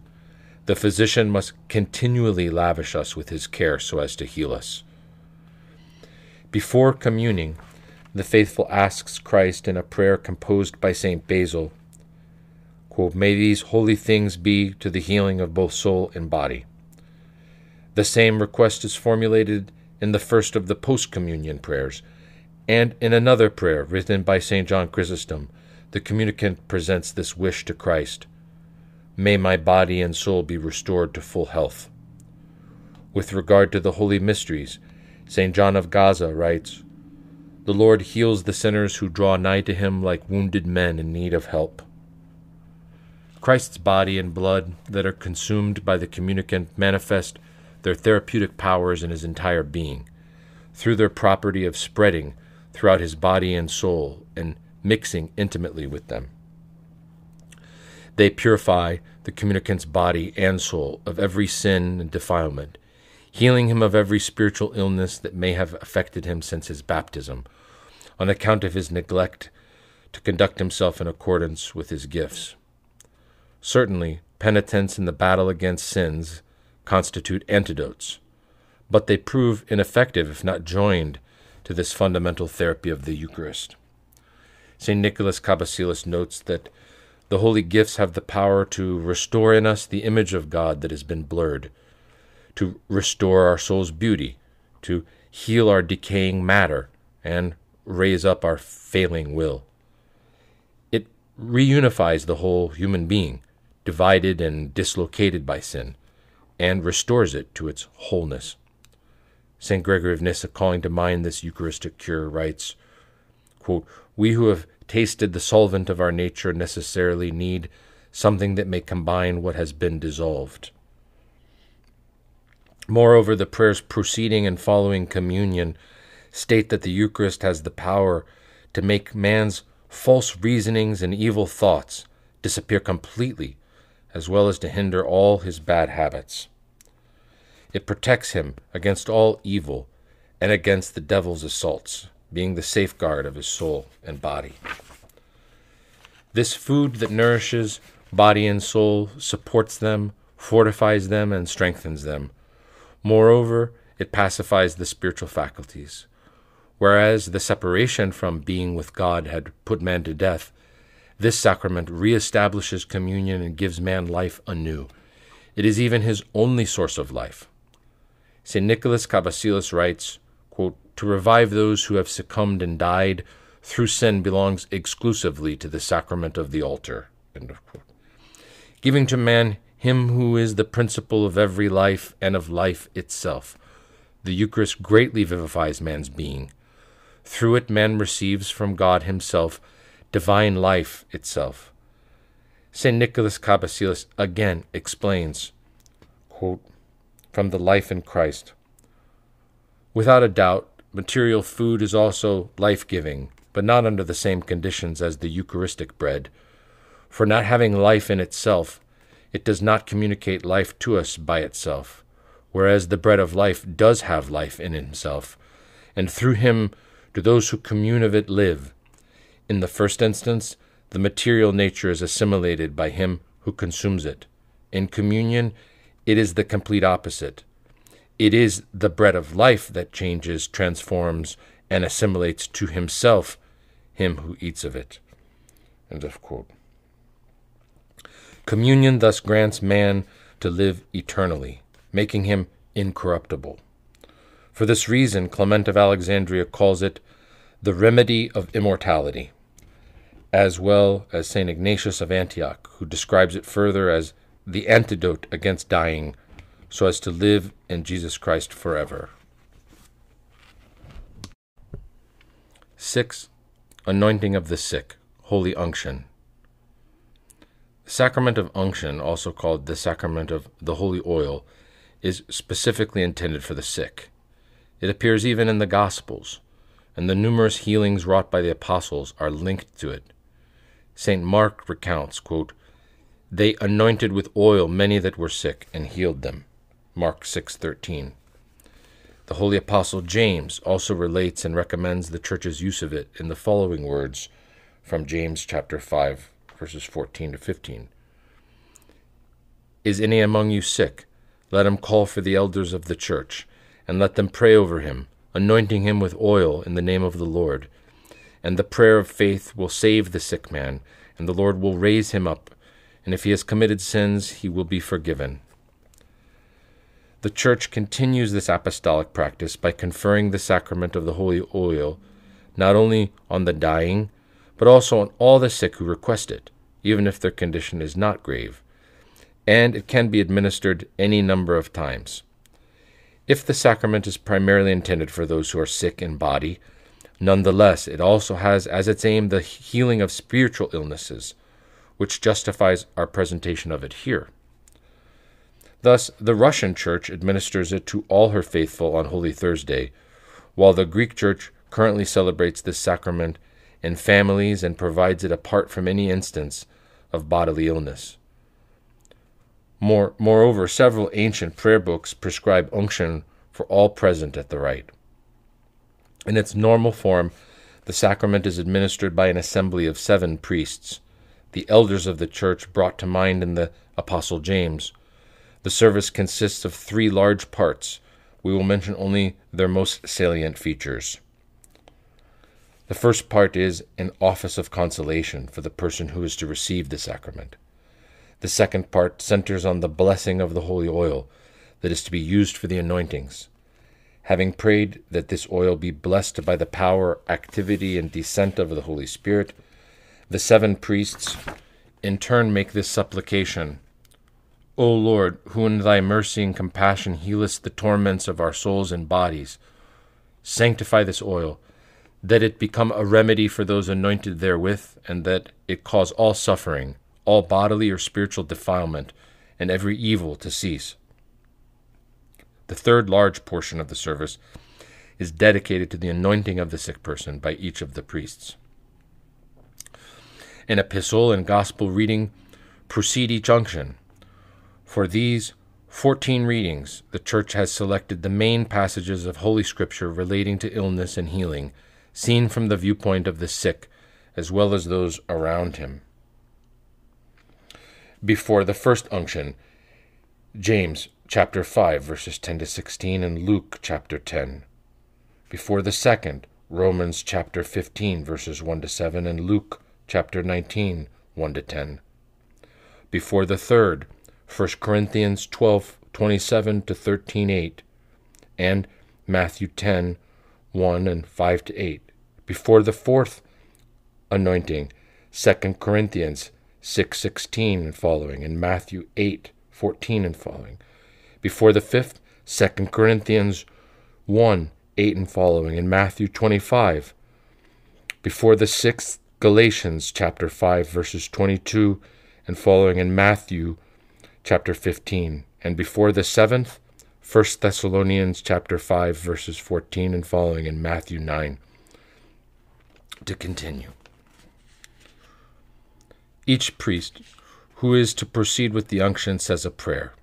The physician must continually lavish us with his care so as to heal us. Before communing, the faithful asks Christ in a prayer composed by St. Basil, quote, May these holy things be to the healing of both soul and body. The same request is formulated in the first of the post communion prayers, and in another prayer written by St. John Chrysostom, the communicant presents this wish to Christ May my body and soul be restored to full health. With regard to the holy mysteries, St. John of Gaza writes The Lord heals the sinners who draw nigh to him like wounded men in need of help. Christ's body and blood that are consumed by the communicant manifest their therapeutic powers in his entire being, through their property of spreading throughout his body and soul and mixing intimately with them. They purify the communicant's body and soul of every sin and defilement, healing him of every spiritual illness that may have affected him since his baptism, on account of his neglect to conduct himself in accordance with his gifts. Certainly, penitence in the battle against sins constitute antidotes, but they prove ineffective if not joined to this fundamental therapy of the Eucharist. St. Nicholas Cabasilas notes that the holy gifts have the power to restore in us the image of God that has been blurred, to restore our soul's beauty, to heal our decaying matter, and raise up our failing will. It reunifies the whole human being, divided and dislocated by sin, and restores it to its wholeness. St. Gregory of Nyssa, calling to mind this Eucharistic cure, writes quote, We who have tasted the solvent of our nature necessarily need something that may combine what has been dissolved. Moreover, the prayers preceding and following communion state that the Eucharist has the power to make man's false reasonings and evil thoughts disappear completely, as well as to hinder all his bad habits. It protects him against all evil and against the devil's assaults, being the safeguard of his soul and body. This food that nourishes body and soul supports them, fortifies them, and strengthens them. Moreover, it pacifies the spiritual faculties. Whereas the separation from being with God had put man to death, this sacrament reestablishes communion and gives man life anew. It is even his only source of life. St. Nicholas Cabasilas writes, quote, To revive those who have succumbed and died through sin belongs exclusively to the sacrament of the altar. Giving to man him who is the principle of every life and of life itself. The Eucharist greatly vivifies man's being. Through it, man receives from God himself divine life itself. St. Nicholas Cabasilas again explains, quote, from the life in Christ. Without a doubt, material food is also life giving, but not under the same conditions as the Eucharistic bread. For not having life in itself, it does not communicate life to us by itself, whereas the bread of life does have life in himself, and through him do those who commune of it live. In the first instance, the material nature is assimilated by him who consumes it. In communion, it is the complete opposite. It is the bread of life that changes, transforms, and assimilates to himself him who eats of it. End of quote. Communion thus grants man to live eternally, making him incorruptible. For this reason, Clement of Alexandria calls it the remedy of immortality, as well as St. Ignatius of Antioch, who describes it further as the antidote against dying, so as to live in Jesus Christ forever. 6. Anointing of the sick, Holy Unction. The sacrament of unction, also called the sacrament of the holy oil, is specifically intended for the sick. It appears even in the Gospels, and the numerous healings wrought by the apostles are linked to it. St. Mark recounts, quote, They anointed with oil many that were sick and healed them. Mark 6:13. The holy apostle James also relates and recommends the church's use of it in the following words from James chapter 5 verses 14 to 15. Is any among you sick? Let him call for the elders of the church, and let them pray over him, anointing him with oil in the name of the Lord. And the prayer of faith will save the sick man, and the Lord will raise him up, and if he has committed sins, he will be forgiven. The Church continues this apostolic practice by conferring the sacrament of the holy oil not only on the dying, but also on all the sick who request it, even if their condition is not grave, and it can be administered any number of times. If the sacrament is primarily intended for those who are sick in body, nonetheless it also has as its aim the healing of spiritual illnesses, which justifies our presentation of it here. Thus, the Russian Church administers it to all her faithful on Holy Thursday, while the Greek Church currently celebrates this sacrament in families and provides it apart from any instance of bodily illness. More, moreover, several ancient prayer books prescribe unction for all present at the rite. In its normal form, the sacrament is administered by an assembly of seven priests, the elders of the church brought to mind in the Apostle James. The service consists of three large parts. We will mention only their most salient features. The first part is an office of consolation for the person who is to receive the sacrament. The second part centers on the blessing of the holy oil that is to be used for the anointings. Having prayed that this oil be blessed by the power, activity, and descent of the Holy Spirit, the seven priests in turn make this supplication O Lord, who in thy mercy and compassion healest the torments of our souls and bodies, sanctify this oil that it become a remedy for those anointed therewith, and that it cause all suffering, all bodily or spiritual defilement, and every evil to cease. The third large portion of the service is dedicated to the anointing of the sick person by each of the priests. An epistle and gospel reading precede each unction. For these 14 readings, the Church has selected the main passages of Holy Scripture relating to illness and healing seen from the viewpoint of the sick as well as those around him. Before the first unction, James chapter 5 verses 10 to 16 and Luke chapter 10. Before the second, Romans chapter 15 verses 1 to 7 and Luke chapter 19 1 to 10. Before the third, 1 Corinthians 12 27 to 13 8 and Matthew 10 1 and 5 to 8. Before the fourth anointing, 2 Corinthians 6 16 and following, and Matthew 8 14 and following. Before the fifth, 2 Corinthians 1 8 and following, and Matthew 25. Before the sixth, Galatians chapter 5 verses 22 and following, and Matthew chapter 15. And before the seventh, 1 Thessalonians chapter 5 verses 14 and following in Matthew 9 to continue. Each priest who is to proceed with the unction says a prayer.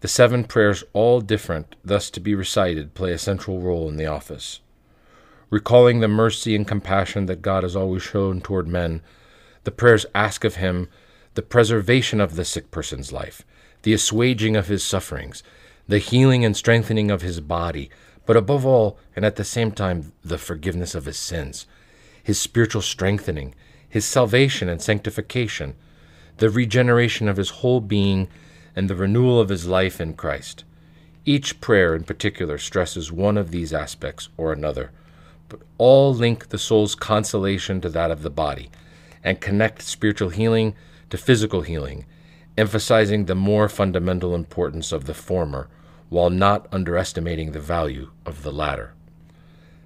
The seven prayers, all different, thus to be recited, play a central role in the office. Recalling the mercy and compassion that God has always shown toward men, the prayers ask of Him the preservation of the sick person's life, the assuaging of his sufferings, the healing and strengthening of his body, but above all, and at the same time, the forgiveness of his sins, his spiritual strengthening, his salvation and sanctification, the regeneration of his whole being, and the renewal of his life in Christ. Each prayer in particular stresses one of these aspects or another, but all link the soul's consolation to that of the body and connect spiritual healing to physical healing, emphasizing the more fundamental importance of the former while not underestimating the value of the latter.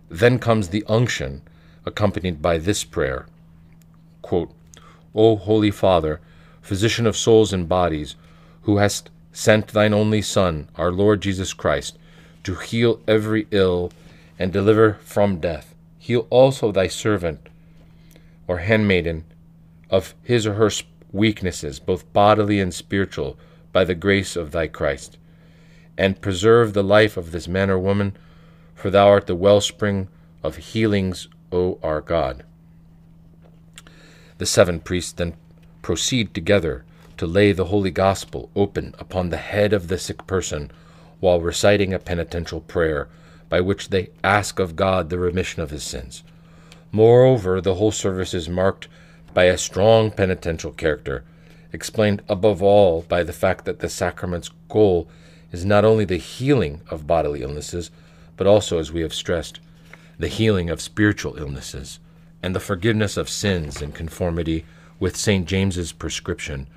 Then comes the unction, accompanied by this prayer quote, O Holy Father, physician of souls and bodies, who hast sent thine only Son, our Lord Jesus Christ, to heal every ill and deliver from death, heal also thy servant or handmaiden of his or her weaknesses, both bodily and spiritual, by the grace of thy Christ and preserve the life of this man or woman, for thou art the wellspring of healings, O our God. The seven priests then proceed together to lay the holy gospel open upon the head of the sick person while reciting a penitential prayer by which they ask of God the remission of his sins. Moreover, the whole service is marked by a strong penitential character, explained above all by the fact that the sacrament's goal is not only the healing of bodily illnesses, but also, as we have stressed, the healing of spiritual illnesses and the forgiveness of sins in conformity with St. James's prescription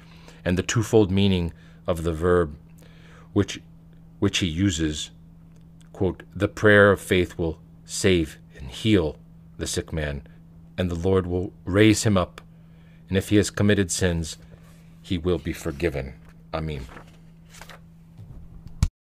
and the twofold meaning of the verb which which he uses quote the prayer of faith will save and heal the sick man and the Lord will raise him up and if he has committed sins he will be forgiven. Amen